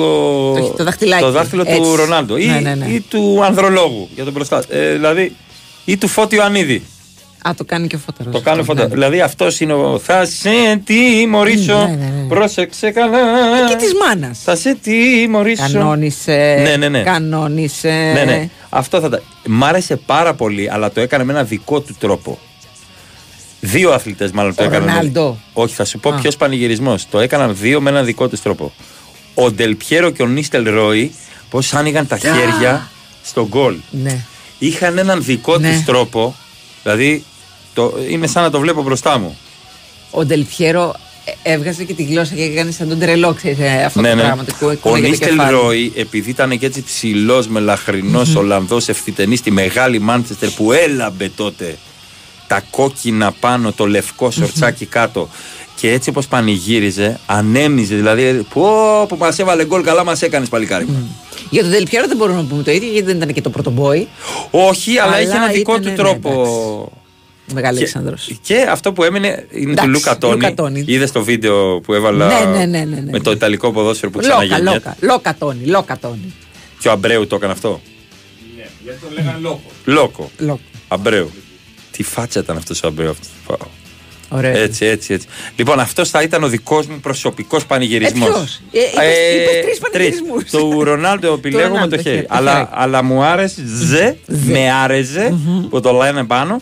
Το- το δαχτυλάκι. το δάχτυλο του Έτσι. Ρονάλντο ή, Ναι, ναι, ναι. ή του Ανδρολόγου για τον μπροστά. Ε, δηλαδή, ή του Φώτη Ιωαννίδη. Α, το κάνει και ο φωταρό. Το κάνει φωτο. Δηλαδή αυτός είναι ο. Θα σε τιμωρήσω. Ναι, ναι, ναι. Πρόσεξε καλά. Και της μάνας. Θα σε τιμωρήσω. Κανόνισε. Ναι, ναι, ναι. Κανόνισε. Ναι, ναι. Αυτό θα τα. Μ' άρεσε πάρα πολύ, αλλά το έκανε με ένα δικό του τρόπο. Δύο αθλητές μάλλον το Ο έκαναν. Ρονάλντο. Όχι, θα σου πω Α. ποιος πανηγυρισμός. Το έκαναν δύο με έναν δικό του τρόπο. Ο Ντελπιέρο και ο Νίστελ Ρόι, πώς άνοιγαν τα χέρια στο γκολ. Ναι. Είχαν έναν δικό Ναι. του τρόπο. Δηλαδή, το, είναι σαν να το βλέπω μπροστά μου. Ο Ντελπιέρο ε, έβγαζε και τη γλώσσα και έκανε σαν τον τρελό, ξέρεις, ε, αυτό ναι, το ναι. πράγμα. Το κου- Ο κούναγε το Νίστελ κεφάλι. Ρόι, επειδή ήταν και έτσι ψηλός, μελαχρινός, Ολλανδός, ευθυτενής στη μεγάλη Μάντσεστερ που έλαμπε τότε τα κόκκινα πάνω, το λευκό σορτσάκι κάτω. Και έτσι όπω πανηγύριζε, ανέμιζε. Δηλαδή, πω, που μας έβαλε γκολ, καλά μας έκανες παλικάρι. μου. Για τον Ντελπιέρο δεν μπορούμε να πούμε το ίδιο, γιατί δεν ήταν και το πρώτο μπόι. Όχι, αλλά, Αλλά είχε ένα δικό ήταν, του ναι, τρόπο. Μεγάλη Και- Αλεξάνδρος. Και αυτό που έμεινε είναι Εντάξει, του Λούκα Τόνι. Λούκα Τόνι. Είδες το βίντεο που έβαλα Ναι, ναι, ναι, ναι, ναι. με το ιταλικό ποδόσφαιρο που Λόκα, ξαναγεννιέται. λόκα, λόκα τόνι, λόκα τόνι. Και ο Αμπρέου το έκανε αυτό; Ναι, γιατί το λέγανε λόγο. Λόκο. Λόκο. Αμπρέου. Τι φάτσα ήταν αυτός ο Αμπρέου. αυτός. Πάω. Ωραία. Έτσι, έτσι, έτσι. Λοιπόν, αυτός θα ήταν ο δικός μου προσωπικός πανηγυρισμός. Ε, ποιος; Ε, είπες- είπες τρεις πανηγυρισμούς. Το Ρονάλντο επιλέγω με Ρονάλντο, το χέρι. χέρι, το αλλά, χέρι. αλλά μου άρεσε, ζε, με άρεσε που το λένε πάνω.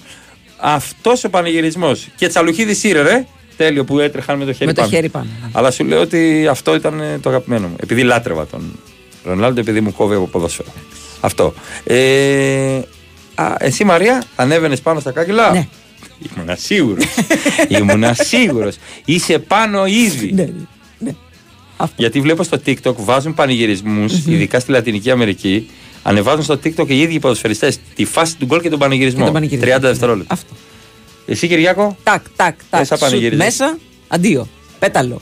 Αυτός ο πανηγυρισμός. Και τσαλουχίδης σύρε, ρε. Τέλειο που έτρεχαν με το χέρι Με το πάνω. χέρι πάνω. Αλλά σου λέω ότι αυτό ήταν ε, το αγαπημένο μου. Επειδή λάτρευα τον Ρονάλντο, επειδή μου κόβει από ποδόσφαιρο. Αυτό. Ε, α, εσύ Μαρία, ανέβαινες πάνω στα κάγκελα. Ναι. Ήμουνα σίγουρος. Ήμουνα σίγουρος. Είσαι πάνω ήδη. Ναι, ναι. Γιατί βλέπω στο TikTok βάζουν πανηγυρισμούς, ειδικά στη Λατινική Αμερική. Ανεβάζουν στο TikTok οι ίδιοι οι ποδοσφαιριστές τη φάση του γκολ και τον πανηγυρισμό. Και τον πανηγυρισμό. 30 δευτερόλεπτα. Αυτό. Εσύ Κυριάκο, Τάκ, τάκ, τάκ. Μέσα Σουτ πανηγύριζε. Μέσα, αντίο. Πέταλο.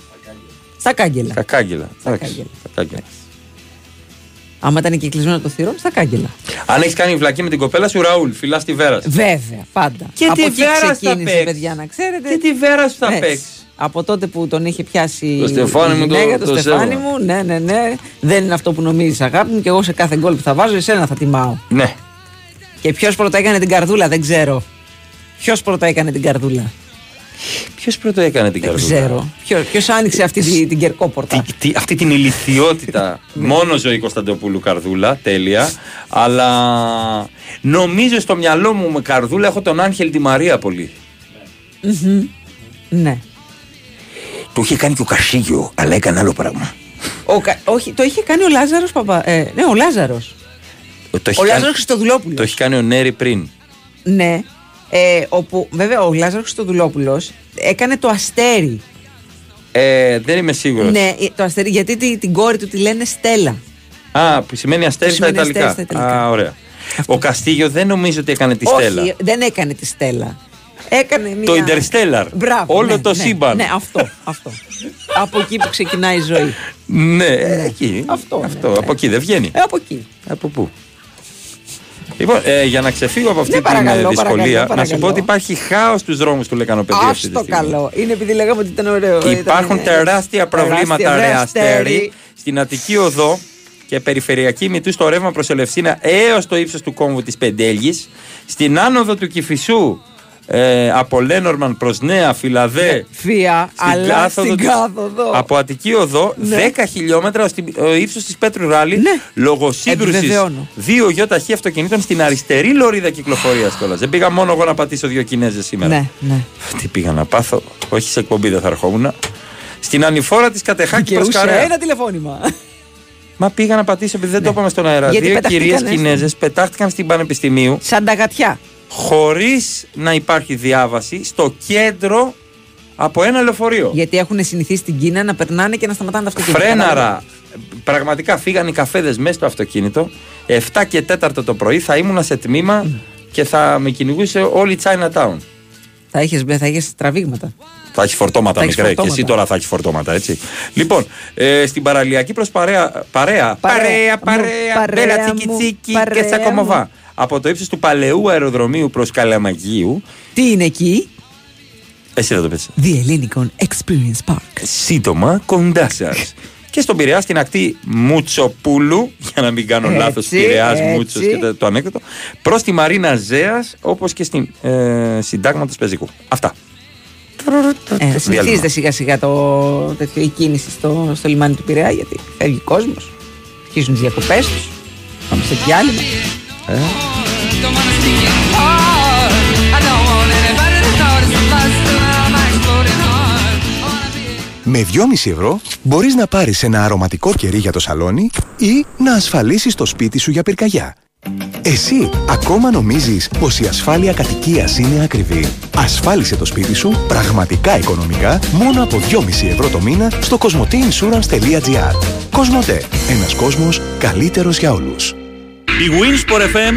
Στα κάγκελα. τα κάγκελα. Εντάξει, κάγκελα. Τα κάγκελα. Άμα ήταν κυκλισμένο το θηρόν, στα κάγκελα. Αν έχεις κάνει βλακή με την κοπέλα σου, Ραούλ, φυλά τη βέρα. σου. Βέβαια, πάντα. Και Από τη εκεί βέρα σου θα ξεκίνησε, παίξει. παιδιά, να ξέρετε. Και τη βέρα σου θα Έτσι. παίξει. Από τότε που τον είχε πιάσει Το στεφάνι η μου το- γυναίκα, το, το στεφάνι σέβομαι. μου, ναι, ναι, ναι. Δεν είναι αυτό που νομίζεις, αγάπη μου, και εγώ σε κάθε γκολ που θα βάζω, εσένα θα τιμάω. Ναι. Και ποιος πρώτα έκανε την καρδούλα, δεν ξέρω. Ποιος πρώτα έκανε την καρδούλα; Ποιος πρώτο έκανε την Δεν καρδούλα; ξέρω. Ποιο άνοιξε αυτή τη- την κερκόπορτα; Τι- αυτή την ηλικιότητα. μόνος ζωή Κωνσταντοπούλου Καρδούλα, τέλεια. Αλλά νομίζω στο μυαλό μου με Καρδούλα έχω τον Άγχελ τη Μαρία πολύ. Μμμ. Ναι. Το είχε κάνει και ο Κασίγιο, αλλά έκανε άλλο πράγμα. Ο, Κα- όχι, το είχε κάνει ο Λάζαρος Παπα. Ε, ναι, ο Λάζαρος. Το έχει Ο κάνει- Λάζαρος Χριστοδουλόπουλος. Το έχει κάνει ο Νέρη πριν. Ναι. Ε, όπου βέβαια ο Λάζαρος Χριστοδουλόπουλος έκανε το αστέρι. Ε, δεν είμαι σίγουρος. Ναι, ε, το αστέρι, γιατί τη- την κόρη του τη λένε Στέλλα. Α, που σημαίνει αστέρι Που στα σημαίνει Ιταλικά. αστέρι στα Ιταλικά. Α, ωραία. Ο Καστίγιο δεν νομίζω ότι έκανε τη Στέλλα. Όχι, δεν έκανε τη Στέλλα. Έκανε μια... Το Interstellar. Μπράβο, Όλο ναι, το ναι, σύμπαν. Ναι, αυτό. αυτό. Από εκεί που ξεκινάει η ζωή. Ναι, εκεί. Αυτό, ναι, Αυτό. ναι. Από εκεί δεν βγαίνει. Ε, από εκεί. Από πού; Λοιπόν, ε, για να ξεφύγω από αυτή Ναι, την παρακαλώ, ε, δυσκολία, παρακαλώ, να σου παρακαλώ. πω ότι υπάρχει χάος στους δρόμους του Λεκανοπεδίου αυτή τη Αυτό στιγμή. καλό. Είναι επειδή λέγαμε ότι ήταν ωραίο. Υπάρχουν Ήταν, ε, τεράστια προβλήματα, τεράστια, ρε αστέρι. αστέρι, στην Αττική Οδό και περιφερειακή μητού στο ρεύμα προς Ελευσίνα έως το ύψος του κόμβου της Πεντέλγης. Στην άνοδο του Κυφισού ε, από Λένορμαν προς Νέα Φιλαδέ. Φία, στην αλλά κάθοδο στην της- κάθοδο. Από Αττική Οδό, Ναι. 10 χιλιόμετρα στο ύψος της Πέτρου Ράλη, λόγω σύγκρουσης Επιβεβαιώνω. δύο γιοταχή αυτοκινήτων στην αριστερή λωρίδα κυκλοφορίας κιόλας. Δεν πήγα μόνο εγώ να πατήσω δύο Κινέζες σήμερα. Ναι, ναι. Τι πήγα να πάθω, όχι σε εκπομπή δεν θα ερχόμουν. Στην ανηφόρα της Κατεχάκη Και προς ούσε Καρέα. ένα τηλεφώνημα. Μα πήγα να πατήσω επειδή δεν το είπαμε στον αέρα. Γιατί Δύο πεταχτήκανε κυρίες στην- Κινέζες πετάχτηκαν στην Πανεπιστημίου Σαν τα γατιά. Χωρίς να υπάρχει διάβαση στο κέντρο από ένα λεωφορείο. Γιατί έχουν συνηθίσει στην Κίνα να περνάνε και να σταματάνε τα αυτοκίνητα. Φρέναρα. Πραγματικά φύγαν οι καφέδες μέσα στο αυτοκίνητο. 7 και 4 το πρωί θα ήμουνα σε τμήμα και θα με κυνηγούσε όλη η Chinatown. Θα έχει θα έχεις τραβήγματα. Θα έχεις φορτώματα, Θα έχεις μικρέ. Και φορτώματα. εσύ τώρα θα έχεις φορτώματα, έτσι. Λοιπόν, ε, στην παραλιακή προς παρέα. Παρέα, παρέα, παρέα, παρέα μπέλα μου, τσίκι τσίκι και παρέα τσακωμοβά. μου. Από το ύψος του παλαιού αεροδρομίου προς Καλαμαγίου. Τι είναι εκεί, Εσύ θα το πεις. The Hellenic Experience Park. Σύντομα κοντά σας. Και στον Πειραιά στην ακτή Μουτσοπούλου, για να μην κάνω Έτσι, λάθος, Πειραιάς έτσι. Μούτσος και το, το ανέκδοτο, προς τη Μαρίνα Ζέας, όπως και στην ε, συντάγματο Πεζικού. Αυτά. Ε, Διάλειμμα. συνηθίζεται σιγά σιγά το, τέτοιο, η κίνηση στο, στο λιμάνι του Πειραιά γιατί φεύγει κόσμος. Αρχίζουν τις διακοπές τους. Πάμε σε διάλειμμα. Ε. Με 2,5 ευρώ μπορείς να πάρεις ένα αρωματικό κερί για το σαλόνι ή να ασφαλίσεις το σπίτι σου για πυρκαγιά. Εσύ ακόμα νομίζεις πως η ασφάλεια κατοικίας είναι ακριβή. Ασφάλισε το σπίτι σου πραγματικά οικονομικά μόνο από 2,5 ευρώ το μήνα στο cosmoteinsurance.gr Κοσμοτέ. Ένας κόσμος καλύτερος για όλους. Η Winsport FM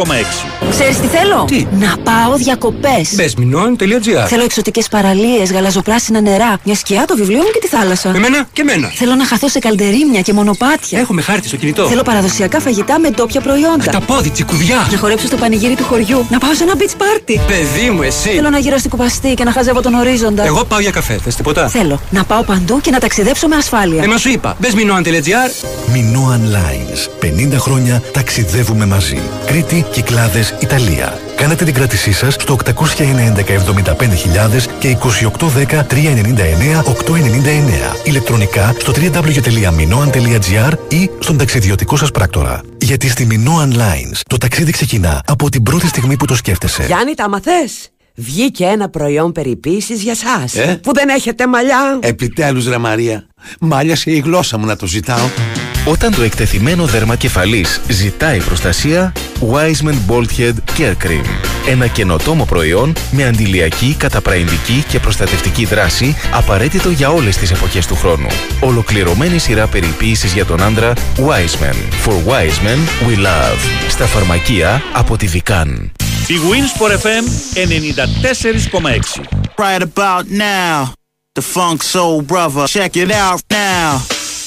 94,6. Ξέρεις τι θέλω; Να πάω διακοπές. Μπεσμινόν.gr Θέλω εξωτικές παραλίες, γαλαζοπράσινα νερά, μια σκιά, το βιβλίο μου και τη θάλασσα. Εμένα και εμένα. Θέλω να χαθώ σε καλντερίμια και μονοπάτια. Έχουμε χάρτη στο κινητό. Θέλω παραδοσιακά φαγητά με ντόπια προϊόντα. Τα πόδι, τσικουδιά. Να χορέψω στο πανηγύρι του χωριού. Να πάω σε ένα beach party. Παιδί μου, εσύ. Θέλω να γύρω στην κουπαστή και να χαζεύω τον ορίζοντα. Εγώ πάω για καφέ. Θες τίποτα; Θέλω να πάω παντού και να ταξιδέψω με ασφάλεια. Ε, μα σου είπα. Μπεσμινόν.gr Minoan Lines. 50 χρόνια ταξιδεύουμε μαζί. Κρήτη, Κυκλάδες, Ιταλία. Κάνετε την κράτησή σας στο 809 75000 και 2810 399 899. Ηλεκτρονικά στο www.minoan.gr ή στον ταξιδιωτικό σας πράκτορα. Γιατί στη Minoan Lines το ταξίδι ξεκινά από την πρώτη στιγμή που το σκέφτεσαι. Γιάννη, τα μαθες. Βγήκε ένα προϊόν περιποίησης για σας Ε; Που δεν έχετε μαλλιά Επιτέλους ρε Μαρία, μάλιασε η γλώσσα μου να το ζητάω. Όταν το εκτεθειμένο δέρμα κεφαλής ζητάει προστασία, Wiseman Bald Head Care Cream. Ένα καινοτόμο προϊόν με αντιλιακή, καταπραϊντική και προστατευτική δράση απαραίτητο για όλες τις εποχές του χρόνου. Ολοκληρωμένη σειρά περιποίησης για τον άντρα Wiseman. For Wiseman we love. Στα φαρμακεία από τη Vican. Η Winsport FM 94,6. Right about now, the Funk Soul Brother. Check it out now.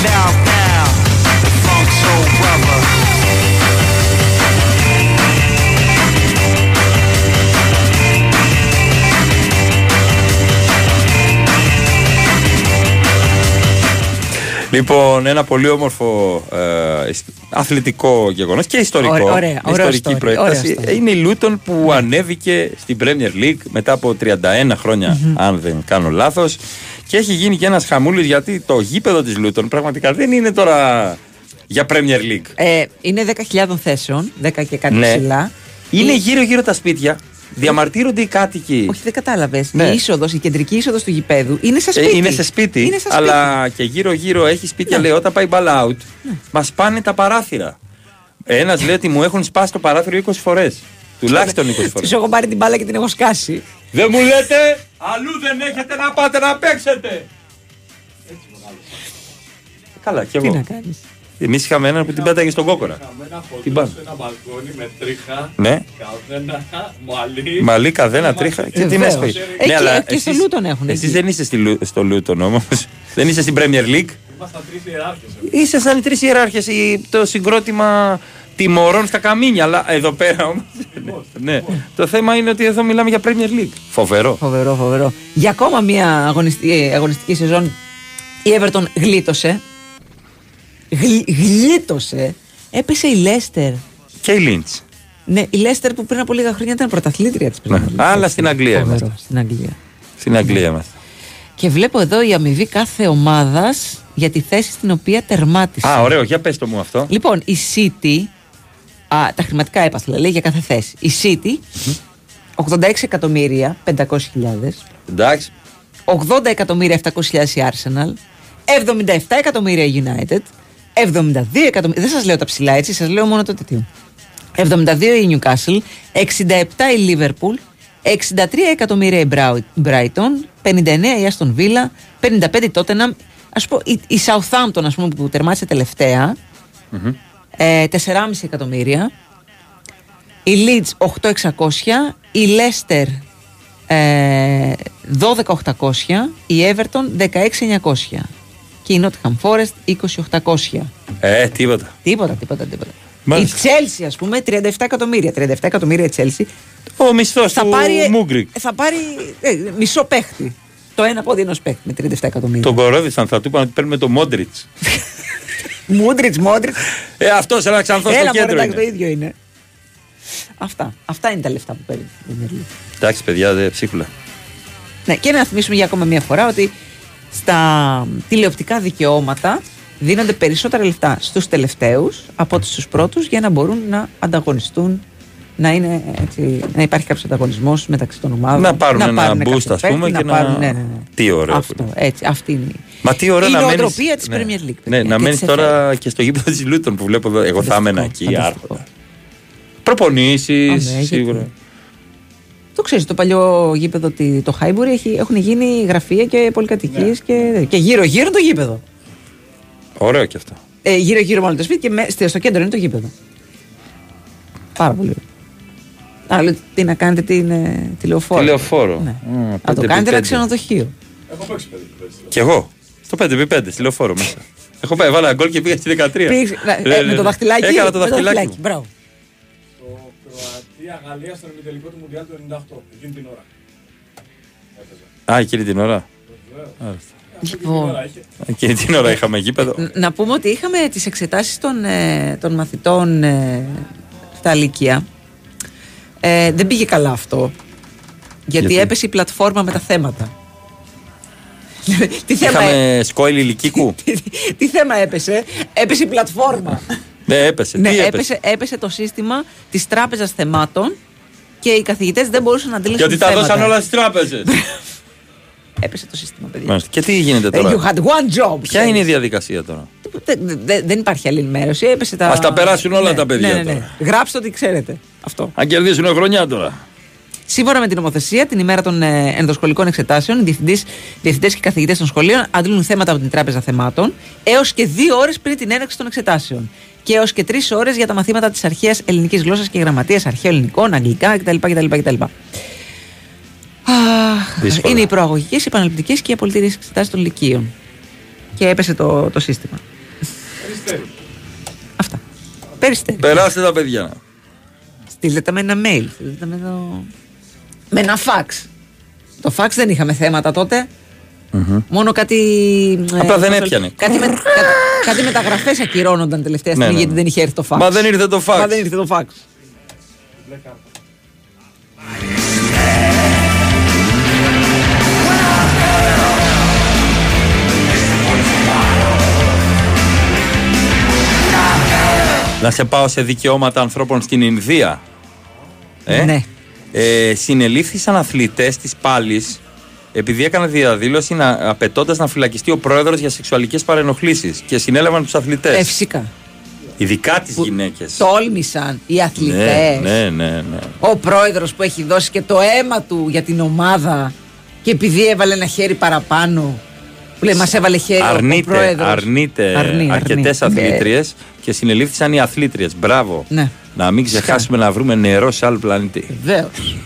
Brother. Check it out now, the Funk Soul Brother. Λοιπόν, ένα πολύ όμορφο ε, ισ- αθλητικό γεγονός και ιστορικό. Ωραία, ωραία, ωραίο ιστορική story, προέκταση. ωραίο story. Είναι η Λούτον που ανέβηκε στην Premier League μετά από 31 χρόνια, αν δεν κάνω λάθος. Και έχει γίνει και ένας χαμούλης γιατί το γήπεδο της Λούτον πραγματικά δεν είναι τώρα για Premier League. Ε, είναι 10.000 θέσεων, 10 και κάτι Ναι. ψηλά. Είναι Η- γύρω-γύρω τα σπίτια. Διαμαρτύρονται οι κάτοικοι. Όχι, δεν κατάλαβες. Ναι. Η είσοδος, η κεντρική είσοδος του γηπέδου είναι σε Ε, σπίτι. είναι σε σπίτι, Είναι σε σπίτι. αλλά και γύρω-γύρω έχει σπίτια. Ναι. Λέει όταν πάει μπαλ out, μας πάνε τα παράθυρα. Ένας λέει ότι μου έχουν σπάσει το παράθυρο 20 φορές. Τουλάχιστον 20 φορές. Τους έχω πάρει την μπάλα και την έχω σκάσει. Δεν μου λέτε, αλλού δεν έχετε να πάτε να παίξετε. Καλά, κι Τι εγώ. να κάνεις. Εμείς είχαμε έναν που την πέταγε στον κόκορα. Ένα Την χοντρό πάνω. σε ένα μπαλκόνι με τρίχα. Ναι. Καδένα, μαλλί. Μαλή, καδένα, τρίχα. Και τι Βεβαίως. να σου πει. Εκεί, Ναι, και στο Λούτον έχουν Εσείς εκεί. δεν είστε στη Λου- στο Λούτον όμως. Δεν είστε στην Premier League. Ήμασταν τρεις ιεράρχες. Είστε σαν οι τρεις ιεράρχες το συγκρότημα τιμωρών στα καμίνια. Αλλά εδώ πέρα όμως. ναι. Το θέμα είναι ότι εδώ μιλάμε για Premier League. Φοβερό. Φοβερό, φοβερό. Για ακόμα μια αγωνιστική, αγωνιστική σεζόν η Everton γλίτωσε. Γλ- γλίτωσε. Έπεσε η Λέστερ. Και η Λίντς. Ναι, η Λέστερ που πριν από λίγα χρόνια ήταν πρωταθλήτρια της Ναι. Αλλά στην Αγγλία Φοβερό, είμαστε. στην Αγγλία. Στην Αγγλία είμαστε. Και βλέπω εδώ η αμοιβή κάθε ομάδας για τη θέση στην οποία τερμάτισε. Α, ωραίο, για πες το μου αυτό. Λοιπόν, η City. Α, τα χρηματικά έπαθλα λέει για κάθε θέση. Η City 86 εκατομμύρια 500.000. Εντάξει. 80 εκατομμύρια 700.000 η Arsenal. 77 εκατομμύρια η United. 72 εκατομμύρια. Δεν σας λέω τα ψηλά έτσι, σας λέω μόνο το τέτοιο. 72 η Newcastle, 67 η Liverpool, 63 εκατομμύρια η Μπράου- Brighton, 59 η Aston Villa, 55 η Tottenham. Α πω, η, η Southampton, ας πούμε, που τερμάτισε τελευταία, ε, 4,5 εκατομμύρια. Η Leeds 8.600, η Leicester ε, 12.800, η Everton 16.900 και η Nottingham Forest 20.800. Ε, τίποτα. Τίποτα, τίποτα, τίποτα. Μάλιστα. Η Chelsea, ας πούμε, 37 εκατομμύρια. 37 εκατομμύρια η Chelsea. Ο μισθός θα του πάρει, Μούγκρικ. Θα πάρει ε, μισό παίχτη. Το ένα πόδι ενός παίχτη με 37 εκατομμύρια. Τον κορόιδησαν, θα του είπαν ότι παίρνουμε το Μόντριτς. Μούντριτς, Μόντριτς. Ε, αυτός ένα ξανθός στο Έλα, μωρέ, κέντρο. εντάξει, το Είναι. ίδιο είναι. Αυτά. Αυτά είναι τα λεφτά που παίρνει η Premier League. Εντάξει, παιδιά, δε ψίχουλα. Ναι, και να θυμίσουμε για ακόμα μια φορά ότι στα τηλεοπτικά δικαιώματα δίνονται περισσότερα λεφτά στους τελευταίους από ότι στους πρώτους για να μπορούν να ανταγωνιστούν να, είναι έτσι, να υπάρχει κάποιος ανταγωνισμός μεταξύ των ομάδων. Να πάρουν ένα πάρουν boost, κάποιο ας πούμε, παίκτη, και να- πάρουν- ναι, ναι, ναι. Τι ωραίο. Αυτό, έτσι, αυτή είναι. η- Μα τι ωραίο η να μένεις... νοοτροπία της ναι. Premier League. Ναι, παιδιά, να και μένεις της τώρα και στο γήπεδο της Λούτων που βλέπω εδώ. Εγώ θα έμενα εκεί, φανταστικό. άρχοντα. Προπονήσεις, Α, ναι, γιατί. σίγουρα. Το ξέρεις, το παλιό γήπεδο τη- το Χάιμπουρι έχει, έχουν γίνει γραφεία και πολυκατοικίες Ναι. και, και γύρω-γύρω το γήπεδο. Ωραίο και αυτό. Ε, γύρω-γύρω μάλλον το σπίτι και με, στο στο κέντρο είναι το γήπεδο. Πάρα πολύ ωραίο. Άλλο τι να κάνετε την ε, τηλεοφόρο. Τηλεοφόρο. Ναι. Α, Να το 5x5. κάνετε ένα ξενοδοχείο. Έχω παίξει παιδί. Κι εγώ. Στο 5x5, στη λεωφόρο μέσα. Έχω πάει, βάλα γκολ και πήγα στη 13. Πήγες, ε, Ναι, ε, ναι, με το ναι. δαχτυλάκι. Έκανα το με δαχτυλάκι. μου. Μπράβο. Το Κροατία-Γαλλία στον ημιτελικό του Μουντιάλ του 98. Εκείνη την ώρα. Έπαιζε. Α, εκείνη την ώρα. Άρεστα. Λοιπόν, Εκείνη την ώρα είχαμε γήπεδο. ν- να πούμε ότι είχαμε τις εξετάσεις των, ε, των μαθητών ε, στα Λύκεια. Ε, δεν πήγε καλά αυτό. Γιατί, Γιατί; έπεσε η πλατφόρμα με τα θέματα. τι, θέμα, Είχαμε σκόιλ ηλικίκου. τι θέμα έπεσε, έπεσε η πλατφόρμα. Ναι, έπεσε. ναι, Τι έπεσε, έπεσε το σύστημα της τράπεζας θεμάτων και οι καθηγητές δεν μπορούσαν να αντιλήσουν Γιατί τα θέματα. δώσαν όλα στις τράπεζες. Έπεσε το σύστημα, παιδιά. Μάλιστα. Και τι γίνεται Ε, τώρα; You had one job. Ποια είναι η διαδικασία τώρα; Δεν, δεν- δεν υπάρχει άλλη ενημέρωση. Έπεσε τα... Ας τα περάσουν όλα Ναι, τα παιδιά ναι, ναι, ναι. τώρα. Γράψτε ό,τι ξέρετε. Αυτό. Αν κερδίσουν χρονιά τώρα. Σύμφωνα με την νομοθεσία, την ημέρα των ε, ενδοσχολικών εξετάσεων, οι διευθυντές και καθηγητές των σχολείων αντλούν θέματα από την Τράπεζα Θεμάτων έως και δύο ώρες πριν την έναρξη των εξετάσεων. Και έως και τρεις ώρες για τα μαθήματα της αρχαίας ελληνικής γλώσσας και γραμματείας, αρχαίων ελληνικών, αγγλικά κτλ. κτλ, κτλ. Αχ, Δύσκολα. είναι οι προαγωγικές, οι επαναληπτικές και οι απολυτήριες εξετάσεις των λυκείων. Και έπεσε το, το σύστημα. Αυτά. Περιστέρι. Περάστε τα παιδιά. Στείλτε τα με ένα mail. Στείλτε τα με, το... με ένα fax. Το fax δεν είχαμε θέματα τότε. Μόνο κάτι. Απλά δεν πώς το- έπιανε. Κάτι, με, κα- κάτι μεταγραφές ακυρώνονταν τελευταία Ναι, στιγμή ναι, γιατί ναι. δεν είχε έρθει το fax. Μα δεν ήρθε το fax. Μα δεν ήρθε το fax. Να σε πάω σε δικαιώματα ανθρώπων στην Ινδία. Ε; Ναι. Ε, συνελήφθησαν αθλητές της πάλης επειδή έκαναν διαδήλωση να, απαιτώντας να φυλακιστεί ο πρόεδρος για σεξουαλικές παρενοχλήσεις και συνέλαβαν τους αθλητές. Ε, φυσικά. Ειδικά τις γυναίκες. Τόλμησαν οι αθλητές. Ναι, ναι, ναι, ναι. Ο πρόεδρος που έχει δώσει και το αίμα του για την ομάδα και επειδή έβαλε ένα χέρι παραπάνω. Που λέει, μας έβαλε χέρι ο- ο Αρνείται, πρόεδρος. αρνείται Αρνεί, αρκετές αρνεί. αθλήτριες και συνελήφθησαν οι αθλήτριες. Μπράβο. Ναι. Να μην ξεχάσουμε να βρούμε νερό σε άλλο πλανήτη. Βεβαίως.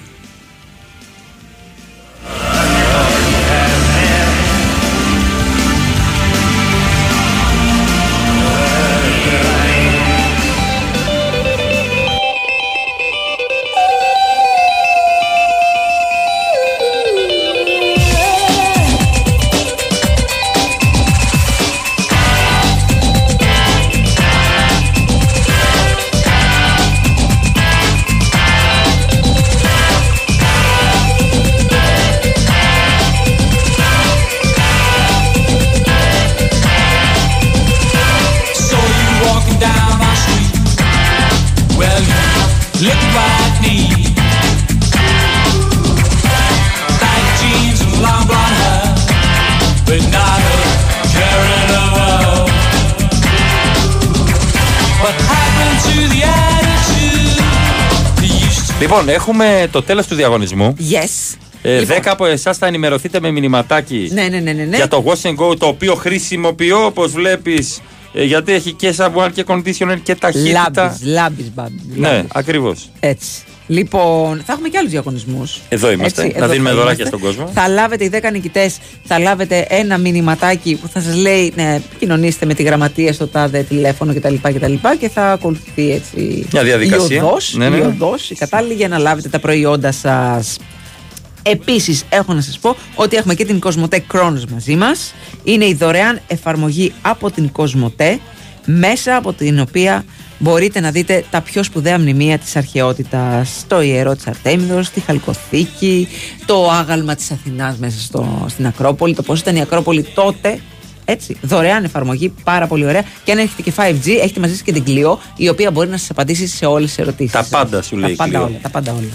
Λοιπόν, έχουμε το τέλος του διαγωνισμού. Yes. Ε, Λοιπόν. 10 από εσάς θα ενημερωθείτε με μηνυματάκι Ναι, ναι, ναι, ναι. ναι. για το Wash and Go το οποίο χρησιμοποιώ όπως βλέπεις. γιατί έχει και σαμπουάν και conditioner και ταχύτητα. Λάμπης, λάμπης, μπάμπη. Ναι, ακριβώς. Έτσι. Λοιπόν, θα έχουμε και άλλους διαγωνισμούς. Εδώ είμαστε. Να δίνουμε δωράκια στον κόσμο. Θα λάβετε οι 10 νικητές, θα λάβετε ένα μηνυματάκι που θα σας λέει ναι, επικοινωνήστε με τη γραμματεία στο τάδε τηλέφωνο κτλ. κτλ και θα ακολουθεί έτσι Μια διαδικασία. η οδός, Ναι, ναι. η, οδός, η κατάλληλη για να λάβετε τα προϊόντα σας. Επίσης, έχω να σας πω ότι έχουμε και την Cosmote Cronos μαζί μας. Είναι η δωρεάν εφαρμογή από την Cosmote, μέσα από την οποία μπορείτε να δείτε τα πιο σπουδαία μνημεία της αρχαιότητας. Το ιερό της Αρτέμιδος, τη Χαλκοθήκη, το άγαλμα της Αθηνάς μέσα στο, στην Ακρόπολη, το πώς ήταν η Ακρόπολη τότε. Έτσι, δωρεάν εφαρμογή, πάρα πολύ ωραία. Και αν έχετε και 5G, έχετε μαζί σας και την Clio, η οποία μπορεί να σας απαντήσει σε όλες τις ερωτήσεις. Τα πάντα σου λέει η Τα πάντα Clio. όλα, τα πάντα όλα.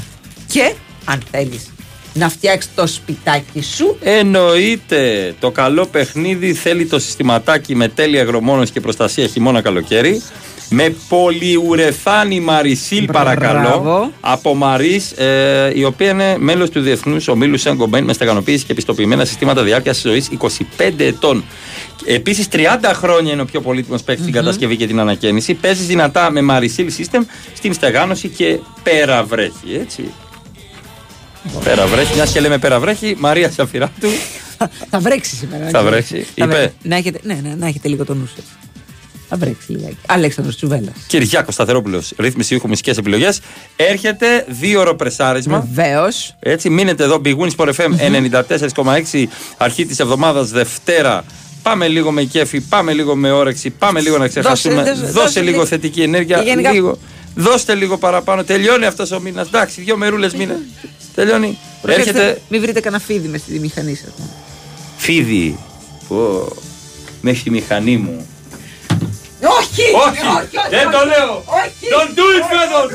Και αν θέλεις να φτιάξεις το σπιτάκι σου, Εννοείται. Το καλό παιχνίδι θέλει το συστηματάκι με τέλεια αγρομόνωση και προστασία χειμώνα καλοκαίρι. Με πολυουρεθάνη Μαρισίλ, παρακαλώ. Μπράβο. Από Μαρή, ε, η οποία είναι μέλος του Διεθνούς Ομίλου Σεν με στεγανοποίηση και επιστοποιημένα συστήματα διάρκειας ζωής 25 ετών. Επίσης, 30 χρόνια είναι ο πιο πολύτιμος παίκτης στην κατασκευή και την ανακαίνιση. Παίζει δυνατά με Μαρισίλ System στην στεγάνωση και πέρα βρέχει. Έτσι. Πέρα βρέχει, μιας και λέμε πέρα βρέχει, Μαρία Σαφυράτου. θα βρέξει σήμερα. Θα βρέξει. Θα Είπε. βρέ- Να έχετε, ναι, ναι, να έχετε λίγο το νου σας. Θα βρέξει λιγάκι. Αλέξανδρος Τσουβέλλας. Κυριάκος Σταθερόπουλος, ρύθμιση ήχου μουσικές επιλογές. Έρχεται δύο ώρο πρεσάρισμα. Βεβαίως. Έτσι, μείνετε εδώ. Big Wins for FM 94,6 αρχή της εβδομάδας Δευτέρα. Πάμε λίγο με κέφι, πάμε λίγο με όρεξη, πάμε λίγο να ξεχάσουμε. Δώσε- Δώσε, δώσε- δώσε λίγο λίγο- θετική ενέργεια. Γενικά- Λίγο. Δώστε λίγο παραπάνω. Τελειώνει αυτός ο μήνας. Εντάξει, δύο μερούλες μήνες. Τελειώνει. Προσέξτε, Έρχεται Μην βρείτε κανένα φίδι μες στη μηχανή σας. φίδι. Πω. Μέχρι τη μηχανή μου. Όχι! Όχι! Δεν το λέω! Don't do it, Φέδων!